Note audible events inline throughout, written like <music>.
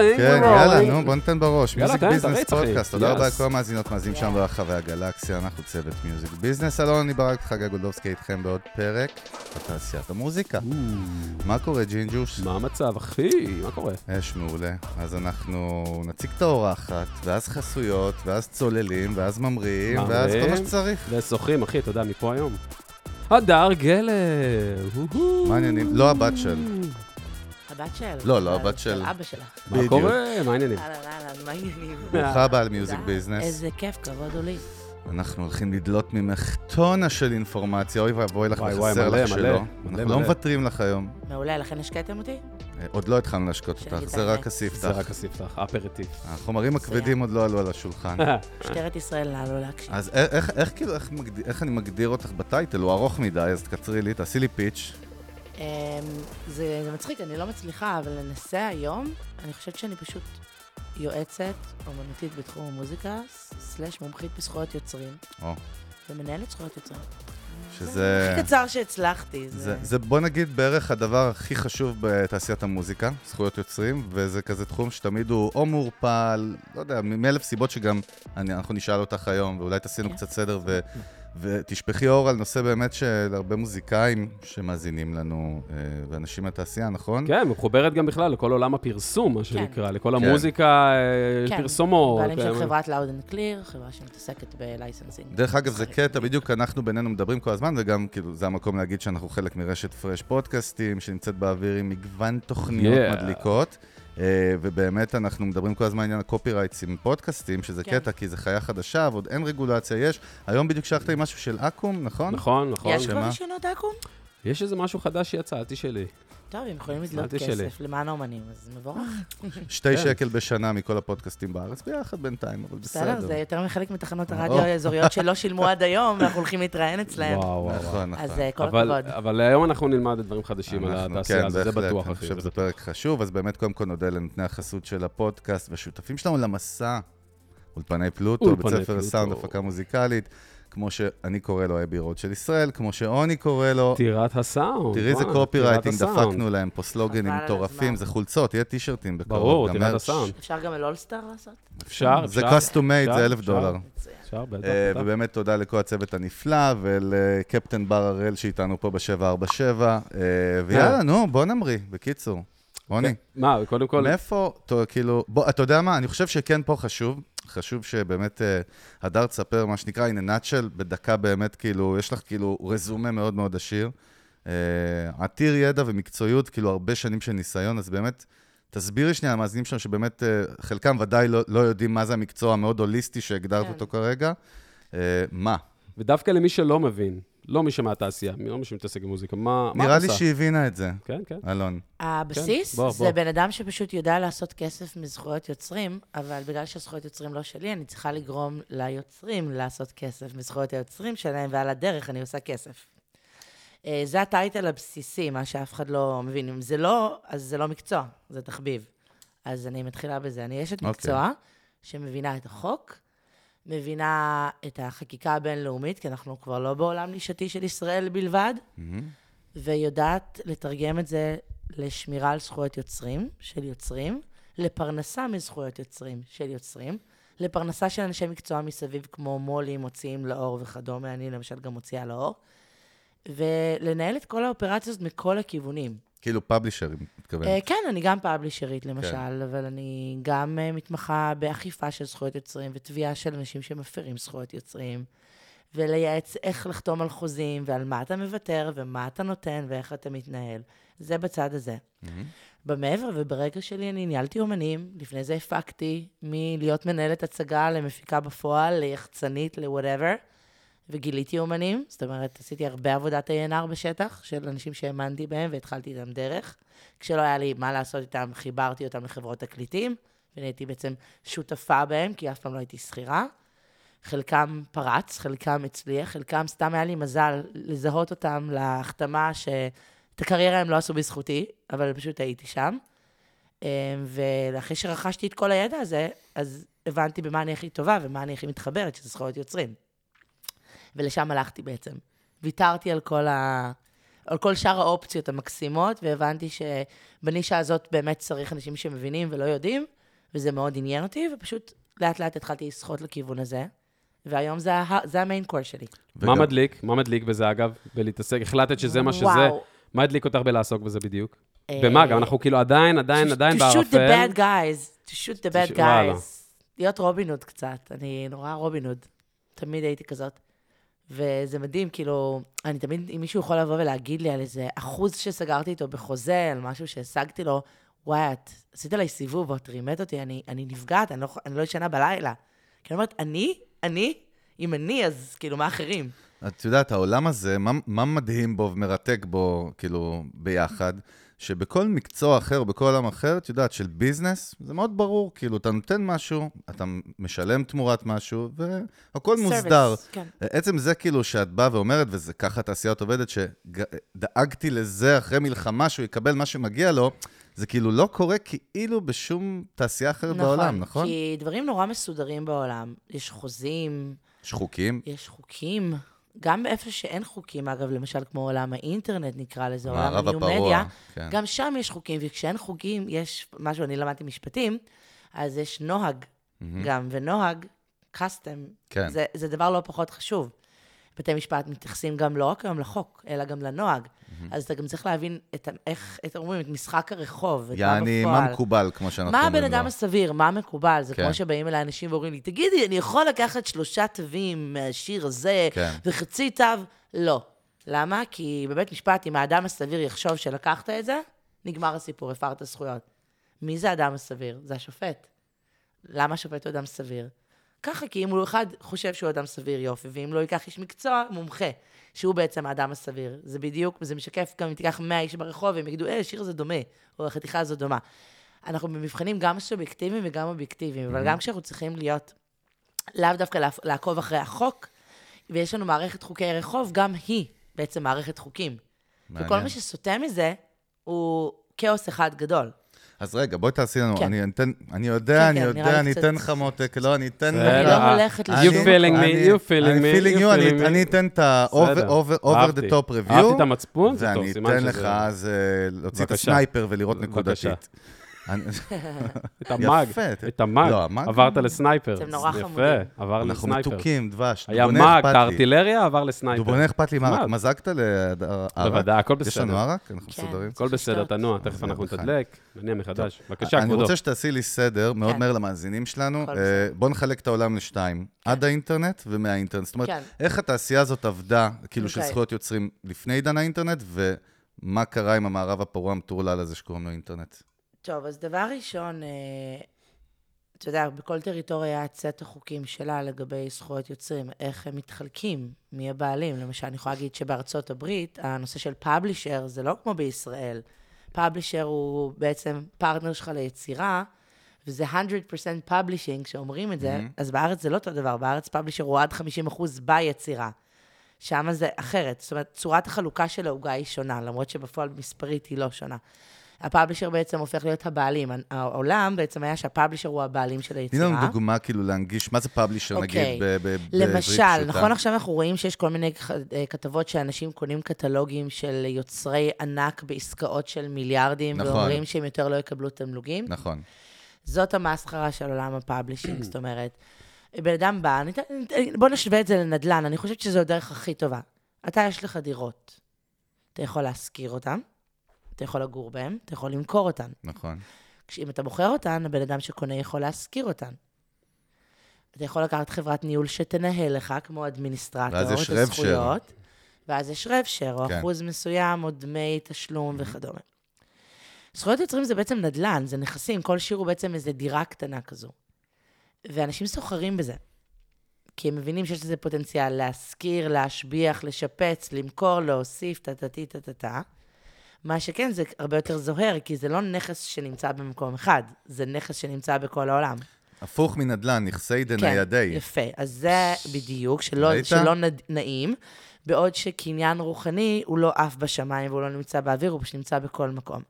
Rolling, כן, יאללה. נו, בוא ניתן בראש. Music Business. פודקאסט, תודה רבה. לכל המאזינות, מאזינים שם ברחבי הגלקסיה, אנחנו צוות Music Business. אלון, אני ברק חגי גולדובסקי איתכם בעוד פרק בתעשיית המוזיקה. מה קורה, ג'ינג'וש? מה המצב, אחי? מה קורה? אש מעולה. אז אנחנו נציג את האורחת, ואז חסויות, ואז צוללים, ואז ממריאים, ואז כל מה. שצריך. ושוחים, אחי, אתה יודע, מפה היום. הדר גלר. מה העניינים? לא הבת של. הבת של. לא, לא, הבת של- אבא שלך. מה. קורה? מה העניינים? אהלן, אהלן, מה העניינים? ברוכה הבאה למיוזיק תודה. ביזנס. איזה כיף, כבוד הוא לי. אנחנו הולכים לדלות ממך טונה של אינפורמציה, אוי ואבוי לך וואי, וואי, וחסר מלא, לך מלא, שלא. אנחנו לא. מוותרים לך היום. מעולה, לכן השקעתם אותי? אה, עוד לא התחלנו להשקות אותך, זה. רק הספתח. זה רק הספתח, אפרטיב. החומרים הכבדים עוד לא עלו על השולחן. <laughs> משטרת ישראל, לא להקשיב. אז איך, כאילו, איך אני מגדיר אותך בטייטל? הוא ארוך מדי, אז תקצרי לי, תעשי לי פיץ'. אמ, זה זה מצחיק, אני לא מצליחה, אבל ננסה היום, אני חושבת שאני פשוט יועצת אומנותית בתחום המוזיקה, סלאש מומחית בזכויות יוצרים, או, ומנהלת זכויות יוצרים. שזה... הכי קצר שהצלחתי. זה, זה בוא נגיד בערך הדבר הכי חשוב בתעשיית המוזיקה, זכויות יוצרים, וזה כזה תחום שתמיד הוא או מעורפל, לא יודע, מאלף סיבות שגם אני, אנחנו נשאל אותך היום, ואולי תעשינו כן. קצת סדר, ו, ותשפכי אור על נושא באמת של הרבה מוזיקאים שמאזינים לנו, אה, ואנשים מהתעשייה, נכון? כן, מחוברת גם בכלל לכל עולם הפרסום, מה שנקרא, לכל כן. המוזיקה, אה, כן, פרסומות. בעלים של אה, חברת Loud and Clear, חברה שמתעסקת בלייסנסינג. דרך אגב, זה קטע, בדיוק אנחנו בינינו מדברים כל הזמן, וגם, כאילו, זה המקום להגיד שאנחנו חלק מרשת פרש פודקאסטים, שנמצאת באוויר עם מגוון תוכניות Yeah. מדליקות. אה, ובאמת אנחנו מדברים כל הזמן עניין ה copyrights עם פודקאסטים, שזה כן. קטע, כי זה חיה חדשה, ועוד אין רגולציה, יש. היום בדיוק שלחת לי משהו של אקו"ם, נכון? נכון, נכון. יש כבר? רישיונות אקו"ם? יש איזה משהו חדש שיצא, אל תשאלי. טוב, הם יכולים לדלות. כסף למען האומנים, אז זה מבורך. <laughs> שתי. שקל בשנה מכל הפודקאסטים בארץ, ביחד בינתיים, אבל בסדר. בסדר, זה יותר מחלק מתחנות. הרדיו האזוריות שלא שילמו עד היום, ואנחנו הולכים להתראיין אצלהם. וואו, וואו, וואו. נכון, נכון. אז אה, כל אבל, הכבוד. אבל היום אנחנו נלמד דברים חדשים על התעשייה כן, הזאת, זה בטוח, אני אחי. חושב זה שזה. פרק חשוב, אז באמת קודם כל נודה לנותני החסות של הפודקאסט והשותפים שלנו למסע. אולפני פלוטו, בית ספר. לסאונד, הפקה מוזיקלית, כמו שאני קורא לו Abbey Road של ישראל, כמו שעוני קורא לו. טירת הסאונד. תראי איזה וואו, copy טירת writing הסאונד. דפקנו להם פה סלוגנים על מטורפים. זה חולצות, יהיה טישרטים בקרוב. ברור, טירת. הסאונד. אפשר גם אל All Star לעשות? אפשר, זה אפשר. custom made, זה אלף. דולר. אפשר, אה, בטח. ובאמת תודה לכל הצוות הנפלא ולקפטן בר הראל שאיתנו פה ב-747. ויאללה, נו, בוא נמריא, בקיצור. רוני. מה, קודם כל, מאיפה, כאילו, בוא, אתה יודע מה, אני חושב שכן פה חשוב, חשוב שבאמת אה, הדר תספר, מה שנקרא, a nutshell, בדקה באמת, כאילו, יש לך כאילו רזומה מאוד מאוד עשיר. אה, עתיר ידע ומקצועיות, כאילו, הרבה שנים של ניסיון, אז באמת, תסבירי שנייה למאזינים שלנו, שבאמת, אה, חלקם ודאי לא, לא יודעים מה זה המקצוע המאוד הוליסטי שהגדרת כן. אותו כרגע. מה? ודווקא למי שלא מבין, לא מי שמהתעשייה, לא מי שמתעסק במוזיקה, מה מה נראה את לי עושה? שהיא הבינה את זה, כן, כן. אלון. הבסיס בוא, זה בוא. בן אדם שפשוט יודע לעשות כסף מזכויות יוצרים, אבל בגלל שזכויות יוצרים לא שלי, אני צריכה לגרום ליוצרים לעשות כסף מזכויות היוצרים שלהם, ועל הדרך אני עושה כסף. אה, זה הטייטל הבסיסי, מה שאף אחד לא מבין. אם זה לא, אז זה לא מקצוע, זה תחביב. אז אני מתחילה בזה. אני אשת אוקיי. מקצוע שמבינה את החוק, מבינה את החקיקה הבינלאומית, כי אנחנו כבר לא בעולם נישתי של ישראל בלבד, ויודעת לתרגם את זה לשמירה על זכויות יוצרים, של יוצרים, לפרנסה מזכויות יוצרים, של יוצרים, לפרנסה של אנשי מקצוע מסביב, כמו מו"לים, מוציאים לאור וכדומה, אני למשל גם מוציאה לאור, ולנהל את כל האופרציה הזאת מכל הכיוונים. כאילו פאבלישרים, מתכוון. Uh, כן, אני גם פאבלישרית למשל, כן. אבל אני גם uh, מתמחה באכיפה של זכויות יוצרים ותביעה של אנשים שמפרים זכויות יוצרים, ולייעץ איך לחתום על חוזים ועל מה אתה מוותר ומה אתה נותן ואיך אתה מתנהל. זה בצד הזה. במעבר וברגע שלי אני ניהלתי אומנים, לפני זה הפקתי מלהיות מנהלת הצגה למפיקה בפועל, ליחצנית, ל-whatever, וגיליתי אומנים, זאת אומרת, עשיתי הרבה עבודת A&R בשטח, של אנשים שהאמנתי בהם והתחלתי איתם דרך. כשלא היה לי מה לעשות איתם, חיברתי אותם לחברות תקליטים, ונהייתי בעצם שותפה בהם, כי אף פעם לא הייתי שכירה. חלקם פרץ, חלקם הצליח, חלקם סתם היה לי מזל לזהות אותם להחתמה שאת הקריירה הם לא עשו בזכותי, אבל פשוט הייתי שם. אה, ואחרי שרכשתי את כל הידע הזה, אז הבנתי במה אני הכי טובה ומה אני הכי מתחברת, שזה זכויות יוצרים. ולשם הלכתי בעצם. ויתרתי על כל, ה... על כל שאר האופציות המקסימות, והבנתי שבנישה הזאת באמת צריך אנשים שמבינים ולא יודעים, וזה מאוד עניין אותי, ופשוט לאט לאט התחלתי לשחות לכיוון הזה, והיום זה, ה... זה המיין קור שלי. מה וגם- מדליק? מה מדליק בזה, אגב? בלהתעסק, החלטת שזה מה שזה? וואו. מה הדליק אותך בלעסוק בזה בדיוק? אה, במה? גם אנחנו כאילו עדיין, עדיין, to- עדיין To shoot the בערפל. bad guys, to shoot the bad וואלה. guys. להיות רובין הוד קצת, אני נורא רובין הוד. תמיד הייתי כזאת. וזה מדהים, כאילו, אני תמיד, אם מישהו יכול לבוא ולהגיד לי על איזה אחוז שסגרתי איתו בחוזה, על משהו שהשגתי לו, וואי, את עשית עליי סיבוב, את רימת אותי, אני, אני נפגעת, אני לא, אני לא ישנה בלילה. כי אני אומרת, אני? אני? אם אני, אז כאילו, מה אחרים? את יודעת, העולם הזה, מה, מה מדהים בו ומרתק בו, כאילו, ביחד, שבכל מקצוע אחר, בכל עולם אחר, את יודעת, של ביזנס, זה מאוד ברור, כאילו, אתה נותן משהו, אתה משלם תמורת משהו, והכל מוסדר. Service, כן. עצם זה כאילו שאת באה ואומרת, וזה ככה תעשיית עובדת, שדאגתי לזה אחרי מלחמה, שהוא יקבל מה שמגיע לו, זה כאילו לא קורה כאילו בשום תעשייה אחרת בעולם, נכון? כי דברים נורא מסודרים בעולם. יש חוזים, יש חוקים. יש חוקים, גם באיפה שאין חוקים, אגב, למשל כמו עולם האינטרנט, נקרא לזה, עולם מערב הניו הפרוע, מדיה, כן. גם שם יש חוקים, וכשאין חוקים, יש משהו, אני למדתי משפטים, אז יש נוהג גם, ונוהג, קאסטם, כן. זה, זה דבר לא פחות חשוב. בתי משפט מתייחסים גם לא רק היום לחוק, אלא גם לנוהג. אז אתה גם צריך להבין את, איך, איך אומרים, את משחק הרחוב, את מה יעני, בפועל. מה מקובל, כמו שאנחנו מה אומרים הבן אדם לו. הסביר? מה מקובל? זה כן. כמו שבאים אליי אנשים ואומרים לי, תגידי, אני יכול לקחת שלושה תווים מהשיר הזה, כן. וחצי תו? לא. למה? כי בבית משפט, אם האדם הסביר יחשוב שלקחת את זה, נגמר הסיפור, הפרת זכויות. מי זה האדם הסביר? זה השופט. למה השופט הוא אדם סביר? ככה, כי אם הוא אחד חושב שהוא אדם סביר, יופי, ואם לא ייקח איש מקצוע, מומחה, שהוא בעצם האדם הסביר. זה בדיוק, וזה משקף גם אם תיקח 100 איש ברחוב, והם יגידו, אה, השיר הזה דומה, או החתיכה הזו דומה. אנחנו במבחנים גם סובייקטיביים וגם אובייקטיביים, אבל גם כשאנחנו צריכים להיות, לאו דווקא לעקוב אחרי החוק, ויש לנו מערכת חוקי רחוב, גם היא בעצם מערכת חוקים. וכל מעניין. מה שסוטה מזה, הוא כאוס אחד גדול. אז רגע, בואי תעשי לנו, כן. אני אתן, אני יודע, כן, אני כן, יודע, אני אתן לך מותק, לא, אני אתן לך. אני לא הולכת You לשום feeling מקום. me, you feeling me, feeling you you, אני- feeling me. אני אתן את ה-over the top review. אהבתי את המצפון, זה טוב, ואני סימן אתן שזה- לך אז אה, להוציא את. הסנייפר ולראות בבקשה. נקודתית. אני- <laughs> את המאג, יפה. את המאג. לא, המאג- עברת לסנייפר. אתם נורא יפה, חמודים. עבר אנחנו לסנייפר. מתוקים, דבש. היה דובונה מאג, אכפת את לי. הארטילריה, עבר לסנייפר. דובונה אכפת לי מה, רק מה? מזגת לערק? בוודאי, הכל יש לנו בסדר. ערק? אנחנו כן. מסודרים? הכל בסדר. תנוע, תכף אנחנו. נתדלק, נניע מחדש. בבקשה, אני כבודו. רוצה שתעשי לי סדר מאוד כן. מהר למאזינים שלנו. אה, בסדר. בואו נחלק את העולם לשתיים, עד האינטרנט ומהאינטרנט. זאת אומרת, כן. איך התעשייה הזאת עבדה, כאילו של אוקיי. זכויות יוצרים לפני עידן האינטרנט, ומה קרה עם המערב הפרוע המטורלל הזה שקוראים לו אינטרנט. טוב, אז דבר ראשון, אה, אתה יודע, בכל טריטוריה היה את סט החוקים שלה לגבי זכויות יוצרים, איך הם מתחלקים, מי הבעלים. למשל, אני יכולה להגיד שבארצות הברית, הנושא של publisher זה לא כמו בישראל. publisher הוא בעצם פרטנר שלך ליצירה, וזה 100% publishing, כשאומרים את זה, אז בארץ זה לא אותו דבר, בארץ publisher הוא עד 50% ביצירה. שם זה אחרת. זאת אומרת, צורת החלוקה של העוגה היא שונה, למרות שבפועל מספרית היא לא שונה. ה publisher בעצם הופך להיות הבעלים. העולם בעצם היה שה publisher הוא הבעלים של תני היצירה. לנו דוגמה כאילו להנגיש, מה זה publisher אוקיי. נגיד ב- בעברית למשל, פשוטה? נכון עכשיו אנחנו רואים שיש כל מיני אה, כתבות שאנשים קונים קטלוגים של יוצרי ענק בעסקאות של מיליארדים, נכון. ואומרים שהם יותר לא יקבלו תמלוגים. נכון. זאת המסחרה של עולם ה publishing, זאת אומרת, בן אדם בא, בוא נשווה את זה לנדל"ן, אני חושבת שזו הדרך הכי טובה. אתה, יש לך דירות. אתה יכול להשכיר אותן, אתה יכול לגור בהן, אתה יכול למכור אותן. נכון. כשאם אתה מוכר אותן, הבן אדם שקונה יכול להשכיר אותן. אתה יכול לקחת חברת ניהול שתנהל לך, כמו אדמיניסטרטור, ואז יש את share. הזכויות, ואז יש רב שר, או כן. אחוז מסוים, או דמי תשלום וכדומה. זכויות יוצרים זה בעצם נדל"ן, זה נכסים, כל שיר הוא בעצם איזו דירה קטנה כזו. ואנשים סוחרים בזה. כי הם מבינים שיש לזה פוטנציאל להשכיר, להשביח, לשפץ, למכור, להוסיף, טה-טה-טי, טה-טה-טה. מה שכן, זה הרבה יותר זוהר, כי זה לא נכס שנמצא במקום אחד, זה נכס שנמצא בכל העולם. הפוך מנדל"ן, נכסי כן, דניידי. יפה. אז זה בדיוק, שלא? שלא נד, נעים, בעוד שקניין רוחני הוא לא עף בשמיים והוא לא נמצא באוויר, הוא פשוט נמצא בכל מקום.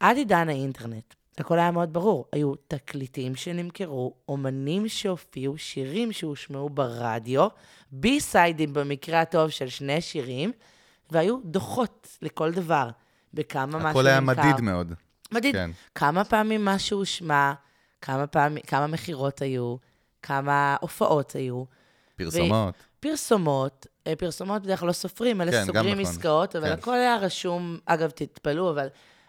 עד עידן האינטרנט, הכל היה מאוד ברור. היו תקליטים שנמכרו, אומנים שהופיעו, שירים שהושמעו ברדיו, בי סיידים במקרה הטוב של שני שירים, והיו דוחות לכל דבר. בכמה משהו הכל היה נמכר. מדיד מאוד. מדיד. כן. כמה פעמים משהו הושמע, כמה, פעמים, כמה מכירות היו, כמה הופעות היו. פרסומות. פרסומות, אה, פרסומות בדרך כלל לא סופרים, אלה כן, סוגרים נכון. עסקאות, אבל כן. הכל היה רשום, אגב, תתפלאו, אבל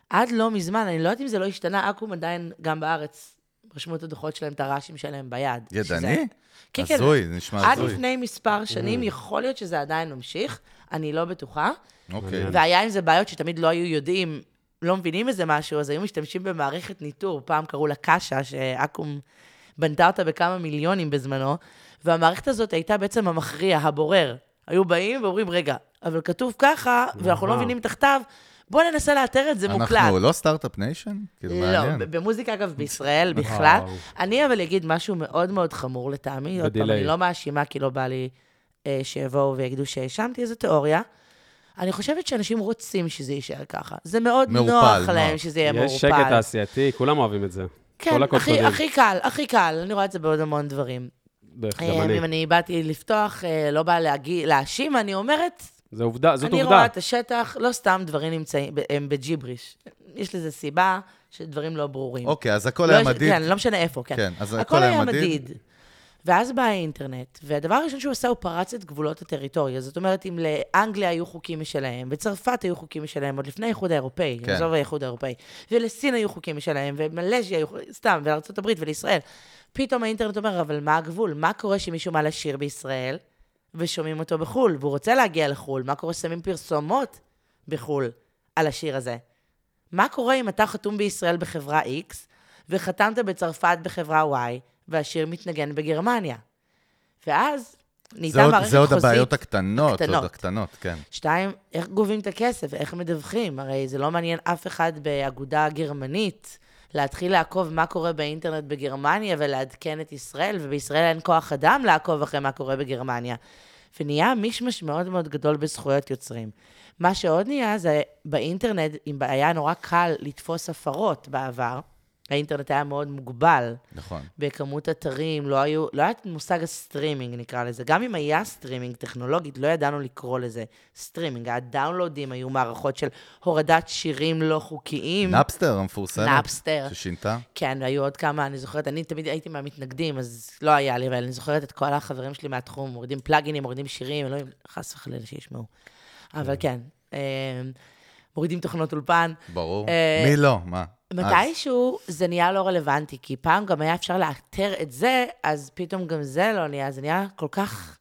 עד לא מזמן, אני לא יודעת אם זה לא השתנה, אקו"ם עדיין, גם בארץ, רשמו את הדוחות שלהם, את הרעשים שלהם ביד. שזה- ידני? כן, כן. הזוי, זה נשמע עד הזוי. לפני מספר שנים, יכול להיות שזה עדיין ממשיך, אני לא בטוחה. אוקיי. והיה עם זה בעיות שתמיד לא היו יודעים, לא מבינים איזה משהו, אז היו משתמשים במערכת ניטור, פעם קראו לה קאשה, שאקו"ם בנתה אותה בכמה מיליונים בזמנו, והמערכת הזאת הייתה בעצם המכריע, הבורר. היו באים ואומרים, רגע, אבל כתוב ככה, ואנחנו לא. מבינים תחתיו, בואו ננסה לאתר את זה מוקלט. אנחנו לא Start-up Nation? כאילו, לא, מעניין. ב- במוזיקה, אגב, בישראל בכלל. אני אבל אגיד משהו מאוד מאוד חמור לטעמי. עוד פעם. אני לא מאשימה, כי לא בא לי שיבואו ויגידו שהאשמתי, איזו תיאוריה. אני חושבת שאנשים רוצים שזה יישאר ככה. זה מאוד מעורפל, נוח להם נוח. שזה יהיה מעורפל. יש שקט תעשייתי, כולם אוהבים את זה. כן, הכי. הכי קל, הכי קל. אני רואה את זה בעוד המון דברים. בערך, אה, גם אם אני. אני באתי לפתוח, אה, לא באה להגיד- להאשים, אני אומרת, זה עובדה, זאת אני עובדה. רואה את השטח, לא סתם דברים נמצאים, הם בג'יבריש. יש לזה סיבה שדברים לא ברורים. אוקיי, אז הכל לא היה יש- מדיד. כן, לא משנה איפה, כן. כן, אז הכל הכל היה היה מדיד. ואז בא האינטרנט, והדבר הראשון שהוא עשה, הוא פרץ את גבולות הטריטוריה. זאת אומרת, אם לאנגליה היו חוקים משלהם, וצרפת היו חוקים משלהם, עוד לפני האיחוד האירופאי, כן. עזוב האיחוד האירופאי, ולסין היו חוקים משלהם, ומלז'יה היו, סתם, ולארה"ב ולישראל. פתאום האינטרנט אומר, אבל מה הגבול? מה קורה שמישהו מעלה שיר בישראל, ושומעים אותו בחו"ל, והוא רוצה להגיע לחו"ל? מה קורה ששמים פרסומות בחו"ל על השיר הזה? מה קורה אם אתה חתום בישראל בחברה X, וחתמת בצרפת בחברה Y, והשיר מתנגן בגרמניה? ואז נהייתה מערכת זה עוד חוזית. הבעיות הקטנות, עוד הקטנות. הקטנות, כן. שתיים, איך גובים את הכסף ואיך מדווחים? הרי זה לא מעניין אף אחד באגודה גרמנית להתחיל לעקוב מה קורה באינטרנט בגרמניה ולעדכן את ישראל, ובישראל אין כוח אדם לעקוב אחרי מה קורה בגרמניה. ונהיה מישמש מאוד מאוד גדול בזכויות יוצרים. מה שעוד נהיה זה באינטרנט, אם היה נורא קל לתפוס הפרות בעבר, האינטרנט היה מאוד מוגבל. נכון. בכמות אתרים, לא, היו, לא היה את מושג הסטרימינג, נקרא לזה. גם אם היה סטרימינג טכנולוגית, לא ידענו לקרוא לזה סטרימינג. הדאונלודים היו מערכות של הורדת שירים לא חוקיים. Napster המפורסמת. Napster. ששינתה. כן, והיו עוד כמה, אני זוכרת, אני תמיד הייתי מהמתנגדים, אז לא היה לי, אבל אני זוכרת את כל החברים שלי מהתחום, מורידים פלאגינים, מורידים שירים, אלוהים, חס וחלילה שישמעו. אבל כן, אה, מורידים תוכנות אולפן. ברור. אה, מי לא? מה? מתישהו זה נהיה לא רלוונטי, כי פעם גם היה אפשר לאתר את זה, אז פתאום גם זה לא נהיה, זה נהיה כל כך,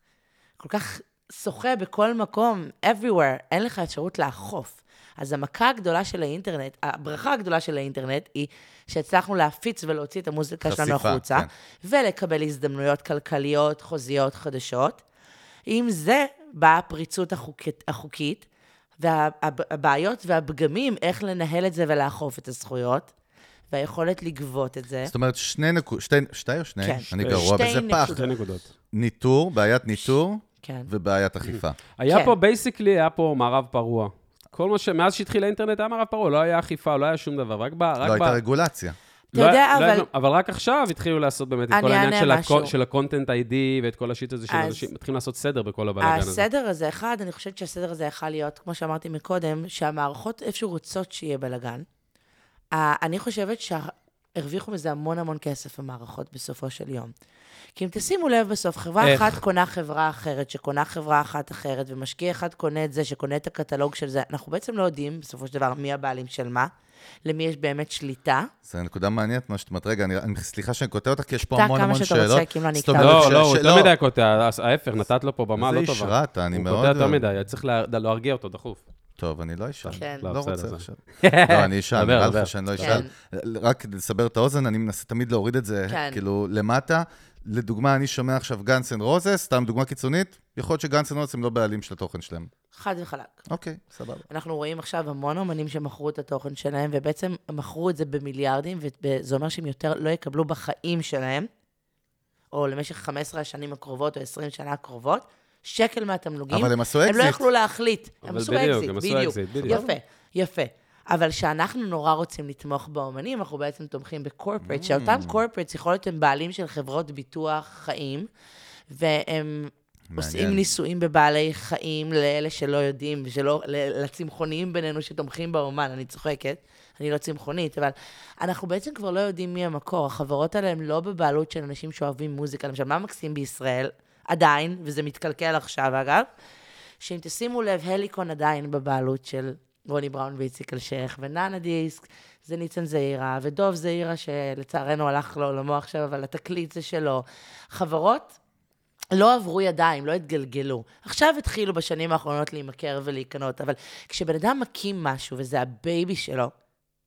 כל כך שוחה בכל מקום, everywhere, אין לך אפשרות לאכוף. אז המכה הגדולה של האינטרנט, הברכה הגדולה של האינטרנט היא שהצלחנו להפיץ ולהוציא את המוזיקה שלנו חשיפה, החוצה, כן. ולקבל הזדמנויות כלכליות, חוזיות חדשות. עם זה באה הפריצות החוקית, החוקית והבעיות והפגמים, איך לנהל את זה ולאכוף את הזכויות, והיכולת לגבות את זה. זאת אומרת, שני נקודות, שתי, שתי או שני? כן. אני גרוע בזה פח. שתי נקודות. ניטור, בעיית ניטור כן. ובעיית אכיפה. היה כן. פה, basically, היה פה מערב פרוע. כל מה ש... מאז שהתחיל האינטרנט היה מערב פרוע, לא היה אכיפה, לא היה שום דבר, רק ב... רק לא ב... הייתה רגולציה. אתה לא יודע, לא אבל-. אבל רק עכשיו התחילו לעשות באמת את כל העניין של, משהו. הקו... של ה Content ID ואת כל ה shit הזה של אז- אנשים, מתחילים לעשות סדר בכל הבלאגן הזה. הסדר הזה, אחד, אני חושבת שהסדר הזה יכול להיות, כמו שאמרתי מקודם, שהמערכות איפשהו רוצות שיהיה בלאגן. אני חושבת שהרוויחו מזה המון המון כסף, המערכות, בסופו של יום. כי אם תשימו לב בסוף, חברה איך? אחת קונה חברה אחרת, שקונה חברה אחת אחרת, ומשקיע אחד קונה את זה, שקונה את הקטלוג של זה, אנחנו בעצם לא יודעים, בסופו של דבר, מי הבעלים של מה, למי יש באמת שליטה. זו נקודה מעניינת מה שאת אומרת. רגע, אני, סליחה שאני קוטע אותך, כי יש פה קטע המון כמה המון שאתה שאלות. רוצה, כי אם לא, אני אקטע לא, לא, הוא יותר מדי קוטע, ההפך, נתת לו פה במה זה לא טובה. רע אתה, אני הוא מאוד קוטע יותר. מדי, צריך לה- להרגיע אותו דחוף. טוב, אני לא אשאל. כן. לא לא, רוצה זה- עכשיו. לא, אני אשאל, נראה. לך שאני לא כן. אשאל. רק כדי לסבר את האוזן, אני מנסה תמיד להוריד את זה, כן. כאילו, למטה. לדוגמה, אני שומע עכשיו Guns N' Roses, סתם דוגמה קיצונית, יכול להיות ש Guns N' Roses הם לא בעלים של התוכן שלהם. חד וחלק. אוקיי, סבבה. אנחנו רואים עכשיו המון אומנים שמכרו את התוכן שלהם, ובעצם מכרו את זה במיליארדים, וזה אומר שהם יותר לא יקבלו בחיים שלהם, או למשך 15 השנים הקרובות, או 20 שנה הקרובות, שקל מהתמלוגים. אבל הם עשו הם לא אקזיט. יכלו להחליט. הם עשו בדיוק, אקזיט, הם עשו בדיוק. אקזיט, בדיוק. יפה, יפה. אבל כשאנחנו נורא רוצים לתמוך באומנים, אנחנו בעצם תומכים ב corporate, שאותם Mm. corporate יכול להיות הם בעלים של חברות ביטוח חיים, והם עושים ניסויים בבעלי חיים לאלה שלא יודעים, ושלא, ל- לצמחוניים בינינו שתומכים באומן, אני צוחקת, אני לא צמחונית, אבל אנחנו בעצם כבר לא יודעים מי המקור. החברות האלה הן לא בבעלות של אנשים שאוהבים מוזיקה. למשל, מה מקסים בישראל, עדיין, וזה מתקלקל עכשיו אגב, שאם תשימו לב, הליקון עדיין בבעלות של רוני בראון ואיציק אלשיך, ונאנה דיסק זה ניצן זעירה, ודוב זעירה, שלצערנו הלך לעולמו עכשיו, אבל התקליט זה שלו. חברות לא עברו ידיים, לא התגלגלו. עכשיו התחילו בשנים האחרונות להימכר ולהיקנות, אבל כשבן אדם מקים משהו וזה ה baby שלו,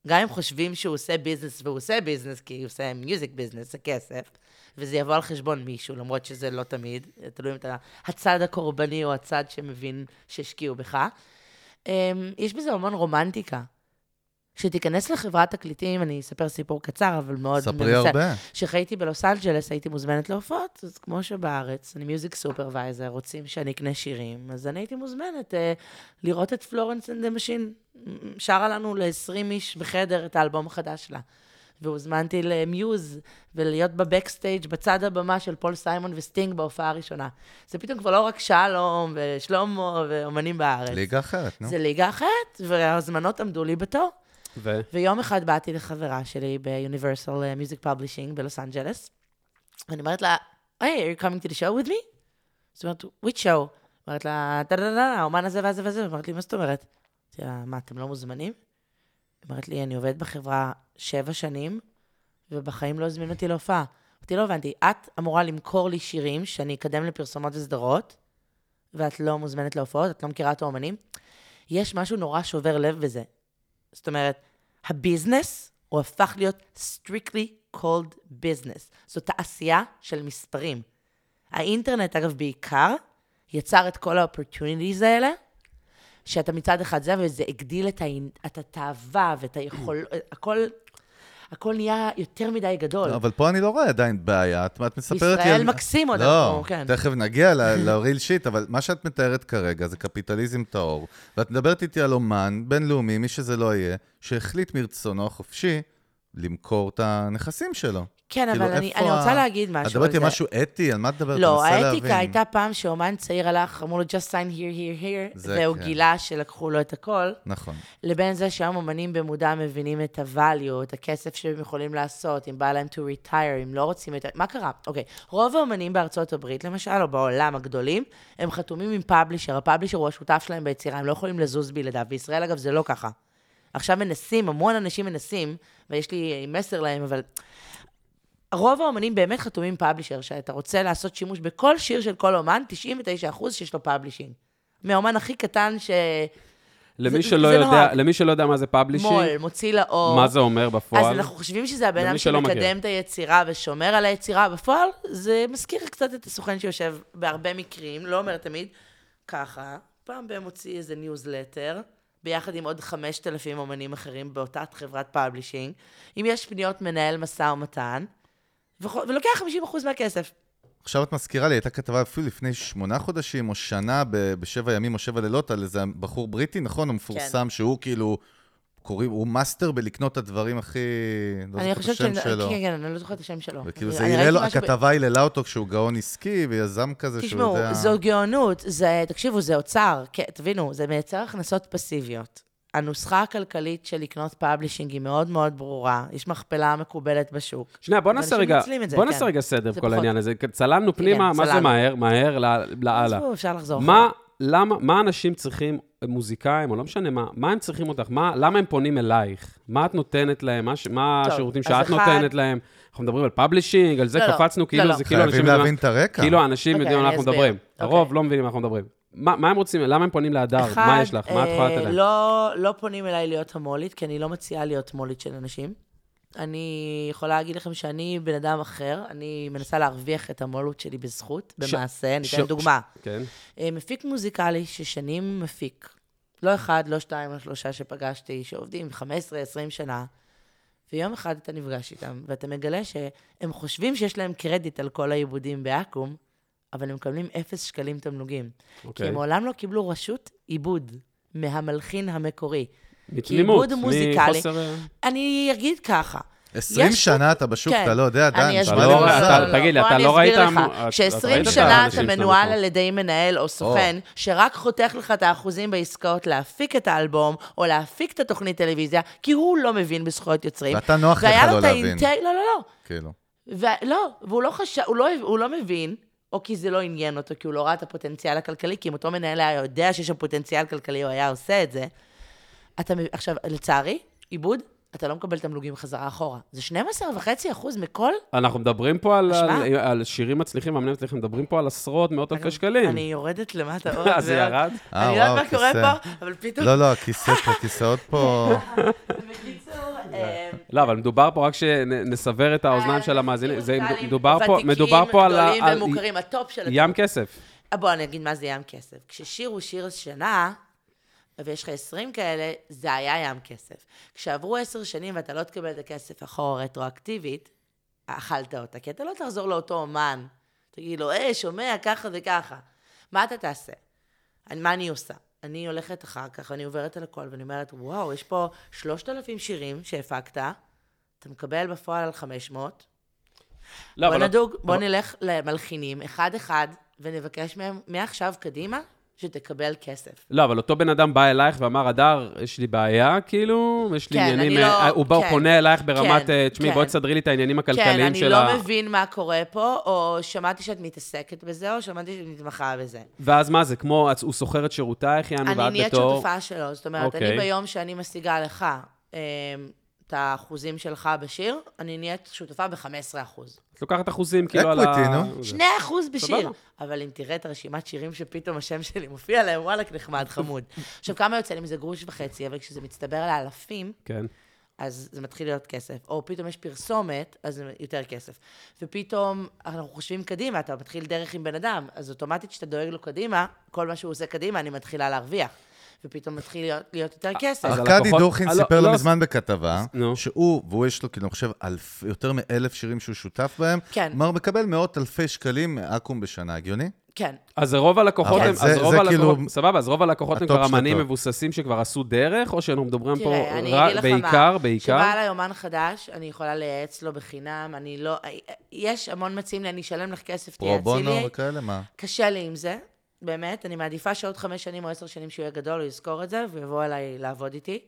גם אם חושבים שהוא עושה ביזנס, והוא עושה ביזנס כי הוא עושה music business, זה כסף, וזה יבוא על חשבון מישהו, למרות שזה לא תמיד, תלוי אם אתה הצד הקורבני או הצד שמבין שהשקיעו בך. אמ, יש בזה המון רומנטיקה. כשתיכנס לחברת תקליטים, אני אספר סיפור קצר, אבל מאוד ספרי הרבה. כשחייתי בלוס אנג'לס, הייתי מוזמנת להופעות, אז כמו שבארץ, אני music supervisor, רוצים שאני אקנה שירים, אז אני הייתי מוזמנת אה, לראות את Florence and the Machine, שרה לנו ל-20 איש בחדר את האלבום החדש שלה. והוזמנתי ל Muse, ולהיות ב backstage בצד הבמה של פול סיימון וסטינג בהופעה הראשונה. זה פתאום כבר לא רק שלום ושלמה ואומנים בארץ. ליגה אחרת, נו. זה ליגה אחרת, וההזמנות עמדו לי בתור. ו... ויום אחד באתי לחברה שלי ב-Universal uh, Music Publishing בלוס אנג'לס, ואני אומרת לה, hey, are you coming to the show with me? זאת אומרת, which show? אומרת לה, טה-טה-טה, האומן הזה והזה וזה, אמרת לי, מה זאת אומרת? אמרתי לה, מה, אתם לא מוזמנים? אמרת לי, אני עובדת בחברה שבע שנים, ובחיים לא הזמינו אותי להופעה. אמרתי, לא הבנתי, את אמורה למכור לי שירים שאני אקדם לפרסומות וסדרות, ואת לא מוזמנת להופעות, את לא מכירה את האומנים? יש משהו נורא שובר לב בזה. זאת אומרת, הביזנס הוא הפך להיות strictly called business. זו תעשייה של מספרים. האינטרנט, אגב, בעיקר, יצר את כל ה-opportunities האלה, שאתה מצד אחד זה, וזה הגדיל את, האינ... את התאווה ואת היכול... הכל, הכל נהיה יותר מדי גדול. לא, אבל פה אני לא רואה עדיין בעיה. את מספרת לי... ישראל מקסים עוד, לא, כן. תכף נגיע ל-real שיט, אבל מה שאת מתארת כרגע זה קפיטליזם טהור. ואת מדברת איתי על אומן בינלאומי, מי שזה לא יהיה, שהחליט מרצונו החופשי למכור את הנכסים שלו. כן, כאילו, אבל אני, אני רוצה להגיד משהו את מדברת על משהו אתי? על מה את מדברת? לא, האתיקה. הייתה פעם שאומן צעיר הלך, אמרו לו, just sign here, here, here, והוא כן. גילה שלקחו לו את הכל. נכון. לבין זה שהיום אמנים במודע מבינים את ה-value, את הכסף שהם יכולים לעשות, אם בא להם to retire, אם לא רוצים את... מה קרה? אוקיי, רוב האמנים בארצות הברית, למשל, או בעולם הגדולים, הם חתומים עם פאבלישר, הפאבלישר הוא השותף שלהם ביצירה, הם לא יכולים לזוז בלעדיו. בישראל, אגב, זה לא ככה. עכשיו מנסים, המון אנשים מנסים, ויש לי מסר להם, אבל... רוב האומנים באמת חתומים publisher, שאתה רוצה לעשות שימוש בכל שיר של כל אומן, 99% שיש לו publishing. מהאומן הכי קטן ש... למי זה- שלא זה יודע. למי שלא יודע מה זה publishing, מול, מוציא לאור. מה זה אומר בפועל? אז אנחנו חושבים שזה הבן אדם. שמקדם את היצירה ושומר על היצירה. בפועל, זה מזכיר קצת את הסוכן שיושב בהרבה מקרים, לא אומר תמיד, ככה, פעם בהם מוציא איזה ניוזלטר, ביחד עם עוד 5,000 אומנים אחרים באותה חברת publishing. אם יש פניות, מנהל משא ומתן, ולוקח 50% מהכסף. עכשיו את מזכירה לי, הייתה כתבה אפילו לפני שמונה חודשים או שנה ב- בשבע ימים או שבע לילות על איזה בחור בריטי, נכון? המפורסם, כן. שהוא כאילו, קוראים, הוא מאסטר בלקנות את הדברים הכי... לא אני חושבת כן, שלו. כן, כן, אני לא זוכרת את השם שלו. וכאילו זה ב- הכתבה היללה אותו כשהוא גאון עסקי ויזם כזה שהוא תשמעו, יודע... זו גאונות, זה, תקשיבו, זה אוצר, כן, תבינו, זה מייצר הכנסות פסיביות. הנוסחה הכלכלית של לקנות publishing היא מאוד מאוד ברורה, יש מכפלה מקובלת בשוק. שנייה, בוא נעשה רגע, זה, בוא כן. נעשה רגע סדר בכל פחות. העניין הזה. צללנו פנימה, מה זה. מהר? מהר לאללה. עזבו, אפשר לחזור. מה, למה, מה אנשים צריכים, מוזיקאים, או לא משנה מה, מה הם צריכים אותך? מה, למה הם פונים אלייך? מה את נותנת להם? מה, מה טוב, השירותים שאת אחד- נותנת להם? אנחנו מדברים על publishing, על זה לא, לא, קפצנו, לא, כאילו לא. זה כאילו אנשים... חייבים להבין מה- את הרקע. כאילו האנשים אוקיי, יודעים על מה אני אנחנו אסביר. מדברים. אוקיי. הרוב לא מבינים על מה אנחנו מדברים. מה מה הם רוצים? למה הם פונים להדר? אחד, מה יש לך? מה את יכולה אה, לתת להם? לא, לא פונים אליי להיות המו"לית, כי אני לא מציעה להיות מו"לית של אנשים. אני יכולה להגיד לכם שאני בן אדם אחר, אני מנסה להרוויח את המו"לות שלי בזכות, ש- במעשה. אני ש- אתן דוגמה. כן. אה, מפיק מוזיקלי ששנים מפיק. לא אחד, לא שתיים, לא שלושה שפגשתי, שעובדים 15-20 שנה, ויום אחד אתה נפגש איתם, ואתה מגלה שהם חושבים שיש להם קרדיט על כל העיבודים באקו"ם, אבל הם מקבלים אפס שקלים תמלוגים. כי אוקיי. הם מעולם לא קיבלו רשות עיבוד מהמלחין המקורי. מתמימות, עיבוד מוזיקלי. מחוסר... אני אגיד ככה. 20 יש שנה אתה בשוק, כן. אתה לא יודע, דן, אני נשמע אסביר לי לא- לך. מוזר. אתה- תגיד לי, בוא אתה אני לא ראית... אסביר לך, את- את ש-20 ראית את שנה אתה מנוהל? על ידי מנהל או סוכן, שרק חותך לך את האחוזים בעסקאות להפיק את האלבום, או להפיק את התוכנית טלוויזיה, כי הוא לא מבין בזכויות יוצרים. ואתה נוח לך והיה לו לא את להבין. לא, לא, לא. כאילו. ו- לא, והוא לא חשב, הוא לא, הוא לא מבין, או כי זה לא עניין אותו, כי הוא לא ראה את הפוטנציאל הכלכלי, כי אם אותו מנהל היה יודע שיש שם פוטנציאל כלכלי, הוא היה עושה את זה. אתה, עכשיו, לצערי, עיבוד, אתה לא מקבל תמלוגים חזרה אחורה. זה 12.5 אחוז מכל... אנחנו מדברים פה על? על, על שירים מצליחים, מאמנים מצליחים, מדברים פה על עשרות, מאות אלפי שקלים. אני יורדת למטה <laughs> עוד אה, זה. ירד? אה, אני לא יודעת מה קורה. פה, אבל פתאום... לא, לא, הכיסא, הכיסאות פה... <laughs> בקיצור, <laughs> אה, לא, אבל מדובר פה רק שנסבר את האוזניים של המאזינים. זה מדובר פה, ותיקים, מדובר פה על, ה- גדולים ומוכרים, ה top של. ים כסף. בוא, אני אגיד מה זה ים כסף. כששיר הוא שיר שנה, ויש לך 20 כאלה, זה היה ים כסף. כשעברו 10 שנים ואתה לא תקבל את הכסף אחורה רטרואקטיבית, אכלת אותה, כי אתה לא תחזור לאותו אומן. תגיד לו, אה, שומע, ככה וככה. מה אתה תעשה? אני, מה אני עושה? אני הולכת אחר כך, ואני עוברת על הכל, ואני אומרת, וואו, יש פה 3,000 שירים שהפקת, אתה מקבל בפועל על 500, לא, בוא אבל... נדוג, בוא אבל- נלך למלחינים, אחד-אחד, ונבקש מהם, מעכשיו קדימה, שתקבל כסף. לא, אבל אותו בן אדם בא אלייך ואמר, הדר, יש לי בעיה, כאילו, יש לי כן, עניינים... אני לא- אה, הוא בא, כן, פונה אלייך ברמת, כן, אה, תשמעי, כן. בואי תסדרי לי את העניינים כן, הכלכליים אני של לא ה... מבין מה קורה פה, או שמעתי שאת מתעסקת בזה, או שמעתי שאת מתמחה בזה. ואז מה זה, כמו, הוא שוכר את שירותייך, יענו, אני ואת נהיית בתור... שותפה שלו, זאת אומרת, אוקיי. אני ביום שאני משיגה לך אה, את האחוזים שלך בשיר, אני נהיית שותפה ב-15 אחוז. את לוקחת אחוזים, כאילו, על ה... 2 אחוז בשיר. אבל אם תראה את הרשימת שירים שפתאום השם שלי מופיע להם, וואלכ, נחמד, חמוד. <laughs> עכשיו, כמה יוצא לי מזה גרוש וחצי, אבל כשזה מצטבר לאלפים, כן. אז זה מתחיל להיות כסף. או פתאום יש פרסומת, אז זה יותר כסף. ופתאום אנחנו חושבים קדימה, אתה מתחיל דרך עם בן אדם, אז אוטומטית כשאתה דואג לו קדימה, כל מה שהוא עושה קדימה, אני מתחילה להרוויח. ופתאום מתחיל להיות, להיות יותר כסף. אז ארכדי דוכין אה, לא, סיפר לא- לא מזמן בכתבה, נו. שהוא, והוא יש לו, כאילו, אני חושב, יותר מאלף שירים שהוא שותף בהם, כן. כלומר, מקבל מאות אלפי שקלים מאקו"ם בשנה, הגיוני? כן. אז רוב הלקוחות הם, זה- אז זה רוב כאילו הלקוחות, סבבה, אז רוב הלקוחות הם כבר אמנים. מבוססים שכבר עשו דרך, או שאנחנו מדברים פה תראה, אני רק- אגיד לך מה. בעיקר, בעיקר? כשבא אליי אומן חדש, אני יכולה לייעץ לו בחינם, אני לא... יש המון מציעים לי, אני אשלם לך כסף, פרו תייעצי בונו לי. וכאלה, מה? קשה לי עם זה, באמת. אני מעדיפה שעוד חמש שנים או עשר שנים שהוא יהיה גדול, הוא יזכור את זה, ויבוא אליי לעבוד איתי.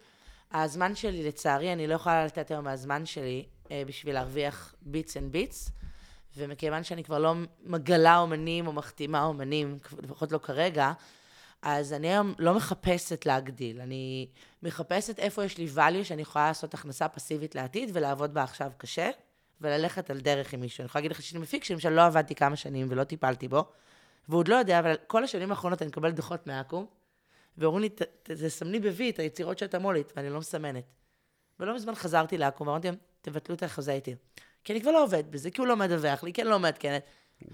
הזמן שלי, לצערי, אני לא יכולה לתת היום מהזמן שלי אה, בשביל להרוויח bits and bits, ומכיוון שאני כבר לא מגלה אומנים או מחתימה אומנים, לפחות לא כרגע, אז אני היום לא מחפשת להגדיל, אני מחפשת איפה יש לי value שאני יכולה לעשות הכנסה פסיבית לעתיד ולעבוד בה עכשיו קשה, וללכת על דרך עם מישהו. אני יכולה להגיד לך שאני מפיק שלמשל לא עבדתי כמה שנים ולא טיפלתי בו, והוא עוד לא יודע, אבל כל השנים האחרונות אני מקבלת דוחות מאקו"ם, ואומרים לי, "ת- ת- תסמני ב-V את היצירות שאתה מולית, ואני לא מסמנת. ולא מזמן חזרתי לאקו"ם, ואמרתי להם, תבטלו את החוזה איתי. כי אני כבר לא עובד בזה, כי הוא לא מדווח לי, כי אני לא מעדכנת.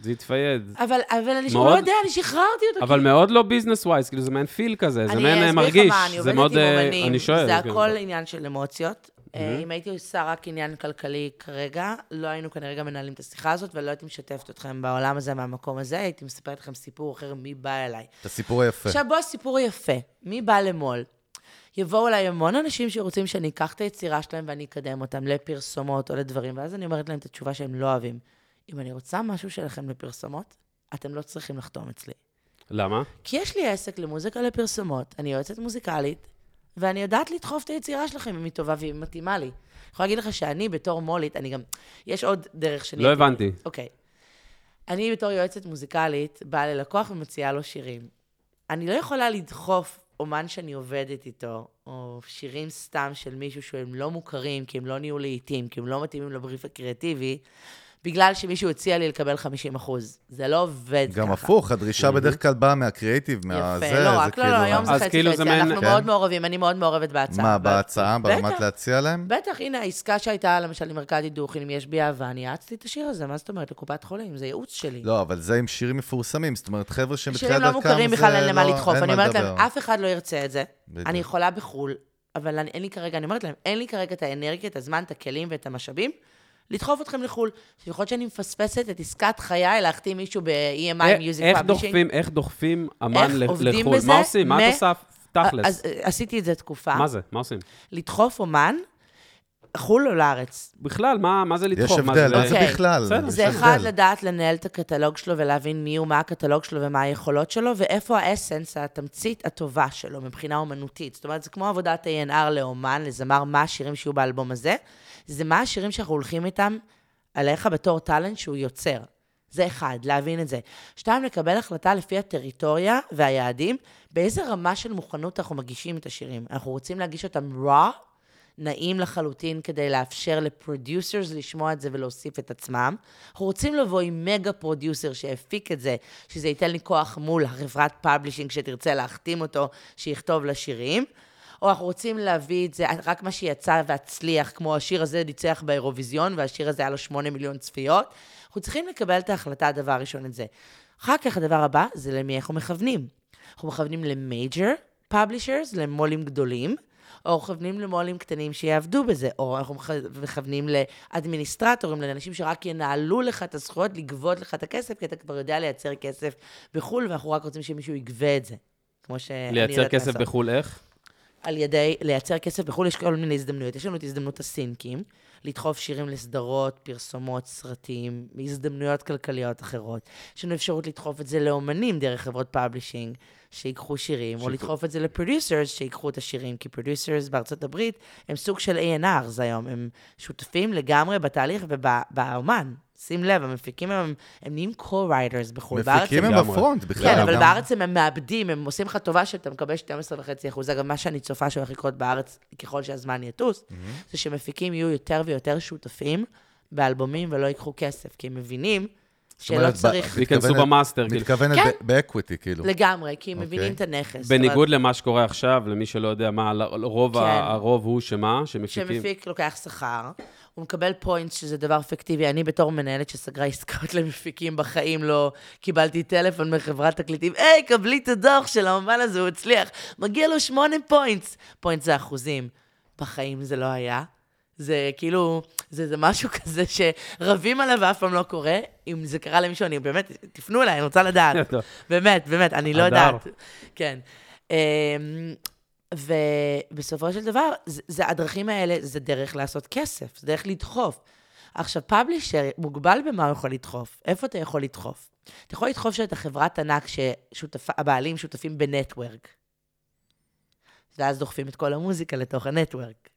זה יתפייד. אבל, אבל אני מאוד- לא יודע, אני שחררתי אותו. אבל כי- מאוד לא ביזנס ווייז, כאילו זה מעין פיל כזה, זה אני מעין אה, אסביר לך מרגיש. מה, אני עובדת עם אה, אומנים, אני. זה כן. הכל עניין של אמוציות. אה, אם הייתי עושה רק עניין כלכלי כרגע, לא היינו כנראה גם מנהלים את השיחה הזאת, ולא הייתי משתפת אתכם בעולם הזה, מהמקום הזה, הייתי מספרת לכם סיפור אחר, מי בא אליי. את הסיפור היפה. עכשיו בוא, סיפור יפה. מי בא למו"ל? יבואו אליי המון אנשים שרוצים שאני אקח את היצירה שלהם ואני אקדם אותם לפרסומות או לדברים, ואז אני אומרת להם את התשובה שהם לא אוהבים. אם אני רוצה משהו שלכם לפרסומות, אתם לא צריכים לחתום אצלי. למה? כי יש לי עסק למוזיקה לפרסומות, אני יועצת מוזיקלית, ואני יודעת לדחוף את היצירה שלכם אם היא טובה והיא מתאימה לי. אני יכולה להגיד לך שאני בתור מולית, אני גם... יש עוד דרך שאני... לא הבנתי. אוקיי. אני בתור יועצת מוזיקלית, באה ללקוח ומציעה לו שירים. אני לא יכולה לדחוף אומן שאני עובדת איתו, או שירים סתם של מישהו שהם לא מוכרים, כי הם לא נהיו לעיתים, כי הם לא מתאימים לבריף הקריאטיבי, בגלל שמישהו הציע לי לקבל 50 אחוז. זה לא עובד ככה. גם הפוך, הדרישה בדרך כלל באה מהקריאיטיב, יפה, מהזה, לא, זה רק לא, כאילו... לא, היום זה אז חצי כאילו חצי. זה אנחנו כן. מאוד מעורבים, אני מאוד מעורבת בהצעה. מה, בהצעה? ברמת בטח. להציע להם? בטח, הנה, העסקה שהייתה, למשל, עם ארכדי דוכין, אם יש בי אהבה, אני יעצתי את השיר הזה, מה זאת אומרת? לקופת חולים, זה ייעוץ שלי. לא, אבל זה עם שירים מפורסמים, זאת אומרת, חבר'ה שהם בתחילת שירים דרכם, לא מוכרים בכלל, אין למה לא- לדחוף. אני אומרת להם. אף אחד לא ירצה את זה. אני יכולה בחו"ל, אבל אני- אין לי כרגע, אני אומרת להם, אין לי כרגע את האנרגיה, את הזמן, את הכלים ואת המשאבים. לדחוף אתכם לחו"ל. שיכול להיות שאני מפספסת את עסקת חיי להחתים מישהו ב-EMI איך- Music איך Publishing. דוחפים, איך דוחפים אמן איך ל- עובדים לחו"ל? בזה? מה עושים? מה את עושה תכלס? אז אה, עשיתי את זה תקופה. מה זה? מה עושים? לדחוף אומן, חו"ל או לארץ. בכלל, מה מה זה יש לדחוף? מה הבדל, מה זה אוקיי. בכלל? בסדר. יש זה. אחד, לדעת לנהל את הקטלוג שלו ולהבין מי הוא, מה הקטלוג שלו ומה היכולות שלו, ואיפה האסנס, התמצית הטובה שלו מבחינה אומנותית. זאת אומרת, זה כמו עבודת A&R לאומן, לזמר, מה השירים שיהיו באלבום הזה. זה מה השירים שאנחנו הולכים איתם עליך בתור טאלנט שהוא יוצר. זה אחד, להבין את זה. שתיים, לקבל החלטה לפי הטריטוריה והיעדים, באיזה רמה של מוכנות אנחנו מגישים את השירים. אנחנו רוצים להגיש אותם raw, נאים לחלוטין כדי לאפשר ל producers לשמוע את זה ולהוסיף את עצמם. אנחנו רוצים לבוא עם mega producer שהפיק את זה, שזה ייתן לי כוח מול החברת publishing שתרצה להחתים אותו, שיכתוב לשירים. או אנחנו רוצים להביא את זה, רק מה שיצא והצליח, כמו השיר הזה ניצח באירוויזיון, והשיר הזה היה לו 8 מיליון צפיות. אנחנו צריכים לקבל את ההחלטה, דבר ראשון, את זה. אחר כך, הדבר הבא, זה למי אנחנו מכוונים. אנחנו מכוונים ל major publishers, למו"לים גדולים, או מכוונים למו"לים קטנים שיעבדו בזה, או אנחנו מכ- מכוונים לאדמיניסטרטורים, לאנשים שרק ינהלו לך את הזכויות, לגבות לך את הכסף, כי אתה כבר יודע לייצר כסף בחו"ל, ואנחנו רק רוצים שמישהו יגבה את זה. כמו שאני לייצר יודעת כסף לעשות. בחו"ל איך? על ידי לייצר כסף בחו"ל, יש כל מיני הזדמנויות. יש לנו את הזדמנות הסינקים, לדחוף שירים לסדרות, פרסומות, סרטים, הזדמנויות כלכליות אחרות. יש לנו אפשרות לדחוף את זה לאומנים דרך חברות publishing, שיקחו שירים, או לדחוף את זה ל producers, שיקחו את השירים, כי producers בארצות הברית הם סוג של A&R's היום, הם שותפים לגמרי בתהליך ובאומן. שים לב, המפיקים הם, הם נהיים co-writers בחו"ל. בארץ מפיקים הם. ב front בכלל. כן, אבל בארץ הם מאבדים, הם עושים לך טובה שאתה מקבל 12.5 אחוז. אגב, מה שאני צופה שהולך לקרות בארץ, ככל שהזמן יטוס, זה שמפיקים יהיו יותר ויותר שותפים באלבומים ולא ייקחו כסף, כי הם מבינים שלא צריך... ייכנסו מתכוונת- ב master, כאילו. מתכוונת כן. ב- ב equity, כאילו. לגמרי, כי הם אוקיי. מבינים את הנכס. בניגוד למה שקורה עכשיו, למי שלא יודע מה, כן. ה- הרוב הוא שמה? שמפיקים. שמפיק לוקח שכר, הוא מקבל points, שזה דבר פיקטיבי. אני בתור מנהלת שסגרה עסקאות למפיקים בחיים, לא קיבלתי טלפון מחברת תקליטים, היי, קבלי את הדוח של האומן הזה, הוא הצליח. מגיע לו שמונה points. points זה אחוזים. בחיים זה לא היה. זה כאילו, זה, זה משהו <laughs> כזה שרבים עליו ואף פעם לא קורה. אם זה קרה למישהו, אני באמת, תפנו אליי, אני רוצה לדעת. טוב. <laughs> באמת, באמת, אני לא. יודעת. כן. אמ, ובסופו של דבר, זה, זה, הדרכים האלה זה דרך לעשות כסף, זה דרך לדחוף. עכשיו, פאבלישר מוגבל במה הוא יכול לדחוף. איפה אתה יכול לדחוף? אתה יכול לדחוף שאתה חברת ענק שהבעלים שותפים בנטוורק. ואז דוחפים את כל המוזיקה לתוך הנטוורק.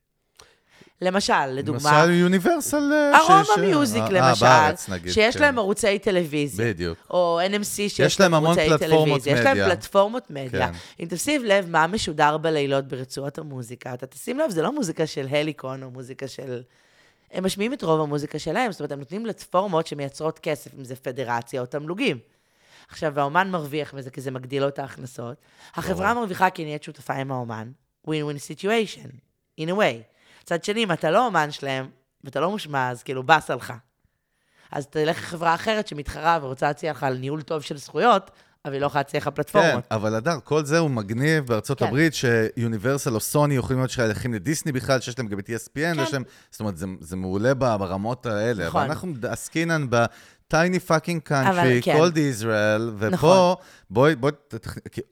למשל, לדוגמה, למשל יוניברסל... אה, ש- ארומה ש- מיוזיק, אה, למשל, בארץ, נגיד, שיש כן. להם ערוצי טלוויזיה. בדיוק. או NMC שיש יש להם המון ערוצי פלטפורמות טלוויזיה. יש להם מדיה. פלטפורמות מדיה. כן. אם תשים לב מה משודר בלילות ברצועות המוזיקה, אתה תשים לב, זה לא מוזיקה של הליקון או מוזיקה של... הם משמיעים את רוב המוזיקה שלהם, זאת אומרת, הם נותנים פלטפורמות שמייצרות כסף, אם זה פדרציה או תמלוגים. עכשיו, האומן מרוויח מזה כי זה מגדיל לו את ההכנסות. החברה מרוויחה כי נהיית שותפה עם האומן. win-win situation, in a way. מצד שני, אם אתה לא אומן שלהם, ואתה לא מושמע, אז כאילו, באסה לך. אז תלך לחברה אחרת שמתחרה ורוצה להציע לך על ניהול טוב של זכויות, אבל היא לא יכולה להציע לך כן, פלטפורמות. אבל הדר, כל זה הוא מגניב בארצות כן. הברית, שיוניברסל או סוני יכולים להיות שייכים לדיסני בכלל, שיש להם גם את ESPN, כן. ויש להם, זאת אומרת, זה, זה מעולה ב- ברמות האלה, נכון. אבל אנחנו עסקינן ב-tiny fucking אבל country, כן. called Israel, ופה, נכון. בואי, בואי,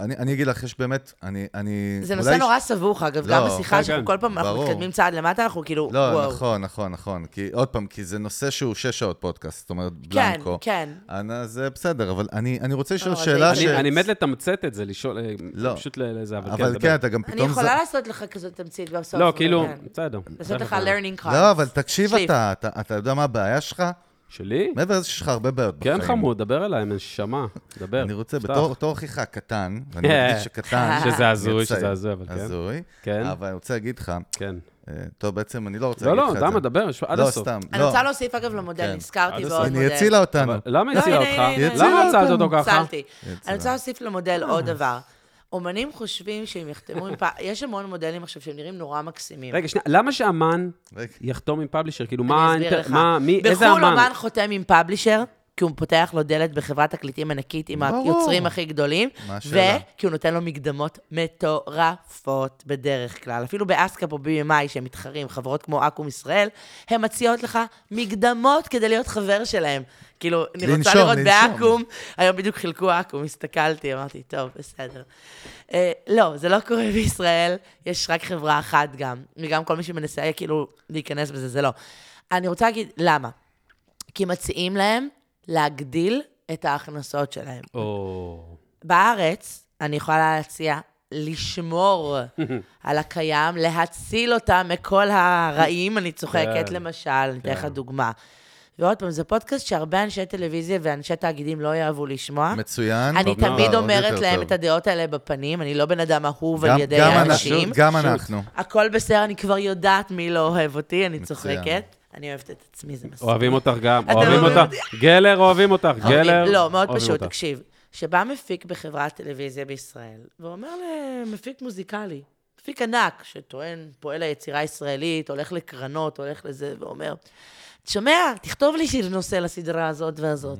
אני, אני אגיד לך, יש באמת, אני, אני... זה אולי נושא ש- נורא סבוך, אגב, לא, גם בשיחה כן, שאנחנו כן, כל פעם, אנחנו ברור. מתקדמים צעד למטה, אנחנו כאילו, לא, וואו. נכון, נכון, נכון. כי עוד פעם, כי זה נושא שהוא שש שעות פודקאסט, זאת אומרת, כן, בלנקו. כן. אנא, זה בסדר, אבל אני, אני רוצה לשאול לא, שאלה ש... אני אני מת לתמצת את זה, לשאול, אה, לא. פשוט לזה, אבל כן, אבל דבר. כן, אתה גם אני פתאום... יכולה ז- לעשות לך כזאת תמצית בסוף. לא, כאילו, כן. בסדר. לעשות לך learning cards. לא, אבל תקשיב אתה, אתה יודע מה הבעיה שלך? שלי? מעבר לזה שיש לך הרבה בעיות בחיים. כן, חמוד, דבר אליי, נשמה, דבר. אני רוצה. בתור אחיך הקטן, ואני כן. מדגיש <laughs> שקטן, <laughs> שזה הזוי, אני רוצה- שזה הזוי, אבל כן. הזוי, כן, אבל אני רוצה להגיד לך, כן. אה, טוב, בעצם אני לא רוצה לא, להגיד לא, לך את זה. למה, דבר, עד לא, הסוף. סתם, אני לא. רוצה להוסיף, אגב, למודל, כן. נזכרתי בעוד. מודל. היא הצילה אותנו. למה לא, הצילה אותך? למה אותנו. אותו ככה? הצלתי. אני רוצה להוסיף למודל עוד דבר. אומנים חושבים שהם יחתמו עם... פ- יש המון מודלים עכשיו שהם נראים נורא מקסימים. רגע, שנייה, למה שאמן. יחתום עם פאבלישר? כאילו, מה, אני אסביר האינטר- לך. מה, מי, איזה בחו"ל אמן? אומן חותם עם פאבלישר, כי הוא פותח לו דלת בחברת תקליטים ענקית עם ברור. היוצרים הכי גדולים, מה השאלה? וכי הוא נותן לו מקדמות מטורפות בדרך כלל. אפילו באסקאפ או BMI, שהם מתחרים, חברות כמו אקו"ם ישראל, הן מציעות לך מקדמות כדי להיות חבר שלהם. כאילו, אני רוצה לנשום, לראות לנשום. באקו"ם, היום בדיוק חילקו אקו"ם, הסתכלתי, אמרתי, טוב, בסדר. אה, לא, זה לא קורה בישראל, יש רק חברה אחת גם, וגם כל מי שמנסה כאילו להיכנס בזה, זה לא. אני רוצה להגיד, למה? כי מציעים להם להגדיל את ההכנסות שלהם. או... בארץ, אני יכולה להציע לשמור <laughs> על הקיים, להציל אותם מכל הרעים, אני צוחקת, כן. למשל, אני אתן לך דוגמה. ועוד פעם, זה פודקאסט שהרבה אנשי טלוויזיה ואנשי תאגידים לא יאהבו לשמוע. מצוין. אני טוב תמיד עוד אומרת יותר להם טוב. את הדעות האלה בפנים, אני לא בן אדם אהוב על ידי גם אנחנו- האנשים. גם אנחנו. הכל בסדר, אני כבר יודעת מי לא אוהב אותי, אני מצוין. צוחקת. אני אוהבת את עצמי, זה מספיק. אוהבים אותך גם, אוהבים אותך. גלר, אוהבים אותך, גלר. לא, מאוד פשוט. תקשיב. שבא מפיק בחברת טלוויזיה בישראל, ואומר למפיק מוזיקלי, מפיק ענק, שטוען, פועל היצירה הישראלית, הולך לקרנות, הולך לזה, ואומר, שומע, תכתוב לי שיר נושא לסדרה הזאת והזאת.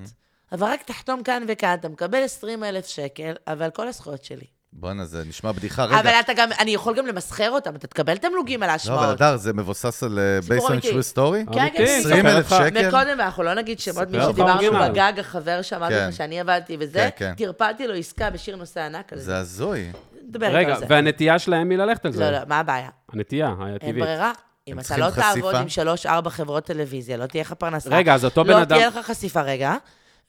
אבל רק תחתום כאן וכאן, אתה מקבל 20 אלף שקל, אבל כל הזכויות שלי. בואנה, זה נשמע בדיחה. רגע. אבל אתה גם, אני יכול גם למסחר אותם, אתה תקבל תמלוגים על לא, ההשמעות. אבל הדר, זה מבוסס על סיפור based on אמיתי. true story? כן, כן, 20 אלף. שקל? וקודם, ואנחנו לא נגיד שמות, מי שדיברנו אורגינל. בגג, החבר שאמרתי כן. לך שאני עבדתי וזה, כן, כן. טרפדתי לו עסקה בשיר נושא ענק על זה זה. הזוי. רגע. והנטייה שלהם היא ללכת על זה. לא, לא, מה הבעיה? הנטייה אין הטבעית. ברירה. אם אתה לא תעבוד? עם שלוש-ארבע חברות טלוויזיה, לא תהיה לך פרנסה. רגע, אז אותו בן לא אדם... תהיה לך חשיפה, רגע.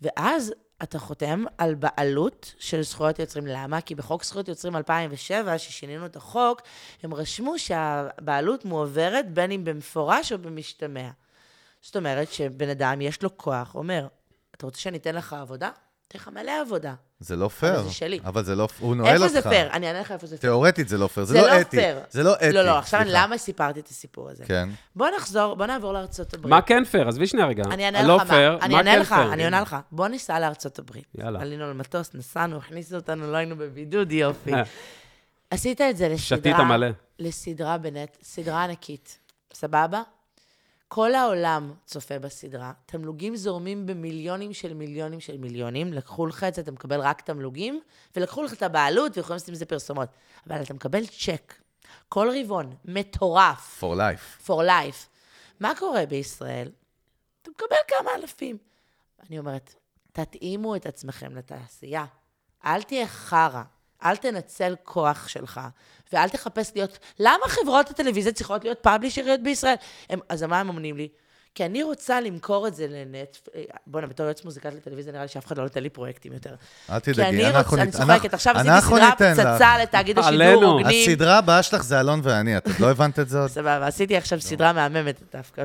ואז אתה חותם על בעלות של זכויות יוצרים. למה? כי בחוק זכויות יוצרים 2007, ששינינו את החוק, הם רשמו שהבעלות מועברת בין אם במפורש או במשתמע. זאת אומרת שבן אדם, יש לו כוח, אומר, אתה רוצה שאני אתן לך עבודה? אתן לך מלא עבודה. זה לא פייר. זה שלי. אבל זה לא... הוא נועל אותך. איפה זה פייר? אני אענה לך איפה זה פייר. תיאורטית זה לא פייר. זה זה לא לא אתי. פייר. זה לא אתי. לא, לא, עכשיו אני- סליחה. למה סיפרתי את הסיפור הזה? כן. בוא נחזור, בוא נעבור לארצות הברית. מה כן פייר? עזבי שנייה רגע. אני אענה לך פייר, מה. אני אענה כן לך, פייר? אני עונה לך. בוא ניסע לארצות הברית. יאללה. עלינו על מטוס, נסענו, הכניסו אותנו, לא היינו בבידוד, יופי. עשית את זה לסדרה... שתית מלא. לסדרה בנט, סדרה ענקית. סבבה? כל העולם צופה בסדרה, תמלוגים זורמים במיליונים של מיליונים של מיליונים, לקחו לך את זה, אתה מקבל רק תמלוגים, ולקחו לך את הבעלות, ויכולים לעשות עם זה פרסומות. אבל אתה מקבל צ'ק, כל רבעון, מטורף. for life. for life. מה קורה בישראל? אתה מקבל כמה אלפים. אני אומרת, תתאימו את עצמכם לתעשייה. אל תהיה חרא. אל תנצל כוח שלך, ואל תחפש להיות... למה חברות הטלוויזיה צריכות להיות פאבלישריות בישראל? הם, אז מה הם עונים לי? כי אני רוצה למכור את זה לנט... בוא'נה, בתור יועץ מוזיקלית לטלוויזיה, נראה לי שאף אחד לא נותן לי פרויקטים יותר. אל כי תדאגי, אני אנחנו רוצה, אני נת- צוחקת, אנחנו- עכשיו עשיתי סדרה ניתן לך. פצצה לתאגיד השידור, עלינו. הוגנים. הסדרה הבאה שלך זה אלון ואני, את עוד לא הבנת את זה עוד? סבבה, עשיתי עכשיו סדרה מהממת דווקא,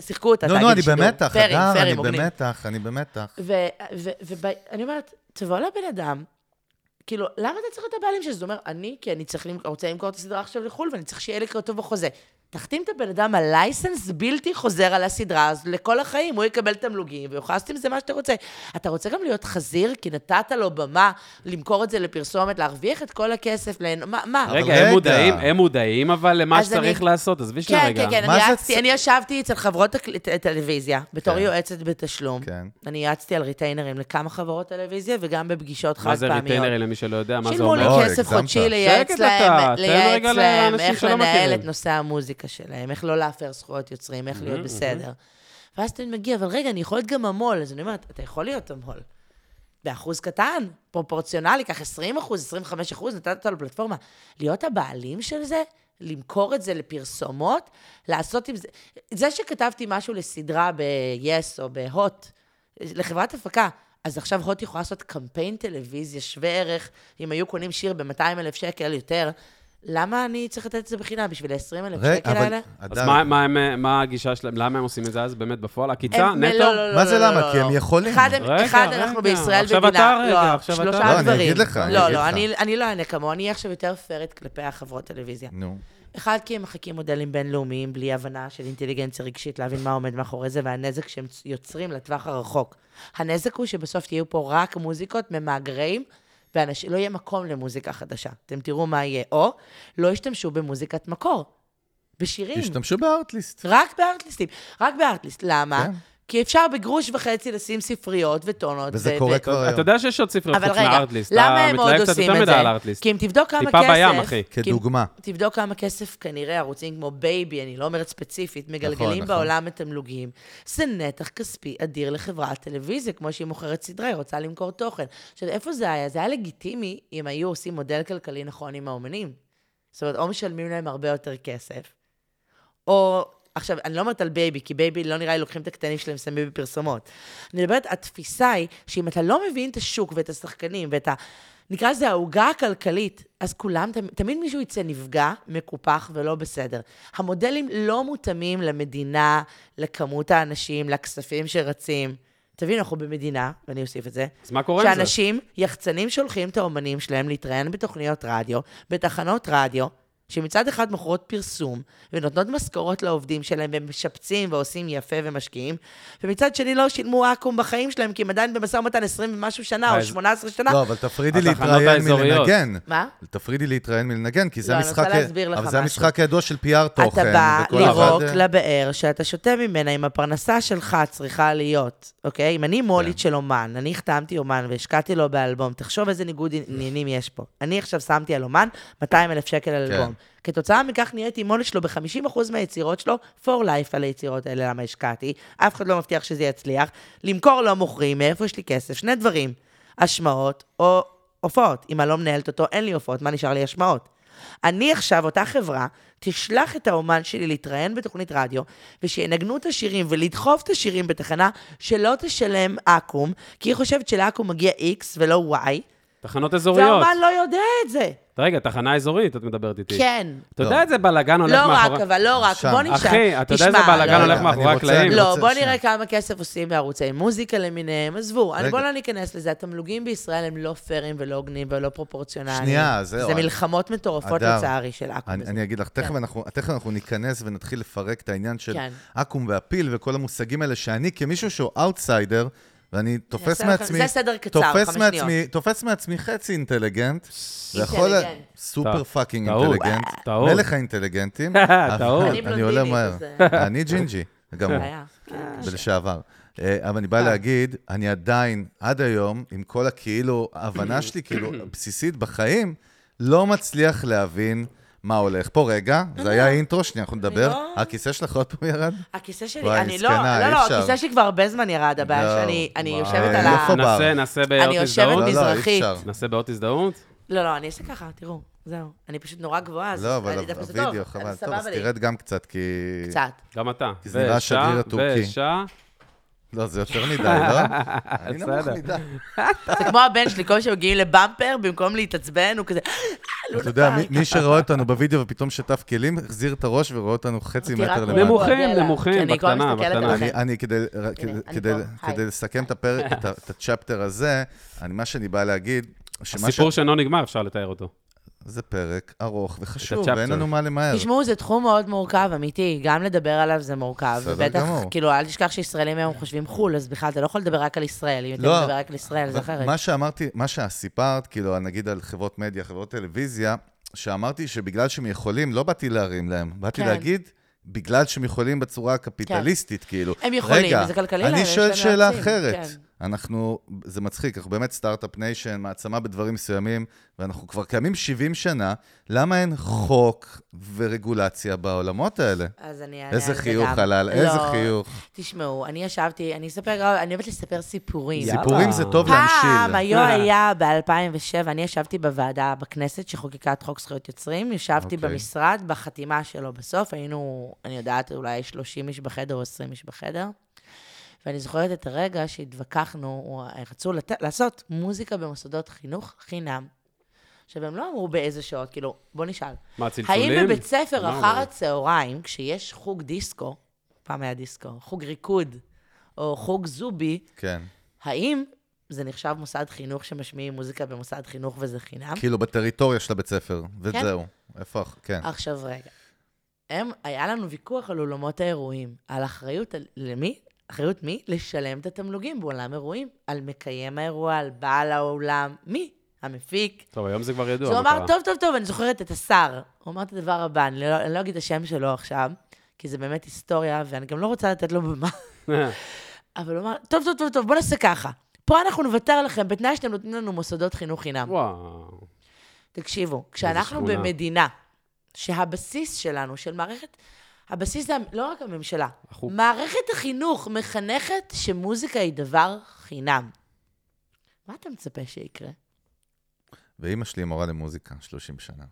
ושיחקו אותה, נו, תאגיד נו, אני שידור. במתח, אדר, אני. במתח, אני במתח. ואני אומרת, תבוא לבן אדם, כאילו, למה אתה צריך להיות הבעלים של זה? זאת אומרת, אני, כי אני צריך, רוצה למכור את הסדרה עכשיו לחו"ל, ואני צריך שיהיה לי כתוב בחוזה. תחתים את הבן אדם על לייסנס בלתי חוזר על הסדרה, אז לכל החיים הוא יקבל תמלוגים, ויוכל לעשות עם זה מה שאתה רוצה. אתה רוצה גם להיות חזיר, כי נתת לו במה למכור את זה לפרסומת, להרוויח את כל הכסף, להנ... מה? מה? רגע, רגע. הם מודעים, הם מודעים, אבל למה שצריך אני- לעשות, עזבי שנייה כן, רגע. כן, כן, מה אני זה יעצתי, צ- אני ישבתי אצל חברות הקל- ט- טלוויזיה, בתור כן. יועצת בתשלום. כן. אני יעצתי על ריטיינרים לכמה חברות טלוויזיה, וגם בפגישות חד מה זה פעמיות. ריטיינרים למי שלא יודע, מה זה שילמו לי אומר? אוי, כסף. חודשי לייעץ להם, לייעץ להם איך לנהל. את נושא המוזיקה שלהם, איך לא להפר זכויות יוצרים, איך להיות בסדר. ואז אתה מגיע, אבל רגע, אני יכול להיות גם המו"ל. אז אני אומרת, אתה יכול להיות המו"ל. באחוז קטן, פרופורציונלי, קח 20 אחוז, 25 אחוז, נתת אותו לפלטפורמה. להיות הבעלים של זה, למכור את זה לפרסומות, לעשות עם זה... זה שכתבתי משהו לסדרה ב-yes או בהוט, לחברת הפקה, אז עכשיו הוט יכולה לעשות קמפיין טלוויזיה שווה ערך, אם היו קונים שיר ב-200 אלף שקל יותר, למה אני צריך לתת את זה בחינם? בשביל ה-20 אלף שקל. האלה? אז מה- מה הם- מה הגישה שלהם? למה הם עושים את זה אז באמת בפועל? עקיצה? הם- נטו? לא, לא, לא, מה לא, זה לא, למה? לא, כי הם לא. יכולים. אחד, הם- רגע, אחד רגע. אנחנו בישראל עכשיו מדינה... אתה רגע, לא, עכשיו שלושה אתה. לא, אני. אגיד לך, לא, לא. אני- אני לא אענה כמוהו, אני אהיה עכשיו יותר פיירת כלפי החברות טלוויזיה. נו. אחד, כי הם מחקים מודלים בינלאומיים בלי הבנה של אינטליגנציה רגשית, להבין מה עומד מאחורי זה, והנזק שהם יוצרים לטווח הרחוק. הנזק הוא שבסוף יהיו פה רק מוזיקות ממאגרים, ולא יהיה מקום למוזיקה חדשה. אתם תראו מה יהיה. או לא ישתמשו במוזיקת מקור, בשירים. השתמשו ב Artlist. רק בארטליסטים. רק ב Artlist. למה? כן. כי אפשר בגרוש וחצי לשים ספריות וטונות. וזה ו- קורה ו- כבר היום. אתה יודע שיש עוד ספריות אבל חוץ רגע, מה Artlist. למה הם אתה עוד קצת עושים יותר את מדי זה? על ה Artlist. כי אם תבדוק כמה טיפה כסף... בים, אחי. כדוגמה. תבדוק כמה כסף כנראה ערוצים כמו בייבי, אני לא אומרת ספציפית, מגלגלים נכון, נכון. בעולם התמלוגים. זה נתח כספי אדיר לחברת טלוויזיה, כמו שהיא מוכרת סדרה, היא רוצה למכור תוכן. עכשיו, איפה זה היה? זה היה לגיטימי אם היו עושים מודל כלכלי נכון עם האומנים. זאת אומרת, או משלמים להם הרבה יותר כסף, או... עכשיו, אני לא אומרת על בייבי, כי בייבי לא נראה לי לוקחים את הקטנים שלהם ושמים בפרסומות. אני מדברת, התפיסה היא שאם אתה לא מבין את השוק ואת השחקנים ואת ה... נקרא לזה העוגה הכלכלית, אז כולם, תמיד, מישהו יצא נפגע, מקופח ולא בסדר. המודלים לא מותאמים למדינה, לכמות האנשים, לכספים שרצים. תבין, אנחנו במדינה, ואני אוסיף את זה, אז מה קורה עם זה? שאנשים, יחצנים שולחים את האומנים שלהם להתראיין בתוכניות רדיו, בתחנות רדיו, שמצד אחד מוכרות פרסום, ונותנות משכורות לעובדים שלהם, והם משפצים ועושים יפה ומשקיעים, ומצד שני לא שילמו אקו"ם בחיים שלהם, כי הם עדיין במשא ומתן 20 ומשהו שנה, או אז- 18 שנה. לא, אבל תפרידי להתראיין. מלנגן. מה? תפרידי להתראיין מלנגן, כי זה לא, אני רוצה המשחק... להסביר לך אבל זה משהו. המשחק הידוע של PR תוכן. אתה בא לירוק אחד- לבאר שאתה שותה ממנה, אם הפרנסה שלך צריכה להיות, אוקיי? אם אני מולית כן. של אומן, אני החתמתי אומן והשקעתי לו באלבום, תחשוב איזה ניגוד עניינים יש פה. אני עכשיו שמתי על אומן 200 אלף שקל על כן. אלבום. כתוצאה מכך נהייתי מולית שלו ב-50% מהיצירות שלו, for life על היצירות האלה, למה השקעתי. אף אחד לא מבטיח שזה יצליח. למכור לא מוכרים, מאיפה יש לי כסף? שני דברים, השמעות או הופעות. אם אני לא מנהלת אותו, אין לי הופעות, מה נשאר לי השמעות? אני עכשיו, אותה חברה, תשלח את האומן שלי להתראיין בתוכנית רדיו, ושינגנו את השירים ולדחוף את השירים בתחנה שלא תשלם אקו"ם, כי היא חושבת שלאקו"ם מגיע X ולא Y, תחנות אזוריות. והאומן לא יודע את זה. רגע, תחנה אזורית, את מדברת איתי. כן. אתה לא. יודע איזה בלאגן הולך לא מאחורי... רק, אבל לא רק. בוא נשאל. אחי, אתה יודע איזה בלאגן לא, הולך לא. מאחורי הקלעים? לא, בוא. נראה כמה כסף עושים בערוצי מוזיקה למיניהם, עזבו. בוא לא ניכנס לזה, התמלוגים בישראל הם לא פיירים ולא הוגנים ולא פרופורציונליים. שנייה, זהו, זה מלחמות מטורפות לצערי של אקו"ם. אני, אגיד לך, תכף, כן. אנחנו, תכף אנחנו ניכנס ונתחיל לפרק את העניין של כן. אקו"ם והפיל וכל המושגים האלה, שאני כמישהו שהוא אאוטסיידר, ואני תופס מעצמי... זה סדר קצר, תופס חמש מעצמי, תופס מעצמי חצי אינטליגנט. אינטליגנט. super. fucking. אינטליגנט. טעות. מלך האינטליגנטים. <laughs> טעות. אני עולה מהר. <laughs> אה, אני ג'ינג'י, גם הוא. כן. ולשעבר. אה, אבל אני בא להגיד, אני עדיין, עד היום, עם כל הכאילו, ההבנה שלי, כאילו, <clears throat> בסיסית בחיים, לא מצליח להבין מה הולך. פה רגע, זה היה אינטרו, שנייה, אנחנו נדבר. לא- הכיסא שלך עוד פעם ירד? הכיסא שלי, אני לא, לא, לא. הכיסא שלי כבר הרבה זמן ירד, הבעיה לא. שאני אני יושבת על ה... נעשה, נעשה באות אני יושבת הזדהות? לא, לא, אי מזרחית. אפשר. נעשה באות הזדהות? לא, לא, אני אעשה ככה, תראו, זהו. אני פשוט נורא גבוהה, אז לא, אבל אני הווידאו, חבל. טוב, אז. תרד גם קצת, כי... קצת. גם אתה. כי זה נראה ושעה, השגריר הטורקי. ושעה. לא, זה יותר מדי, לא? <laughs> אני נמוך בסדר. מדי. זה כמו הבן שלי, כל שמגיעים לבמפר, במקום להתעצבן, הוא כזה, "אה, לא אתה יודע, נפל." מי- שרואה אותנו בווידאו ופתאום שטף כלים, החזיר את הראש ורואה אותנו חצי מטר למעלה. נמוכים. נמוכים, בקטנה, בקטנה. אני, אני כדי. לסכם את הפרק, את, הצ'פטר הזה, אני, מה שאני בא להגיד, הסיפור שאינו נגמר, אפשר לתאר אותו. זה פרק ארוך וחשוב. ואין לנו מה למהר. תשמעו, זה תחום מאוד מורכב, אמיתי. גם לדבר עליו זה מורכב. בסדר ובטח, גמור. כאילו, אל תשכח שישראלים היום חושבים חו"ל, אז בכלל, אתה לא יכול לדבר רק על ישראל. אם אתה לא. מדבר רק על ישראל, זה אחרת. מה שאמרתי, מה שסיפרת, כאילו, נגיד על חברות מדיה, חברות טלוויזיה, שאמרתי שבגלל שהם יכולים, לא באתי להרים להם, באתי כן. להגיד, בגלל שהם יכולים בצורה הקפיטליסטית, כאילו. הם יכולים, רגע, וזה כלכלי להם, אני יש שואל להם שאלה יועצים, אחרת. כן. אנחנו, זה מצחיק, אנחנו באמת startup nation, מעצמה בדברים מסוימים, ואנחנו כבר קיימים 70 שנה, למה אין חוק ורגולציה בעולמות האלה? אז אני אענה איזה על זה חיוך גם. איזה לא, חיוך. תשמעו, אני ישבתי, אני אספר, אני אוהבת לספר סיפורים. יאללה. סיפורים זה טוב פעם, להמשיל. היו היה ב-2007, אני ישבתי בוועדה בכנסת שחוקקה את חוק זכויות יוצרים, ישבתי אוקיי. במשרד, בחתימה שלו בסוף, היינו, אני יודעת, אולי 30 איש בחדר או 20 איש בחדר. ואני זוכרת את הרגע שהתווכחנו, רצו לת... לעשות מוזיקה במוסדות חינוך חינם. עכשיו, הם לא אמרו באיזה שעות, כאילו, בוא נשאל. מה, צלצולים? האם בבית ספר לא, אחר לא. הצהריים, כשיש חוג דיסקו, פעם היה דיסקו, חוג ריקוד, או חוג זובי, כן. האם זה נחשב מוסד חינוך שמשמיעים מוזיקה במוסד חינוך וזה חינם? כאילו בטריטוריה של הבית ספר, כן. וזהו. איפה, הח- כן. עכשיו רגע, הם, היה לנו ויכוח על אולמות האירועים, על אחריות, על, למי? אחריות מי? לשלם את התמלוגים באולם אירועים. על מקיים האירוע, על בעל האולם, מי? המפיק. טוב, היום זה כבר ידוע. אז הוא אמר. טוב, טוב, טוב, אני זוכרת את השר. הוא אמר את הדבר הבא, אני לא, אני לא אגיד את השם שלו עכשיו, כי זה באמת היסטוריה, ואני גם לא רוצה לתת לו במה. <laughs> אבל הוא אמר, טוב, טוב, טוב, טוב, בוא נעשה ככה. פה אנחנו נוותר לכם בתנאי שאתם נותנים לנו מוסדות חינוך חינם. וואו. תקשיבו, כשאנחנו. במדינה שהבסיס שלנו, של מערכת, הבסיס זה לא רק הממשלה, אנחנו- מערכת החינוך מחנכת שמוזיקה היא דבר חינם. מה אתה מצפה שיקרה? ואימא שלי מורה למוזיקה, 30 שנה.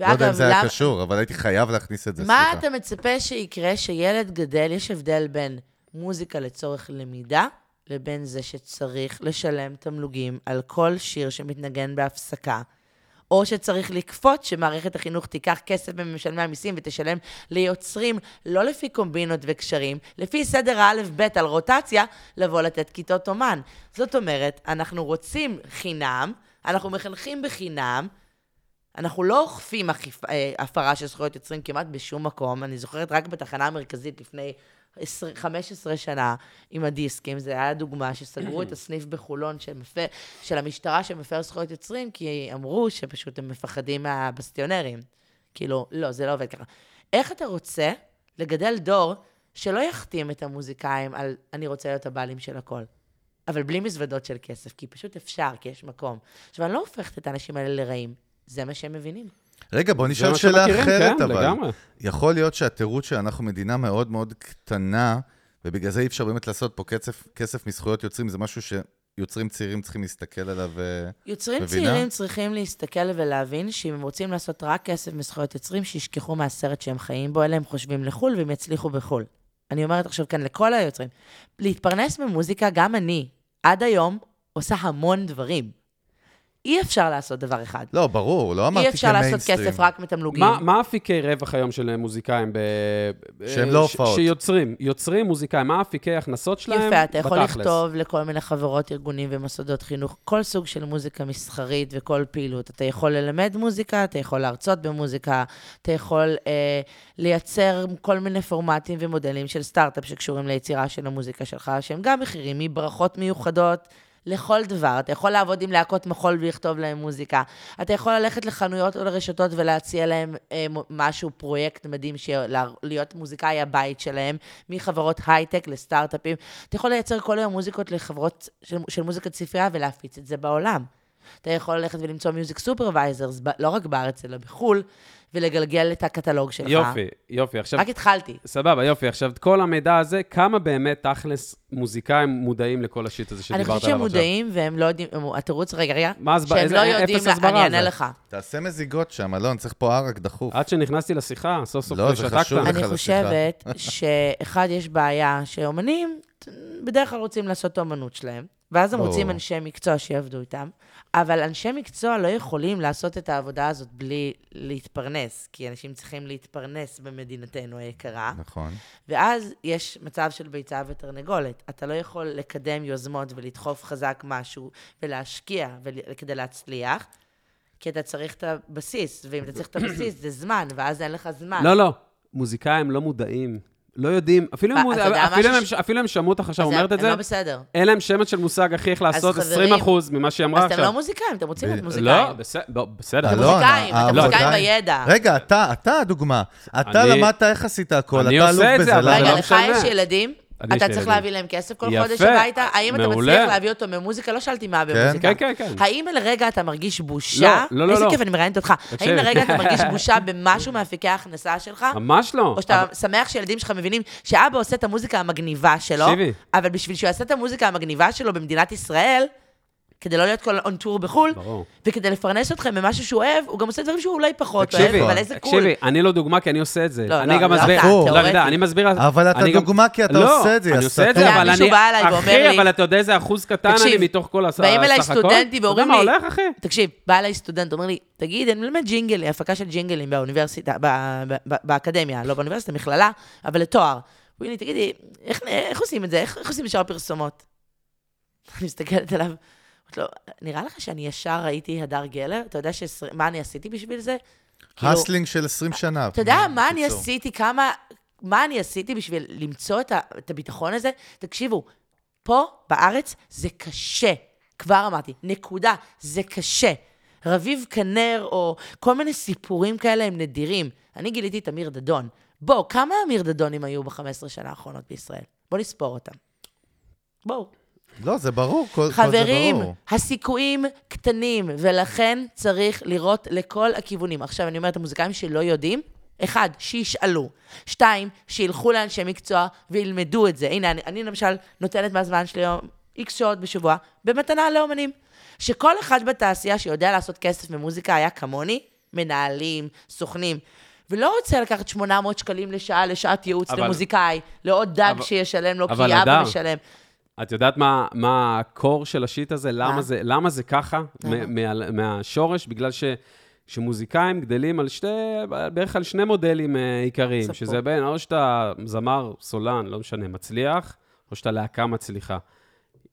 לא יודע אם זה היה קשור, אבל הייתי חייב להכניס את זה, מה סליחה. אתה מצפה שיקרה שילד גדל? יש הבדל בין מוזיקה לצורך למידה, לבין זה שצריך לשלם תמלוגים על כל שיר שמתנגן בהפסקה, או שצריך לכפות שמערכת החינוך תיקח כסף ממשלמי המיסים ותשלם ליוצרים, לא לפי קומבינות וקשרים, לפי סדר האלף-בית על רוטציה, לבוא לתת כיתות אומן. זאת אומרת, אנחנו רוצים חינם, אנחנו מחנכים בחינם, אנחנו לא אוכפים. אה, הפרה של זכויות יוצרים כמעט בשום מקום. אני זוכרת רק בתחנה המרכזית לפני 20, 15 שנה עם הדיסקים, זה היה דוגמה שסגרו את הסניף בחולון שמפר, של המשטרה שמפר זכויות יוצרים, כי אמרו שפשוט הם מפחדים מהבסטיונרים. כאילו, לא, זה לא עובד ככה. איך אתה רוצה לגדל דור שלא יחתים את המוזיקאים על אני רוצה להיות הבעלים של הכל? אבל בלי מזוודות של כסף, כי פשוט אפשר, כי יש מקום. עכשיו, אני לא הופכת את האנשים האלה לרעים, זה מה שהם מבינים. רגע, בוא נשאל שאלה אחרת, כן, אבל. לגמרי. יכול להיות שהתירוץ שאנחנו מדינה מאוד מאוד קטנה, ובגלל זה אי אפשר באמת לעשות פה כסף, כסף מזכויות יוצרים, זה משהו שיוצרים צעירים צריכים להסתכל עליו. אה, יוצרים מבינה? צעירים צריכים להסתכל ולהבין שאם הם רוצים לעשות רק כסף מזכויות יוצרים, שישכחו מהסרט שהם חיים בו, אלה הם חושבים לחו"ל והם יצליחו בחו"ל. אני אומרת עכשיו כאן לכל היוצרים, להתפרנס ממוזיקה, גם אני, עד היום, עושה המון דברים. אי אפשר לעשות דבר אחד. לא, ברור, לא אמרתי אי אפשר לעשות כמיינסטרים. כסף רק מתמלוגים. מה, מה אפיקי רווח היום של מוזיקאים ב... שהם לא ש- הופעות. שיוצרים, יוצרים מוזיקאים, מה אפיקי הכנסות שלהם יפה, אתה יכול בתכלס? לכתוב לכל מיני חברות, ארגונים ומוסדות חינוך, כל סוג של מוזיקה מסחרית וכל פעילות. אתה יכול ללמד מוזיקה, אתה יכול להרצות במוזיקה, אתה יכול אה, לייצר כל מיני פורמטים ומודלים של סטארט-אפ שקשורים ליצירה של המוזיקה שלך, שהם גם מחירים, מברכות מיוחדות. לכל דבר. אתה יכול לעבוד עם להקות מחול ולכתוב להם מוזיקה. אתה יכול ללכת לחנויות או לרשתות ולהציע להם אה, משהו, פרויקט מדהים, להיות מוזיקאי הבית שלהם, מחברות הייטק לסטארט-אפים. אתה יכול לייצר כל היום מוזיקות לחברות של, של מוזיקת ספרייה ולהפיץ את זה בעולם. אתה יכול ללכת ולמצוא music supervisors, לא רק בארץ, אלא בחו"ל, ולגלגל את הקטלוג שלך. יופי, יופי. עכשיו, רק התחלתי. סבבה, יופי. עכשיו, כל המידע הזה, כמה באמת תכלס מוזיקאים מודעים לכל ה shit הזה אני שדיברת חושבת עליו שהם עכשיו? מודעים, והם לא יודעים, הם- התירוץ, רגע, רגע, מה הסב- שהם איזה- לא אפס יודעים, הסברה אני אענה. לך. תעשה מזיגות שם, אלון, צריך פה ערק דחוף. עד שנכנסתי לשיחה, סוף סוף לא, זה שתקת. חשוב לך. אני לשיחה. חושבת <laughs> שאחד, יש בעיה שאומנים בדרך כלל רוצים לעשות את האומנות שלהם, ואז הם ברור. רוצים אנשי מקצוע שיעבדו איתם, אבל אנשי מקצוע לא יכולים לעשות את העבודה הזאת בלי להתפרנס, כי אנשים צריכים להתפרנס במדינתנו היקרה, נכון. ואז יש מצב של ביצה ותרנגולת. אתה לא יכול לקדם יוזמות ולדחוף חזק משהו ולהשקיע ול- כדי להצליח. כי אתה צריך את הבסיס, ואם אתה צריך את הבסיס, זה זמן, ואז אין לך זמן. לא, לא. מוזיקאים לא מודעים. לא יודעים, אפילו אם הם- שמעו אותך עכשיו אז אומרת הם- את זה, הם לא בסדר. אין להם שמץ של מושג, אחי, איך לעשות חברים, 20% ממה שהיא אמרה אז עכשיו. אתם לא מוזיקאים, אתם רוצים להיות ב- מוזיקאים. לא, בסדר. אתם אלון, מוזיקאים, אתם מוזיקאים בידע. רגע, אתה, אתה הדוגמה. אתה למדת איך עשית הכל, אתה אלוף זה, בזה. זה רגע, לא לך. יש ילדים, אתה צריך. להביא להם כסף כל יפה, חודש הביתה, האם אתה. מצליח להביא אותו ממוזיקה? לא שאלתי מה במוזיקה. כן, כן, כן. האם לרגע אתה מרגיש בושה? לא, לא, איזה לא. כיף, אני מראיינת אותך. האם לרגע אתה מרגיש <laughs> בושה במשהו מאפיקי ההכנסה שלך? ממש לא. או שאתה אבל- שמח שילדים שלך מבינים שאבא עושה את המוזיקה המגניבה שלו. אבל בשביל שהוא יעשה את המוזיקה המגניבה שלו במדינת ישראל, כדי לא להיות כל און טור בחו"ל, ברור. וכדי לפרנס אתכם במשהו שהוא אוהב, הוא גם עושה דברים שהוא אולי פחות אוהב, אבל איזה קול. תקשיבי, אני לא דוגמה כי אני עושה את זה. לא, אני לא, גם לא מסביר... אתה, לא, אני יודע, תיאורטי. אני מסביר... אבל אתה אני גם- דוגמה כי אתה לא, עושה את זה, אני אז עושה את זה, אבל אני... אחי, לי- אבל אתה יודע איזה אחוז קטן אני מתוך כל הס- באים אליי הסך הכל? סטודנטים ואומרים אתה יודע לי- מה הולך, אחי? תקשיב, בא אליי סטודנט, אומר לי, תגיד, אני מלמד ג'ינגלים, הפקה של ג'ינגלים באוניברסיטה, באקדמיה, לא באוניברסיטה, מכללה, אבל לתואר. הוא אומר לי, תגידי, איך, עושים את זה? איך, עושים בשאר הפרסומות? אני מסתכלת עליו, אומרת לו, נראה לך שאני ישר ראיתי הדר גלר? אתה יודע שעשר- מה אני עשיתי בשביל זה? כאילו, הסלינג של 20 שנה. אתה יודע מה אני. עשיתי, כמה, מה אני עשיתי בשביל למצוא את, ה, את הביטחון הזה? תקשיבו, פה, בארץ, זה קשה. כבר אמרתי, נקודה, זה קשה. רביב כנר, או כל מיני סיפורים כאלה הם נדירים. אני גיליתי את אמיר דדון. בואו, כמה אמיר דדונים היו ב-15 שנה האחרונות בישראל? בואו נספור אותם. בואו. לא, זה ברור, כל כל זה חברים, ברור. הסיכויים קטנים, ולכן צריך לראות לכל הכיוונים. עכשיו, אני אומרת, המוזיקאים שלא יודעים, אחד, שישאלו. שתיים, שילכו לאנשי מקצוע וילמדו את זה. הנה, אני, אני למשל נותנת מהזמן שלי היום איקס שעות בשבוע במתנה לאומנים. שכל אחד בתעשייה שיודע לעשות כסף ממוזיקה היה כמוני, מנהלים, סוכנים. ולא רוצה לקחת 800 שקלים לשעה, לשעת ייעוץ אבל- למוזיקאי, לעוד דג אבל- שישלם לו, כי אבא משלם. את יודעת מה, מה הקור של השיט הזה? למה, מה? זה, למה זה ככה? מ- מה, מהשורש? בגלל ש, שמוזיקאים גדלים על שתי, בערך על שני מודלים אה, עיקריים. שזה בין, או שאתה זמר, סולן, לא משנה, מצליח, או שאתה להקה מצליחה.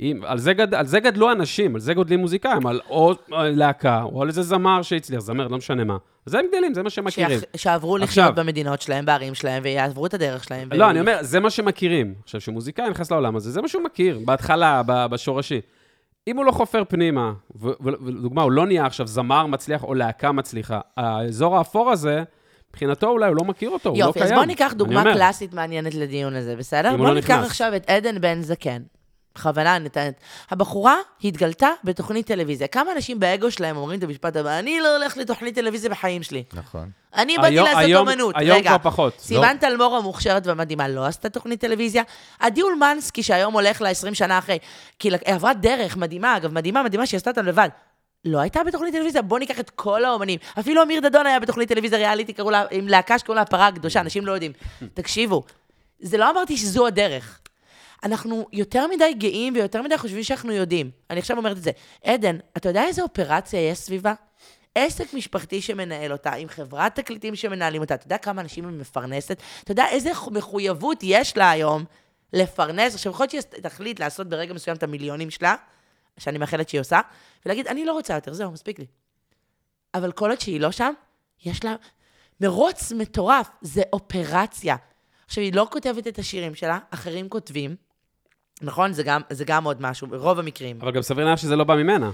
אם, על, זה גד, על זה גדלו אנשים, על זה גודלים מוזיקאים, על או אה, להקה, או על איזה זמר שהצליח, זמר, לא משנה מה. זה הם גדלים, זה מה שהם מכירים. שעברו לחיות עכשיו- במדינות שלהם, בערים שלהם, ויעברו את הדרך שלהם. לא, ו- אני אומר, זה מה שמכירים. עכשיו, כשמוזיקאי נכנס לעולם הזה, זה מה שהוא מכיר, בהתחלה, ב- בשורשי. אם הוא לא חופר פנימה, ולדוגמה, הוא לא נהיה עכשיו זמר מצליח או להקה מצליחה, האזור האפור הזה, מבחינתו אולי הוא לא מכיר אותו, הוא לא יופי, קיים. אז בואו ניקח דוגמה קלאסית מעניינת לדיון הזה, בסדר? בואו לא ניקח נכנס. עכשיו את עדן בן זקן. בכוונה אני נותנת. הבחורה התגלתה בתוכנית טלוויזיה. כמה אנשים באגו שלהם אומרים את המשפט הבא, אני לא הולך לתוכנית טלוויזיה בחיים שלי. נכון. אני באתי לעשות היום- אומנות. היום רגע, כבר פחות. סיוון תלמור המוכשרת והמדהימה לא עשתה תוכנית טלוויזיה. עדי אולמנסקי, שהיום הולך ל-20 שנה אחרי, כי היא עברה דרך מדהימה, אגב, מדהימה, מדהימה, שהיא עשתה אותה לבד. לא הייתה בתוכנית טלוויזיה, בואו ניקח את כל האומנים. אפילו אמיר דדון היה בתוכנית טלוויזיה ריאליטי, קראו לה, עם להקה שקראו לה הפרה הקדושה, אנשים לא יודעים. תקשיבו, זה לא אמרתי שזו הדרך. אנחנו יותר מדי גאים ויותר מדי חושבים שאנחנו יודעים. אני עכשיו אומרת את זה. עדן, אתה יודע איזה אופרציה יש סביבה? עסק משפחתי שמנהל אותה, עם חברת תקליטים שמנהלים אותה, אתה יודע כמה אנשים היא מפרנסת? אתה יודע איזה מחויבות יש לה היום לפרנס? עכשיו, יכול להיות שהיא תחליט לעשות ברגע מסוים את המיליונים שלה, שאני מאחלת שהיא עושה, ולהגיד, אני לא רוצה יותר, זהו, מספיק לי. אבל כל עוד שהיא לא שם, יש לה מרוץ מטורף, זה אופרציה. עכשיו, היא לא כותבת את השירים שלה, אחרים כותבים, נכון? זה גם, זה גם עוד משהו, ברוב המקרים. אבל גם סביר להניח שזה לא בא ממנה.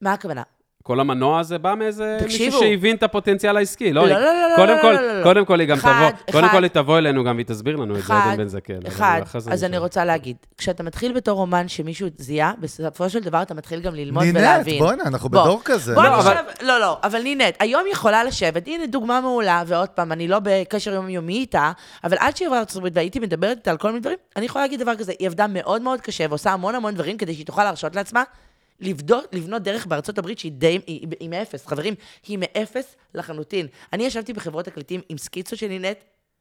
מה הכוונה? כל המנוע הזה בא מאיזה. מישהו שהבין את הפוטנציאל העסקי. לא, לא, היא- לא, לא, לא, קודם לא, כל, לא, לא, לא. קודם כל היא גם אחד, תבוא, קודם אחד. כל היא תבוא אלינו גם והיא תסביר לנו את זה, אחד, עדן בן זקן. אחד, זה אז אני. רוצה להגיד, כשאתה מתחיל בתור אומן שמישהו זיהה, בסופו של דבר אתה מתחיל גם ללמוד נינט, ולהבין. בוא'נה, אנחנו בוא, בדור כזה. בוא לא, אבל- לא, לא, אבל נינט, היום יכולה לשבת, הנה דוגמה מעולה, ועוד פעם, אני לא בקשר יומיומי איתה, אבל עד שהיא עברה לארצות הברית והייתי מדברת איתה על כל מיני דברים, אני יכולה להגיד דבר כזה, היא עבדה מאוד מאוד קשה ועושה המון המון דברים כדי שהיא תוכל להרשות לעצמה לבדות, לבנות דרך בארצות הברית שהיא די, היא, היא מאפס. חברים, היא מאפס לחלוטין. אני ישבתי בחברות תקליטים עם סקיצות של נינט,